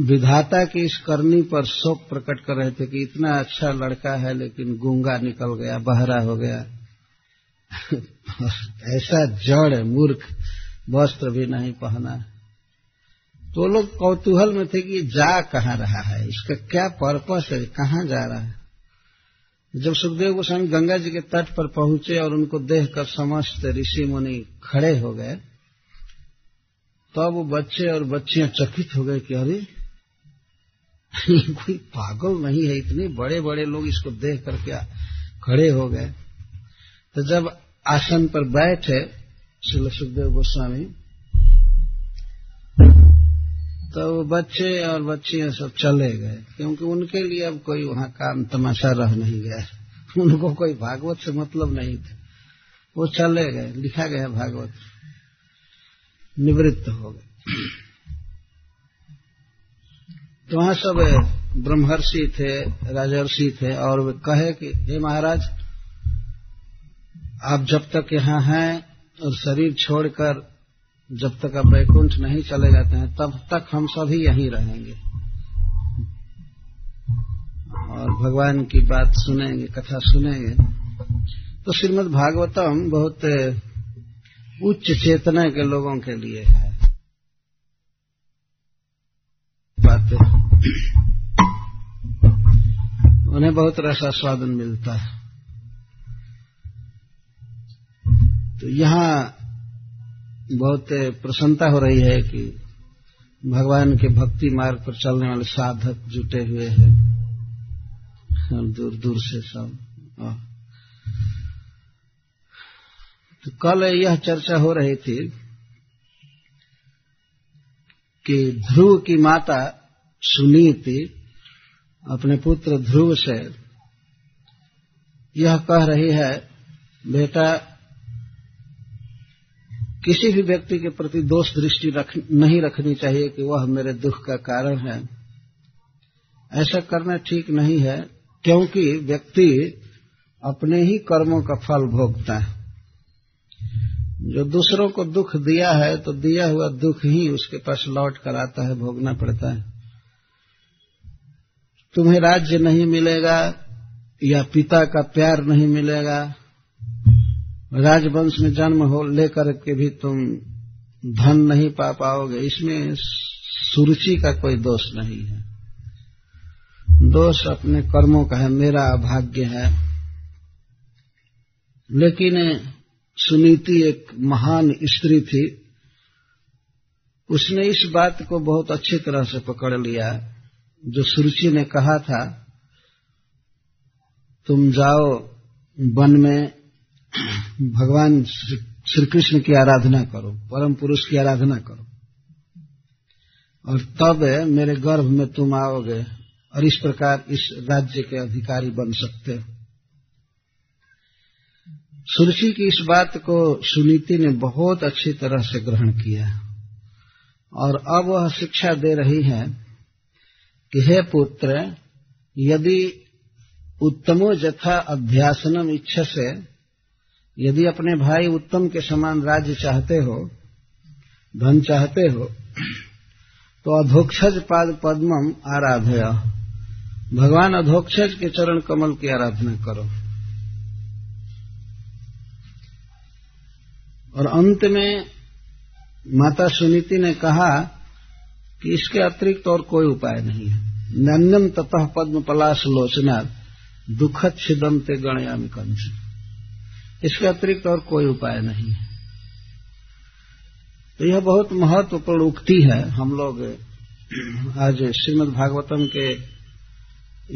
विधाता की इस करनी पर शोक प्रकट कर रहे थे कि इतना अच्छा लड़का है, लेकिन गूँगा निकल गया, बहरा हो गया। [LAUGHS] ऐसा जड़ मूर्ख, वस्त्र भी नहीं पहना। तो लोग कौतूहल में थे कि जा कहाँ रहा है, इसका क्या पर्पस है, कहाँ जा रहा है? जब सुखदेव गोस्वामी गंगा जी के तट पर पहुँचे और उनको देखकर समस्त ऋषि मुनि खड़े हो गए, तब तो वो बच्चे और बच्चियाँ चकित हो गए कि अरे [LAUGHS] कोई पागल नहीं है इतने बड़े बड़े लोग इसको देख कर क्या खड़े हो गए। तो जब आसन पर बैठे श्री सुखदेव गोस्वामी तो बच्चे और बच्चियाँ सब चले गए, क्योंकि उनके लिए अब कोई वहाँ काम तमाशा रह नहीं गया। उनको कोई भागवत से मतलब नहीं था। वो चले गए, लिखा गया भागवत। निवृत्त हो गए। तो वहाँ सब ब्रह्मर्षि थे, राजर्षि थे और वे कहे कि, हे महाराज, आप जब तक यहाँ हैं और शरीर छोड़कर जब तक आप वैकुंठ नहीं चले जाते हैं, तब तक हम सभी यहीं रहेंगे। और भगवान की बात सुनेंगे, कथा सुनेंगे। तो श्रीमद भागवतम बहुत उच्च चेतना के लोगों के लिए है। बातें उन्हें बहुत रसास्वादन मिलता है। तो यहाँ बहुत प्रसन्नता हो रही है कि भगवान के भक्ति मार्ग पर चलने वाले साधक जुटे हुए हैं। दूर दूर से सब तो कल यह चर्चा हो रही थी कि ध्रुव की माता सुनीति अपने पुत्र ध्रुव से यह कह रही है बेटा किसी भी व्यक्ति के प्रति दोष दृष्टि रख, नहीं रखनी चाहिए कि वह मेरे दुख का कारण है। ऐसा करना ठीक नहीं है क्योंकि व्यक्ति अपने ही कर्मों का फल भोगता है। जो दूसरों को दुख दिया है तो दिया हुआ दुख ही उसके पास लौट कर आता है भोगना पड़ता है। तुम्हें राज्य नहीं मिलेगा या पिता का प्यार नहीं मिलेगा। राजवंश में जन्म हो लेकर के भी तुम धन नहीं पा पाओगे। इसमें सुरुचि का कोई दोष नहीं है। दोष अपने कर्मों का है, मेरा अभाग्य है। लेकिन सुनीति एक महान स्त्री थी। उसने इस बात को बहुत अच्छी तरह से पकड़ लिया। जो सुरुचि ने कहा था, तुम जाओ वन में भगवान श्री कृष्ण की आराधना करो, परम पुरुष की आराधना करो। और तब मेरे गर्भ में तुम आओगे और इस प्रकार इस राज्य के अधिकारी बन सकते हो। सुरुचि की इस बात को सुनीति ने बहुत अच्छी तरह से ग्रहण किया। और अब वह शिक्षा दे रही है कि हे पुत्र, यदि उत्तमो जथा अध्यासनम इच्छा से यदि अपने भाई उत्तम के समान राज्य चाहते हो, धन चाहते हो तो अधोक्षज पाद पद्मम आराधय। भगवान अधोक्षज के चरण कमल की आराधना करो। और अंत में माता सुनीति ने कहा कि इसके अतिरिक्त और कोई उपाय नहीं है। नन्यम ततः पद्म पलाश लोचना दुखद छिदम ते गणयाम कंस। इसके अतिरिक्त और कोई उपाय नहीं है। तो यह बहुत महत्वपूर्ण उक्ति है। हम लोग आज श्रीमद भागवतम के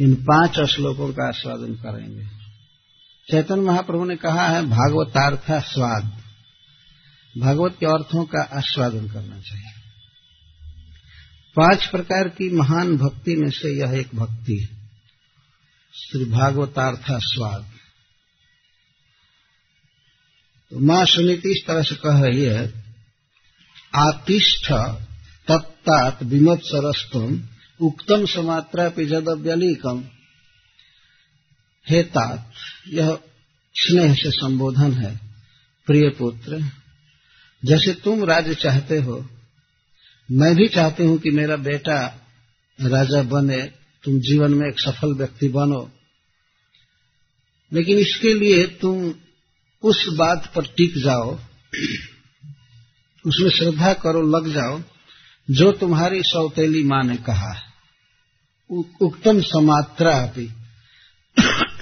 इन पाँच श्लोकों का आस्वादन करेंगे। चैतन्य महाप्रभु ने कहा है, भागवतार्थ स्वाद। भागवत के अर्थों का आस्वादन करना चाहिए। पाँच प्रकार की महान भक्ति में से यह एक भक्ति है। श्री भागवतार्थ स्वाद। तो माँ सुनीति इस तरह से कह रही है, आतिष्ठ तत्तात विमत सरस्तम उक्तम समात्रा पे व्यलीकम हे तात यह स्नेह से संबोधन है। प्रिय पुत्र, जैसे तुम राज्य चाहते हो मैं भी चाहती हूँ कि मेरा बेटा राजा बने, तुम जीवन में एक सफल व्यक्ति बनो। लेकिन इसके लिए तुम उस बात पर टिक जाओ, उसमें श्रद्धा करो, लग जाओ, जो तुम्हारी सौतेली माँ ने कहा उक्तम समात्रा अभी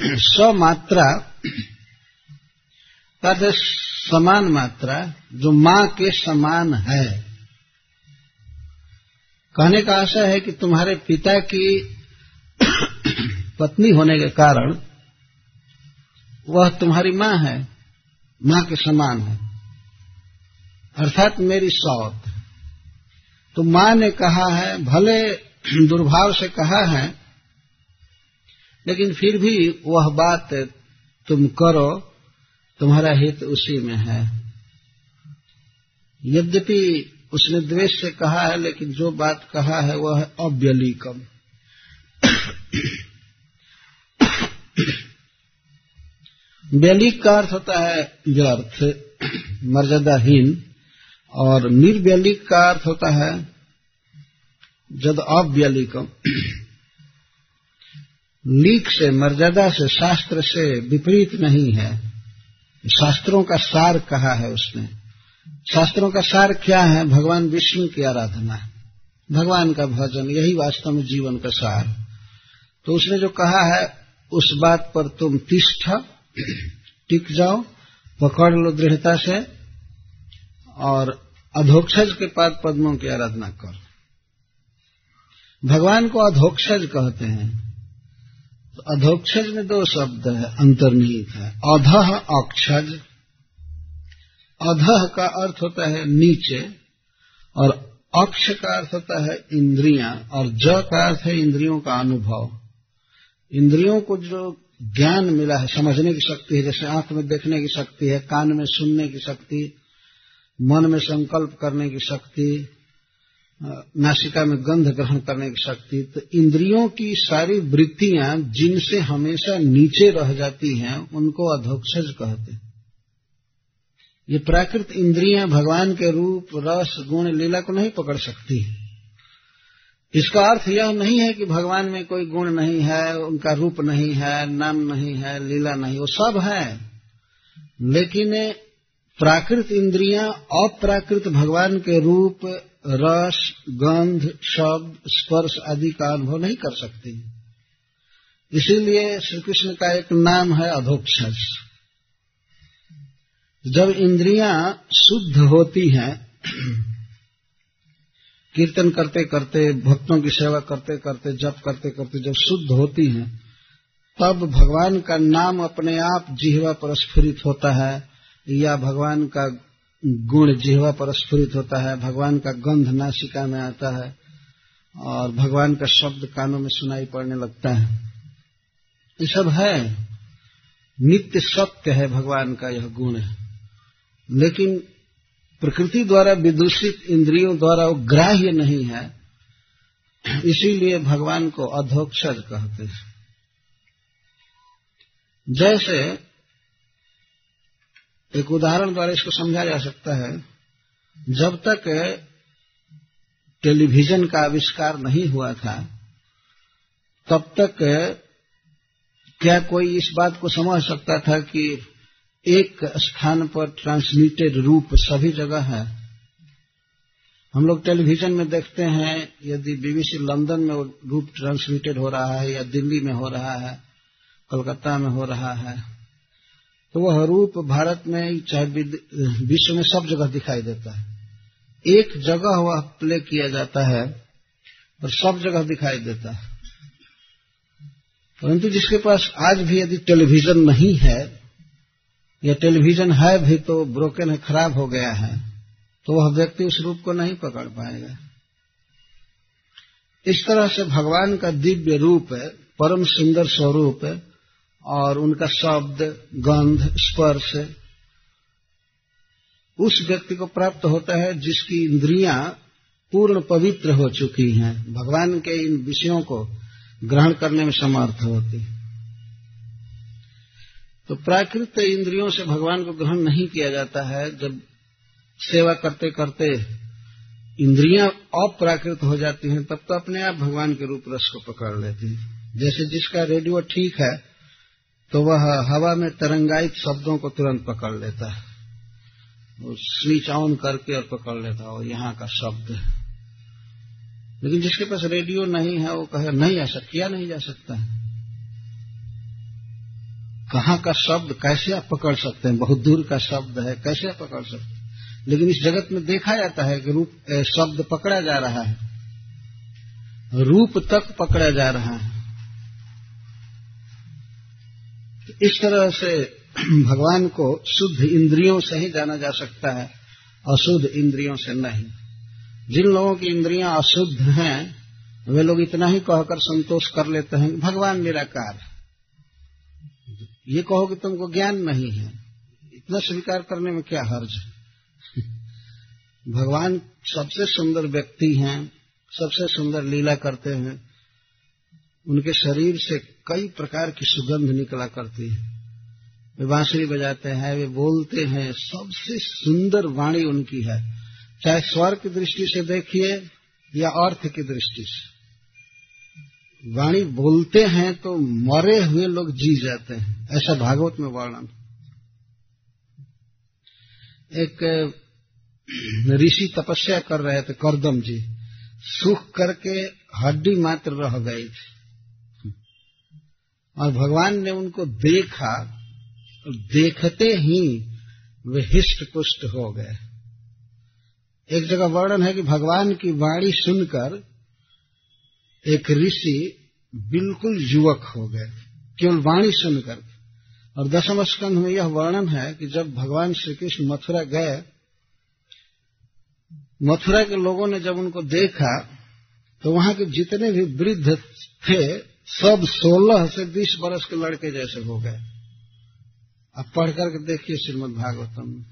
समात्रा समान मात्रा, जो माँ के समान है। कहने का आशा है कि तुम्हारे पिता की पत्नी होने के कारण वह तुम्हारी माँ है, माँ के समान है। अर्थात मेरी सौत। तो माँ ने कहा है, भले दुर्भाव से कहा है, लेकिन फिर भी वह बात तुम करो, तुम्हारा हित उसी में है। यद्यपि उसने द्वेष से कहा है, लेकिन जो बात कहा है वह है अव्यलीकम। व्यलिक का अर्थ होता है व्यर्थ, मर्यादाहीन, और निर्व्यलिक का अर्थ होता है जद अव्यलिकम। लीक से, मर्यादा से, शास्त्र से विपरीत नहीं है। शास्त्रों का सार कहा है उसने। शास्त्रों का सार क्या है? भगवान विष्णु की आराधना भगवान का भजन, यही वास्तव में जीवन का सार। तो उसने जो कहा है, उस बात पर तुम तिष्ठ, टिक जाओ, पकड़ लो दृढ़ता से, और अधोक्षज के पाद पद्मों की आराधना कर। भगवान को अधोक्षज कहते हैं। तो अधोक्षज में दो शब्द है, अंतर्निहित है। अधह अक्षज। अधह का अर्थ होता है नीचे और अक्ष का अर्थ होता है इंद्रियाँ और ज का अर्थ है इंद्रियों का अनुभव। इंद्रियों को जो ज्ञान मिला है, समझने की शक्ति है, जैसे आँख में देखने की शक्ति है, कान में सुनने की शक्ति, मन में संकल्प करने की शक्ति नासिका में गंध ग्रहण करने की शक्ति तो इंद्रियों की सारी वृत्तियाँ जिनसे हमेशा नीचे रह जाती हैं, उनको अधोक्षज कहते हैं। ये प्राकृत इंद्रियाँ भगवान के रूप, रस, गुण, लीला को नहीं पकड़ सकती इसका अर्थ यह नहीं है कि भगवान में कोई गुण नहीं है, उनका रूप नहीं है, नाम नहीं है, लीला नहीं, वो सब है। लेकिन प्राकृत इंद्रियाँ अप्राकृत भगवान के रूप, रस, गंध, शब्द, स्पर्श आदि का अनुभव नहीं कर सकती। इसीलिए श्री कृष्ण का एक नाम है अधोक्षज जब इंद्रियाँ शुद्ध होती हैं, कीर्तन करते करते, भक्तों की सेवा करते करते, जप करते करते जब शुद्ध होती हैं, तब भगवान का नाम अपने आप जिहवा पर स्फुरित होता है, या भगवान का गुण जिहवा पर स्फुरित होता है, भगवान का गंध नासिका में आता है, और भगवान का शब्द कानों में सुनाई पड़ने लगता है। ये सब है। नित्य सत्य है भगवान का यह गुण। है लेकिन प्रकृति द्वारा विदूषित इंद्रियों द्वारा वो ग्राह्य नहीं है, इसीलिए भगवान को अधोक्षज कहते हैं। जैसे एक उदाहरण द्वारा इसको समझा जा सकता है, जब तक टेलीविज़न का आविष्कार नहीं हुआ था, तब तक क्या कोई इस बात को समझ सकता था कि एक स्थान पर ट्रांसमिटेड रूप सभी जगह है। हम लोग टेलीविज़न में देखते हैं, यदि बीबीसी लंदन में वो रूप ट्रांसमिटेड हो रहा है या दिल्ली में हो रहा है, कलकत्ता में हो रहा है तो वह रूप भारत में चाहे विश्व में सब जगह दिखाई देता है। एक जगह वह प्ले किया जाता है और सब जगह दिखाई देता है। परंतु जिसके पास आज भी यदि टेलीविज़न नहीं है या टेलीविज़न है भी तो ब्रोकन है, खराब हो गया है तो वह व्यक्ति उस रूप को नहीं पकड़ पाएगा। इस तरह से भगवान का दिव्य रूप है, परम सुंदर स्वरूप है, और उनका शब्द, गंध, स्पर्श उस व्यक्ति को प्राप्त होता है जिसकी इंद्रियाँ पूर्ण पवित्र हो चुकी हैं। भगवान के इन विषयों को ग्रहण करने में समर्थ होती तो प्राकृत इंद्रियों से भगवान को ग्रहण नहीं किया जाता है। जब सेवा करते करते इंद्रियाँ अप्राकृत हो जाती हैं, तब तो अपने आप भगवान के रूप रस को पकड़ लेती हैं। जैसे जिसका रेडियो ठीक है तो वह हवा में तरंगायित शब्दों को तुरंत पकड़ लेता है। वो स्विच ऑन करके और पकड़ लेता है, और यहाँ का शब्द लेकिन जिसके पास रेडियो नहीं है, वो कहे, नहीं, ऐसा किया नहीं जा सकता है। कहाँ का शब्द कैसे आप पकड़ सकते हैं? बहुत दूर का शब्द है, कैसे आप पकड़ सकते हैं? लेकिन इस जगत में देखा जाता है कि रूप शब्द पकड़ा जा रहा है। रूप तक पकड़ा जा रहा है। तो इस तरह से [CLEARS THROAT] भगवान को शुद्ध इंद्रियों से ही जाना जा सकता है, अशुद्ध इंद्रियों से नहीं। जिन लोगों की इंद्रियाँ अशुद्ध हैं, वे लोग इतना ही कहकर संतोष कर लेते हैं, भगवान निराकार। ये कहो कि तुमको ज्ञान नहीं है। इतना स्वीकार करने में क्या हर्ज? है भगवान सबसे सुंदर व्यक्ति हैं, सबसे सुंदर लीला करते हैं। उनके शरीर से कई प्रकार की सुगंध निकला करती है। वे बांसुरी बजाते हैं, वे बोलते हैं, सबसे सुंदर वाणी उनकी है। चाहे स्वर की दृष्टि से देखिए या अर्थ की दृष्टि से। वाणी बोलते हैं तो मरे हुए लोग जी जाते हैं। ऐसा भागवत में वर्णन। एक ऋषि तपस्या कर रहे थे करदम जी। सुख करके हड्डी मात्र रह गई थी। और भगवान ने उनको देखा देखते ही वे हिष्ट पुष्ट हो गए। एक जगह वर्णन है कि भगवान की वाणी सुनकर एक ऋषि बिल्कुल युवक हो गए, केवल वाणी सुनकर। और दशम स्कंध में यह वर्णन है कि जब भगवान श्री कृष्ण मथुरा गए, मथुरा के लोगों ने जब उनको देखा तो वहाँ के जितने भी वृद्ध थे, सब सोलह से बीस वर्ष के लड़के जैसे हो गए। अब पढ़ करके देखिए श्रीमद भागवतम। में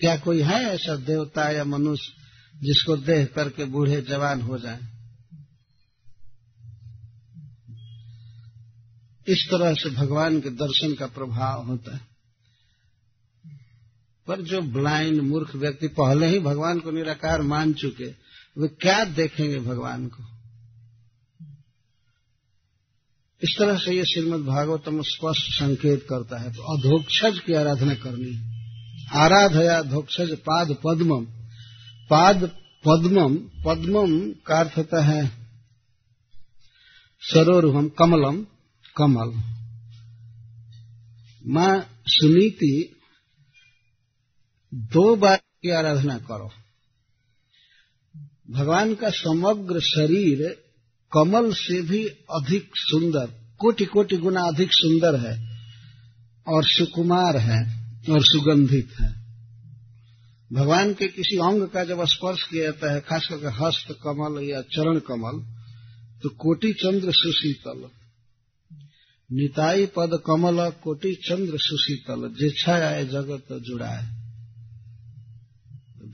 क्या कोई है ऐसा देवता या मनुष्य जिसको देख करके बूढ़े जवान हो जाए? इस तरह से भगवान के दर्शन का प्रभाव होता है। पर जो ब्लाइंड मूर्ख व्यक्ति पहले ही भगवान को निराकार मान चुके, वे क्या देखेंगे भगवान को? इस तरह से ये श्रीमद भागवतम स्पष्ट संकेत करता है तो अधोक्षज की आराधना करनी है। आराधया धोक्षज पाद पद्मम। पाद पद्मम पद्मम का अर्थ होता है सरोरुहम, कमलम। कमल। माँ सुनीति, दो बार की आराधना करो। भगवान का समग्र शरीर कमल से भी अधिक सुंदर कोटि कोटि गुना अधिक सुंदर है और सुकुमार है और सुगंधित है। भगवान के किसी अंग का जब स्पर्श किया जाता है, खास करके हस्त कमल या चरण कमल तो कोटि चंद्र सुशीतल। निताई पद कमल कोटि चंद्र सुशीतल, जे छाया जगत जुड़ाए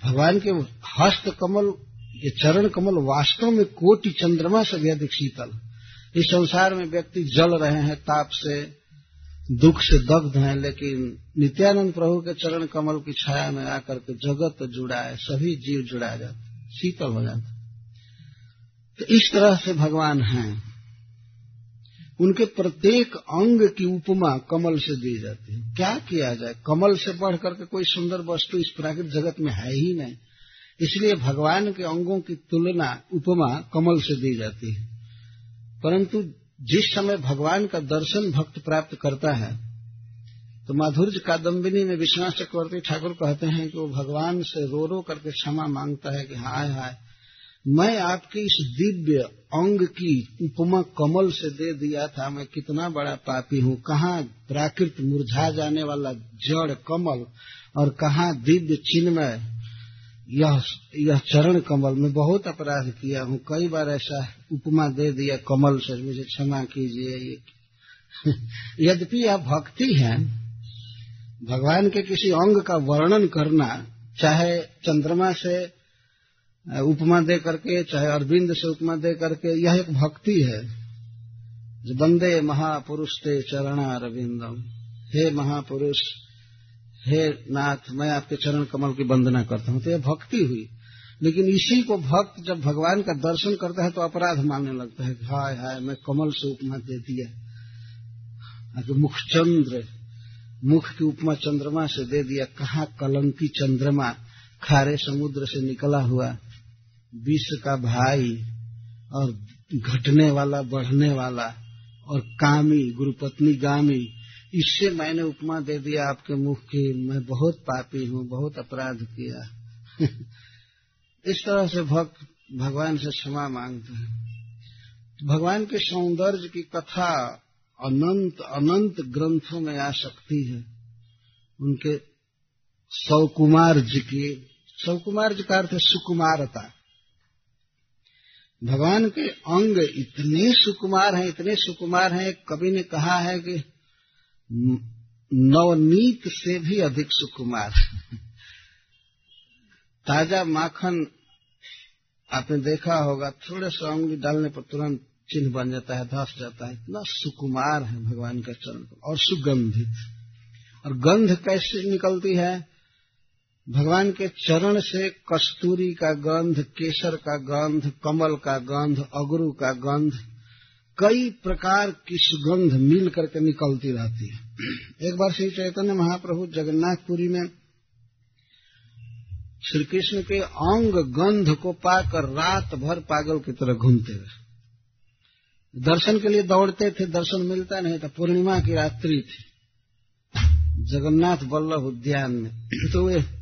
भगवान के हस्त कमल, ये चरण कमल वास्तव में कोटि चंद्रमा से भी अधिक शीतल। इस संसार में व्यक्ति जल रहे हैं, ताप से, दुख से दग्ध हैं, लेकिन नित्यानंद प्रभु के चरण कमल की छाया में आकर के जगत जुड़ा है, सभी जीव जुड़ा जाते, शीतल हो जाते। तो इस तरह से भगवान हैं। उनके प्रत्येक अंग की उपमा कमल से दी जाती है। क्या किया जाए? कमल से बढ़ करके कोई सुंदर वस्तु इस प्राकृत जगत में है ही नहीं। इसलिए भगवान के अंगों की तुलना, उपमा कमल से दी जाती है। परंतु जिस समय भगवान का दर्शन भक्त प्राप्त करता है तो माधुर्य कादम्बिनी में विश्वास चक्रवर्ती ठाकुर कहते हैं कि वो भगवान से रो रो करके क्षमा माँगता है कि हाय हाय मैं आपके इस दिव्य अंग की उपमा कमल से दे दिया था, मैं कितना बड़ा पापी हूँ। कहाँ प्राकृत मुरझा जाने वाला जड़ कमल और कहाँ दिव्य चिन्मय? यह यह चरण कमल, में बहुत अपराध किया हूँ। कई बार ऐसा उपमा दे दिया कमल से, मुझे क्षमा कीजिए। ये [LAUGHS] यद्यपि आप भक्ति हैं, भगवान के किसी अंग का वर्णन करना, चाहे चंद्रमा से उपमा दे करके, चाहे अरविंद से उपमा दे करके, यह एक भक्ति है। जो बंदे महापुरुष ते चरणा अरविंदम। हे महापुरुष, हे नाथ, मैं आपके चरण कमल की वंदना करता हूँ। तो यह भक्ति हुई। लेकिन इसी को भक्त जब भगवान का दर्शन करता है तो अपराध मानने लगता है हाय हाय, मैं कमल से उपमा दे दिया। मुखचंद्र मुख की उपमा चंद्रमा से दे दिया। कहा कलंकी चंद्रमा खारे समुद्र से निकला हुआ? विश्व का भाई और घटने वाला, बढ़ने वाला और कामी, गुरुपत्नी गामी, इससे मैंने उपमा दे दिया आपके मुख की। मैं बहुत पापी हूँ, बहुत अपराध किया। [LAUGHS] इस तरह से भक्त भगवान से क्षमा मांगते हैं। भगवान के सौंदर्य की कथा अनंत अनंत ग्रंथों में आ सकती है। उनके सौकुमार जी की सौकुमार जी का अर्थ है सुकुमारता। भगवान के अंग इतने सुकुमार हैं, इतने सुकुमार हैं, कवि ने कहा है कि नवनीत से भी अधिक सुकुमार। ताज़ा माखन आपने देखा होगा, थोड़े से उंगली डालने पर तुरंत चिन्ह बन जाता है, धस जाता है। इतना सुकुमार है भगवान का चरण। और सुगंधित। और गंध कैसे निकलती है? भगवान के चरण से कस्तूरी का गंध, केसर का गंध, कमल का गंध, अगरू का गंध, कई प्रकार की सुगंध मिल करके निकलती रहती है। एक बार श्री चैतन्य महाप्रभु जगन्नाथपुरी में श्री कृष्ण के अंग गंध को पाकर रात भर पागल की तरह घूमते रहे। दर्शन के लिए दौड़ते थे, दर्शन मिलता नहीं था, पूर्णिमा की रात्रि थी। जगन्नाथ वल्लभ उद्यान में। तो वे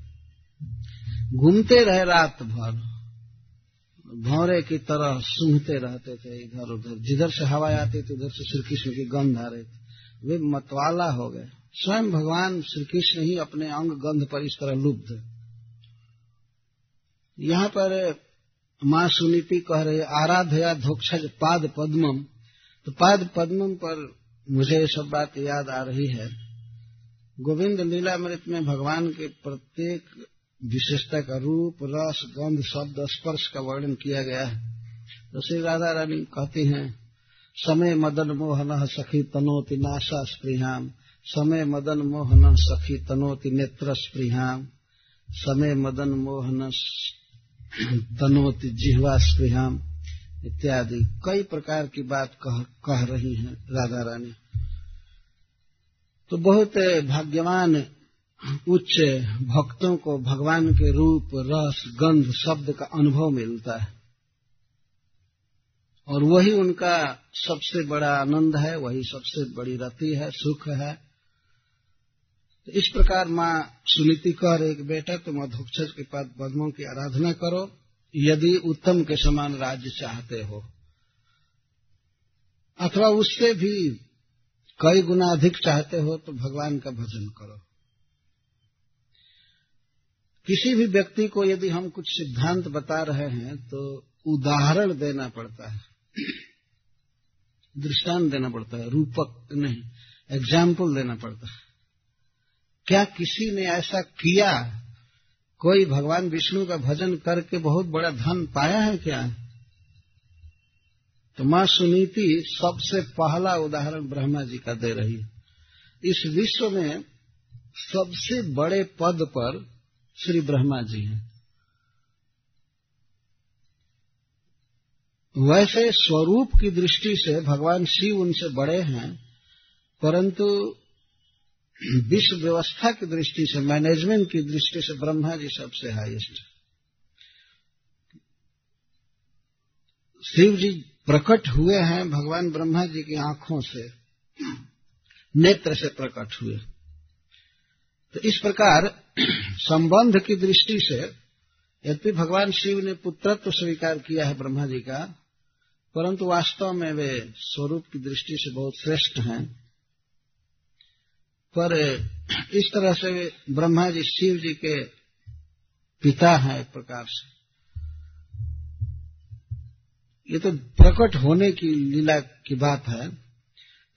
घूमते रहे रात भर। भौरे की तरह सूंघते रहते थे इधर उधर। जिधर से हवा आती थी, उधर से श्री कृष्ण की गंध आ रही थी। वे मतवाला हो गए। स्वयं भगवान श्री कृष्ण ही अपने अंग गंध पर इस तरह लुब्ध। यहाँ पर माँ सुनीति कह रहे, आराधया धोक्षज पाद पद्मम। तो पाद पद्मम पर मुझे ये सब बात याद आ रही है। गोविंद लीलामृत में भगवान के प्रत्येक विशेषता का रूप रस गंध शब्द स्पर्श का वर्णन किया गया है। तो श्री राधा रानी कहती हैं समय मदन मोहन सखी तनोति नाशा स्पृहाम। समय मदन मोहन सखी तनोति नेत्र स्पृहाम। समय मदन मोहन तनोति जिहवा स्पृहाम। इत्यादि। कई प्रकार की बात कह, कह रही हैं राधा रानी। तो बहुत भाग्यवान उच्च भक्तों को भगवान के रूप, रस, गंध, शब्द का अनुभव मिलता है। और वही उनका सबसे बड़ा आनंद है, वही सबसे बड़ी रति है, सुख है। तो इस प्रकार माँ सुनीति कर एक बेटा, तुम अधोक्षर के पद पद्मों की आराधना करो, यदि उत्तम के समान राज्य चाहते हो। अथवा उससे भी कई गुना अधिक चाहते हो तो भगवान का भजन करो। किसी भी व्यक्ति को यदि हम कुछ सिद्धांत बता रहे हैं तो उदाहरण देना पड़ता है। दृष्टांत देना पड़ता है, रूपक नहीं एग्ज़ाम्पल देना पड़ता है। क्या किसी ने ऐसा किया? कोई भगवान विष्णु का भजन करके बहुत बड़ा धन पाया है क्या? तो माँ सुनीति सबसे पहला उदाहरण ब्रह्मा जी का दे रही है। इस विश्व में सबसे बड़े पद पर श्री ब्रह्मा जी हैं। वैसे स्वरूप की दृष्टि से भगवान शिव उनसे बड़े हैं, परंतु विश्व व्यवस्था की दृष्टि से मैनेजमेंट की दृष्टि से ब्रह्मा जी सबसे हाईएस्ट शिव जी प्रकट हुए हैं भगवान ब्रह्मा जी की आँखों से, नेत्र से प्रकट हुए। तो इस प्रकार [CLEARS THROAT] संबंध की दृष्टि से यद्यपि भगवान शिव ने पुत्रत्व स्वीकार किया है ब्रह्मा जी का, परंतु वास्तव में वे स्वरूप की दृष्टि से बहुत श्रेष्ठ हैं। पर इस तरह से वे ब्रह्मा जी शिव जी के पिता हैं एक प्रकार से। ये तो प्रकट होने की लीला की बात है।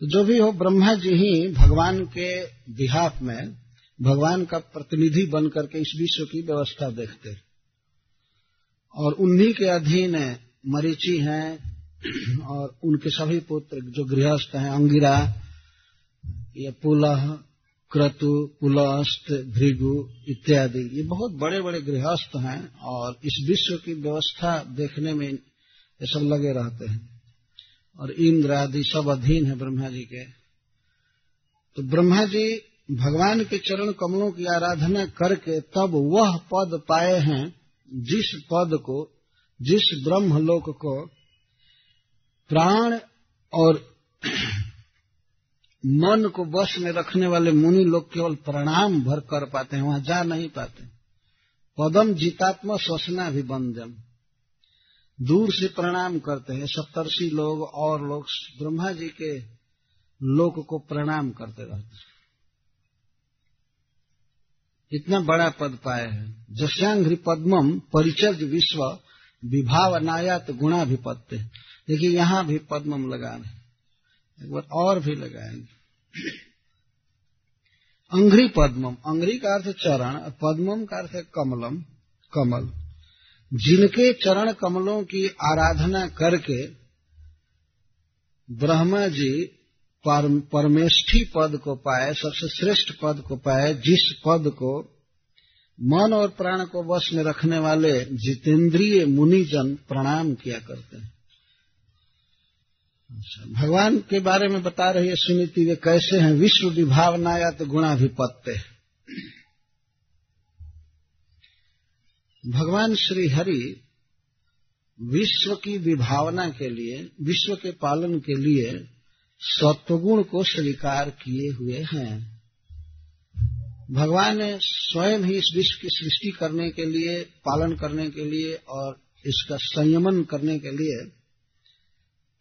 तो जो भी हो ब्रह्मा जी ही भगवान के बिहाफ में भगवान का प्रतिनिधि बन करके इस विश्व की व्यवस्था देखते और उन्हीं के अधीन है मरीची हैं और उनके सभी पुत्र जो गृहस्थ हैं, अंगिरा, ये पुलह, क्रतु, पुलस्त, भृगु इत्यादि, ये बहुत बड़े बड़े गृहस्थ हैं और इस विश्व की व्यवस्था देखने में ये सब लगे रहते हैं। और इंद्र आदि सब अधीन है ब्रह्मा जी के। तो ब्रह्मा जी भगवान के चरण कमलों की आराधना करके तब वह पद पाए हैं जिस पद को, जिस ब्रह्मलोक को प्राण और मन को वश में रखने वाले मुनि लोग केवल प्रणाम भर कर पाते हैं, वहाँ जा नहीं पाते। पदम जीतात्मा श्वसना भी बंजम। दूर से प्रणाम करते हैं, सप्तर्षि लोग और लोग ब्रह्मा जी के लोक को प्रणाम करते रहते हैं। इतना बड़ा पद पाए हैं। जस्यांघ्रि पद्मम परिचर्ज विश्व विभाव नायात गुणाभिपत्य देखिए, यहाँ भी पद्मम लगा रहे एक बार और भी लगाएँगे। अंघ्री पद्मम अंघ्री का अर्थ चरण पद्मम का अर्थ है कमलम, कमल। जिनके चरण कमलों की आराधना करके ब्रह्मा जी परमेष्ठी पद को पाए सबसे श्रेष्ठ पद को पाए जिस पद को मन और प्राण को वश में रखने वाले जितेंद्रिय मुनिजन प्रणाम किया करते हैं। अच्छा, भगवान के बारे में बता रही है सुनीति वे कैसे हैं? विश्व विभावनाया तो गुणाधिपत्य भगवान श्री हरि विश्व की विभावना के लिए विश्व के पालन के लिए सत्वगुण को स्वीकार किए हुए हैं। भगवान ने स्वयं ही इस विश्व की सृष्टि करने के लिए, पालन करने के लिए और इसका संयमन करने के लिए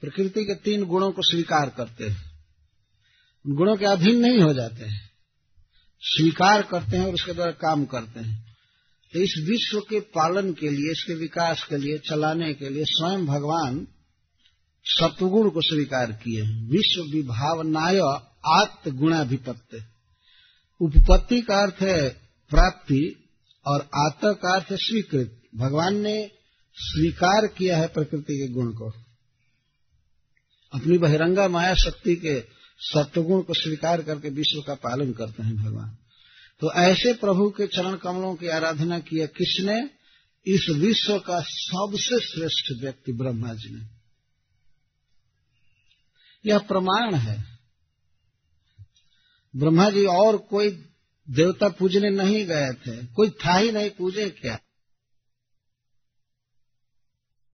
प्रकृति के तीन गुणों को स्वीकार करते हैं। गुणों के अधीन नहीं हो जाते हैं। स्वीकार करते हैं और उसके द्वारा काम करते हैं। तो इस विश्व के पालन के लिए, इसके विकास के लिए, चलाने के लिए स्वयं भगवान सत्वगुण को स्वीकार किए हैं। विश्व विभावनाय आत्म गुणाधिपत्य उपपत्ति का अर्थ है प्राप्ति और आत का अर्थ है स्वीकृत। भगवान ने स्वीकार किया है प्रकृति के गुण को। अपनी बहिरंगा माया शक्ति के सत्वगुण को स्वीकार करके विश्व का पालन करते हैं भगवान। तो ऐसे प्रभु के चरण कमलों की आराधना किया किसने? इस विश्व का सबसे श्रेष्ठ व्यक्ति ब्रह्मा जी ने। यह प्रमाण है। ब्रह्मा जी और कोई देवता पूजने नहीं गए थे, कोई था ही नहीं, पूजे क्या?